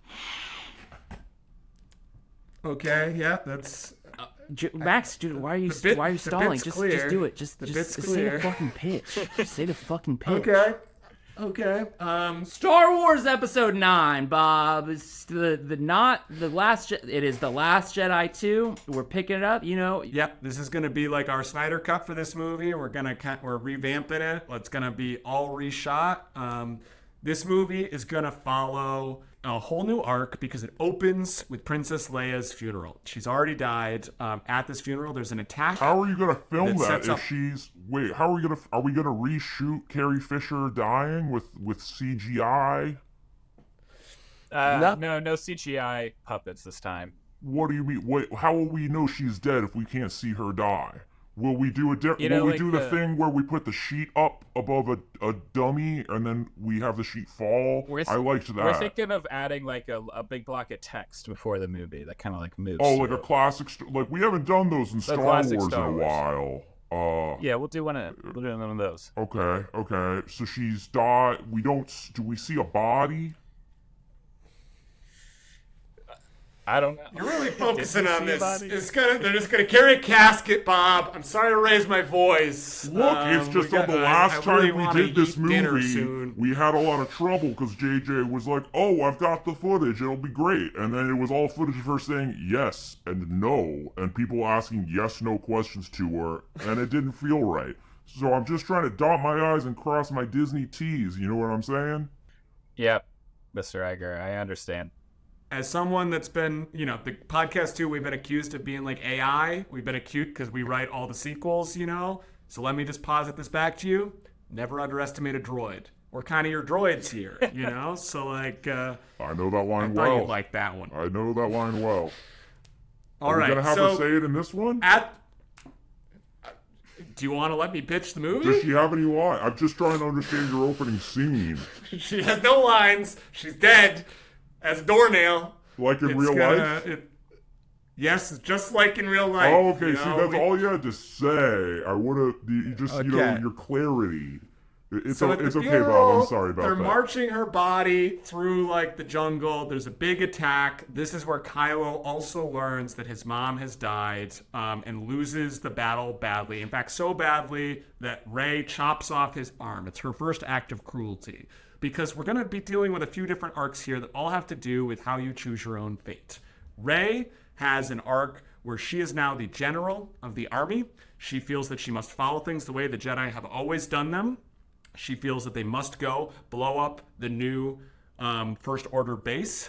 Okay, yeah, that's. J- Max, dude, why are you bit- why are you stalling? Just clear. just do it. Just The just, bit's just say the fucking pitch. [laughs] Just say the fucking pitch. Okay. Okay. Um. Star Wars Episode Nine, Bob. It's the the not the last. Je- it is the last Jedi two. We're picking it up. You know. Yep, this is gonna be like our Snyder cut for this movie. We're gonna we're revamping it. It's gonna be all reshot. Um, this movie is gonna follow a whole new arc because it opens with Princess Leia's funeral. She's already died. Um, at this funeral, there's an attack. How are you gonna film That that, if up- she's wait? How are we gonna are we gonna reshoot Carrie Fisher dying with with CGI? Uh, No. no, no CGI puppets this time. What do you mean? Wait, how will we know she's dead if we can't see her die? Will we do a di- You know, Will we like do the, the- thing where we put the sheet up above a, a dummy and then we have the sheet fall? We're I liked that. We're thinking of adding like a, a big block of text before the movie that kind of like moves. oh, like a through. classic. St- like we haven't done those in Star Wars classic in a while. Uh, Yeah, we'll do one of we'll do one of those. Okay, okay. So she's died. We don't. Do we see a body? I don't know. You're really [laughs] focusing on this. body? It's gonna. They're just gonna carry a casket, Bob. I'm sorry to raise my voice. Look, it's Um, just on got- the last I really time we did this movie, we had a lot of trouble because JJ was like, "Oh, I've got the footage. It'll be great," and then it was all footage of her saying yes and no, and people asking yes no questions to her, and it didn't feel right. So I'm just trying to dot my i's and cross my Disney T's. You know what I'm saying? Yep, Mr. Iger, I understand. As someone that's been, you know, the podcast too, we've been accused of being like AI. We've been accused because we write all the sequels, you know. So let me just posit this back to you: never underestimate a droid. We're kind of your droids here, you [laughs] know. so like, uh, I know that line thought well. you'd like that one. I know that line well. All Are right, we gonna have so her say it in this one? at. Do you want to let me pitch the movie? Does she have any line? I'm just trying to understand your opening scene. [laughs] She has no lines. She's dead as a doornail. Like in It's real gonna- life? it- yes, just like in real life. Oh, okay. you See, know, that's we- all you had to say. I would have, you just, you know, your clarity. It's, So o- at the it's okay, funeral, Bob. I'm sorry about they're that. marching her body through like the jungle. There's a big attack. This is where Kylo also learns that his mom has died um, and loses the battle badly. In fact, so badly that Rey chops off his arm. It's her first act of cruelty. Because we're going to be dealing with a few different arcs here that all have to do with how you choose your own fate. Rey has an arc where she is now the general of the army. She feels that she must follow things the way the Jedi have always done them. She feels that they must go blow up the new um, First Order base,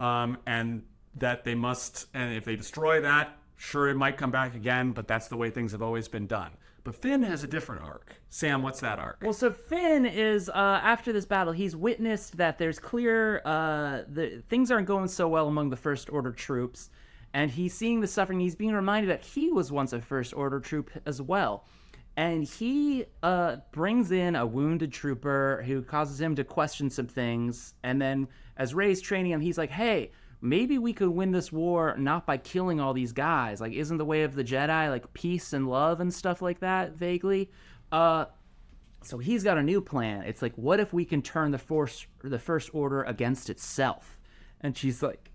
um, and that they must, and if they destroy that, sure, it might come back again, but that's the way things have always been done. But Finn has a different arc. Sam, what's that arc? Well, so Finn is uh, after this battle. He's witnessed that there's clear uh, the things aren't going so well among the First Order troops, and he's seeing the suffering. He's being reminded that he was once a First Order troop as well, and he uh, brings in a wounded trooper who causes him to question some things. And then, as Rey's training him, he's like, "Hey." Maybe we could win this war not by killing all these guys. Like, isn't the way of the Jedi like peace and love and stuff like that? Vaguely, uh, so he's got a new plan. It's like, what if we can turn the force, the first order against itself? And she's like,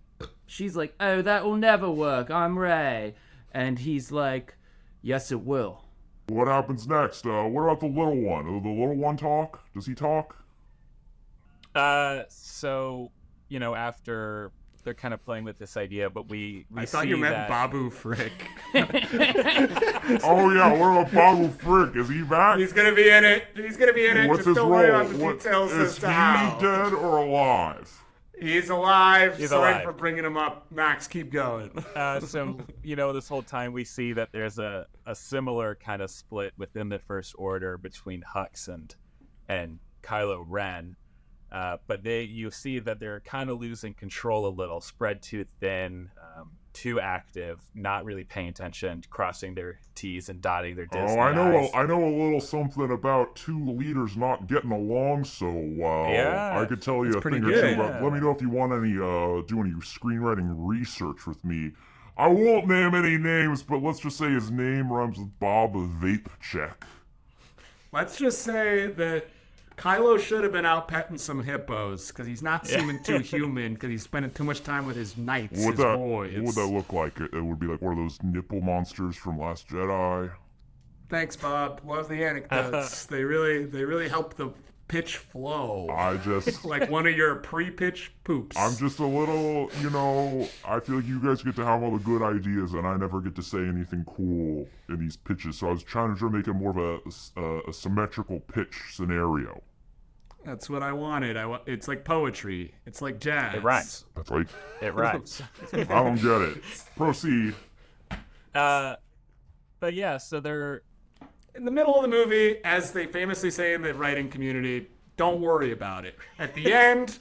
she's like, oh, that will never work. I'm Rey, and he's like, yes, it will. What happens next? Uh, what about the little one? Will the little one talk? Does he talk? Uh, so you know, after they're kind of playing with this idea, but we we I thought you meant that... Babu Frick. [laughs] oh yeah. What about Babu Frick? Is he back? He's gonna be in it. He's gonna be in it. What's Just his don't role? worry about the What- details is as he to how. dead or alive? He's alive. He's Sorry alive. for bringing him up. Max, keep going. [laughs] Uh, so you know, this whole time we see that there's a, a similar kind of split within the First Order between Hux and and Kylo Ren. Uh, but they, you see that they're kind of losing control a little, spread too thin, um, too active, not really paying attention, crossing their T's and dotting their Disney Oh, I know. I's. A, I know a little something about two leaders not getting along so well. Yeah, I could tell you a pretty thing or two. About, let me know if you want any uh, do any screenwriting research with me. I won't name any names, but let's just say his name rhymes with Bob Vape Check. Let's just say that Kylo should have been out petting some hippos because he's not seeming too [laughs] human because he's spending too much time with his knights, What would his that? boys. What would that look like? It, it would be like one of those nipple monsters from Last Jedi. Thanks, Bob. Love the anecdotes. [laughs] they really, they really help the pitch flow. I just. [laughs] like one of your pre-pitch poops. I'm just a little, you know, I feel like you guys get to have all the good ideas and I never get to say anything cool in these pitches. So I was trying to make it more of a, a, a symmetrical pitch scenario. That's what I wanted. I wa- it's like poetry. It's like jazz. It rhymes. That's like It rhymes. [laughs] I don't get it. Proceed. uh, but yeah, so they're In the middle of the movie, as they famously say in the writing community, don't worry about it. At the end,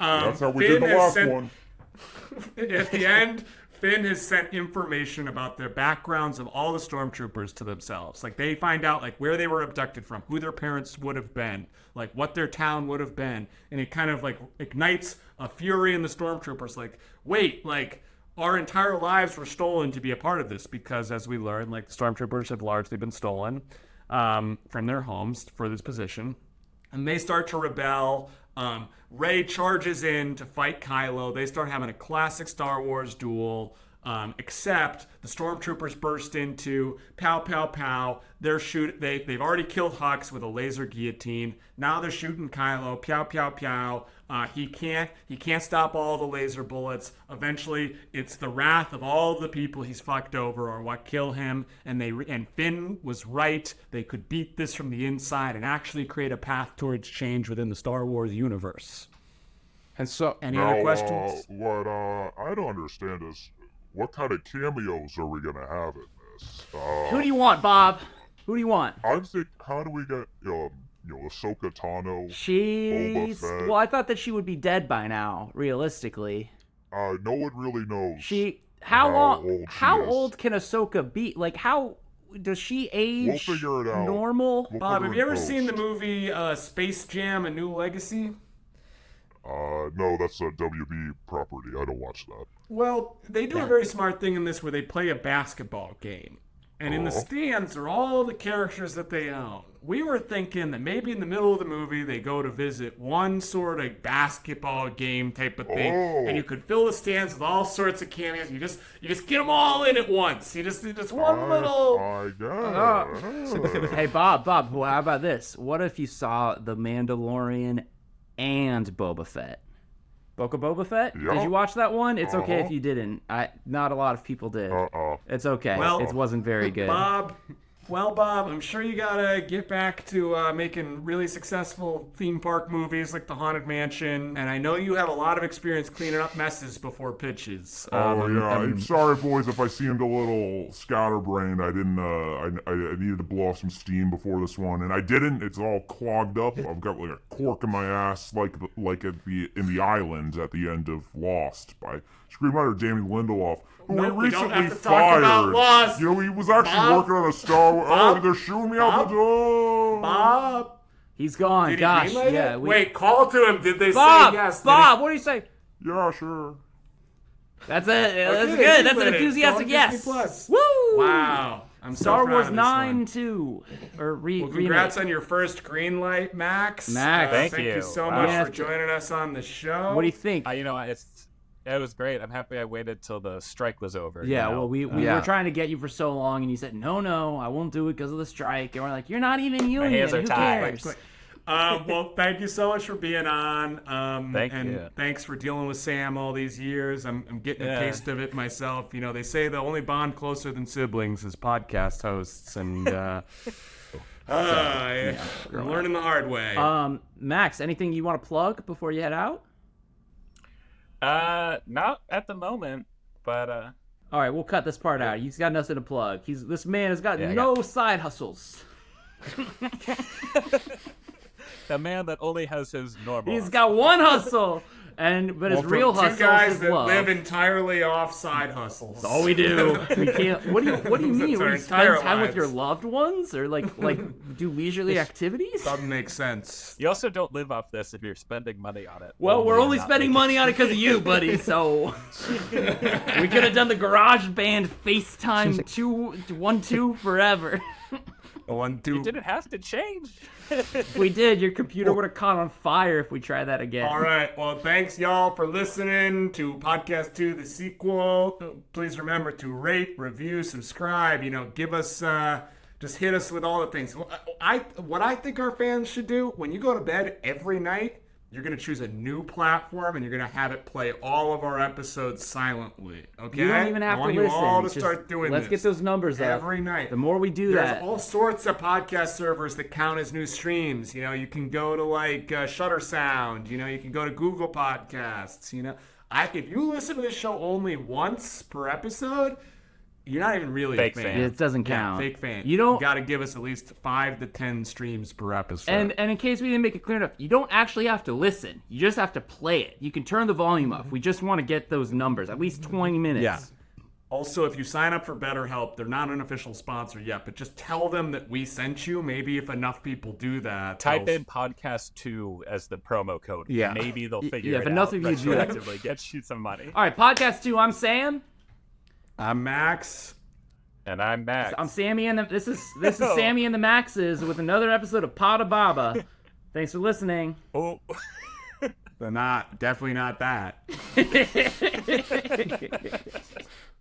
um, That's how we Finn did the has last sent- one. [laughs] At the end, Finn has sent information about their backgrounds of all the stormtroopers to themselves. Like they find out like where they were abducted from, who their parents would have been, like what their town would have been, and it kind of like ignites a fury in the stormtroopers. Like, wait, like our entire lives were stolen to be a part of this because, as we learn, like stormtroopers have largely been stolen um, from their homes for this position and they start to rebel. Um, Rey charges in to fight Kylo. They start having a classic Star Wars duel. Um, except the stormtroopers burst into pow pow pow. They're shoot. They they've already killed Hux with a laser guillotine. Now they're shooting Kylo. Pow pow pow. Uh, he can't he can't stop all the laser bullets. Eventually, it's the wrath of all the people he's fucked over or what kill him. And they re- and Finn was right. They could beat this from the inside and actually create a path towards change within the Star Wars universe. And so, Any Now, other uh, questions? what uh, I don't understand is what kind of cameos are we gonna have in this? Uh, Who do you want, Bob? Who do you want? I'm think, how do we get um, you know, Ahsoka Tano? She's Fett. well. I thought that she would be dead by now. Realistically, Uh, no one really knows. she. How How long? old she how is. old can Ahsoka be? Like, how does she age? We'll figure it out. Normal. We'll Bob, have you ever post. seen the movie uh, Space Jam: A New Legacy? Uh, no, that's a WB property. I don't watch that. Well, they do a very smart thing in this where they play a basketball game. And in the Oh. stands are all the characters that they own. We were thinking that maybe in the middle of the movie they go to visit one sort of basketball game type of thing, Oh. and you oh. could fill the stands with all sorts of cameos. You just you just get them all in at once. You just just one I, little. I guess. Uh, [laughs] hey, Bob. Bob. Well, how about this? What if you saw the Mandalorian and Boba Fett? Boca Boba Fett? Did you watch that one? It's okay Uh-huh. if you didn't. I not a lot of people did. Uh-uh. It's okay. Well, it wasn't very good. Bob, well, Bob, I'm sure you gotta get back to uh, making really successful theme park movies like The Haunted Mansion, and I know you have a lot of experience cleaning up messes before pitches. Oh Um, yeah, I'm- I'm sorry, boys, if I seemed a little scatterbrained. I didn't. Uh, I, I needed to blow off some steam before this one, and I didn't. It's all clogged up. I've got like a cork in my ass, like like at the in the island at the end of Lost by screenwriter Damon Lindelof, who No, we we don't recently have to talk fired. about Lost. You know, he was actually Bob. working on a Star Wars. Bob. Oh, they're shooting me out Bob. the door. Bob, He's gone. did Gosh, greenlight yeah. We... Wait, call to him. Did they Bob. say yes? Did Bob, what do you say? Yeah, sure. That's it. That's Okay, good. That's an enthusiastic yes. Plus. Woo! Wow, I'm so Star proud Wars Nine one. two or re- Well, remake. congrats on your first green light, Max. Max. Uh, Thank thank you you. so Wow. much Yeah. for joining us on the show. What do you think? Uh, you know, it's it was great. I'm happy I waited till the strike was over. you yeah, know? well, we, we Yeah. were trying to get you for so long, and you said no, no, I won't do it because of the strike. And we're like, you're not even union. hands are Who tied. cares? um, [laughs] well, thank you so much for being on. Um, Thank and you. thanks for dealing with Sam all these years. I'm, I'm getting Yeah. a taste of it myself. You know, they say the only bond closer than siblings is podcast hosts, and uh, [laughs] uh, I, am learning the hard way. Um, Max, anything you want to plug before you head out? Uh, not at the moment, but uh, All right, we'll cut this part out. He's got nothing to plug. He's this man has got Yeah, I no side hustles. [laughs] the man that only has his normal. He's got one hustle, [laughs] and but his Well, real from two guys is that love. live entirely off side hustles. That's all we do. We [laughs] can't. What do you What do you mean? That's What, our do you spend entire time with your loved ones, or like like do leisurely activities? Doesn't make sense. You also don't live off this if you're spending money on it. Well, we're only spending money on it because of you, [laughs] buddy. So we could have done the Garage Band FaceTime two one two forever. One, two. You didn't have to change. If we did, your computer would have caught on fire if we tried that again. All right. Well, thanks y'all for listening to podcast two, the sequel. Please remember to rate, review, subscribe. You know, give us, uh, just hit us with all the things. Well, I what I think our fans should do when you go to bed every night. You're going to choose a new platform and you're going to have it play all of our episodes silently. Okay? You don't even have I want to listen. you all to Just start doing let's this get those numbers up. every night. The more we do that, There's that, all sorts of podcast servers that count as new streams. You know, you can go to like uh, Shutter Sound. You know, you can go to Google Podcasts. You know, I if you listen to this show only once per episode, you're not even really Fake a fan. fan. it doesn't Yeah, count. fake fan. You don't. got to give us at least five to ten streams per episode. and and in case we didn't make it clear enough, you don't actually have to listen. You just have to play it. You can turn the volume up. We just want to get those numbers, at least twenty minutes. Yeah. Also, if you sign up for BetterHelp, they're not an official sponsor yet, but just tell them that we sent you. Maybe if enough people do that, Type they'll- in podcast two as the promo code. Yeah. Maybe they'll figure yeah, it out. Yeah, if enough of you do that. get you some money. All right, podcast two. I'm Sam. I'm Max. And I'm Max. I'm Sammy and the, this is this is [laughs] Sammy and the Maxes with another episode of Pada Baba. [laughs] Thanks for listening. oh. [laughs] They're not, definitely not that.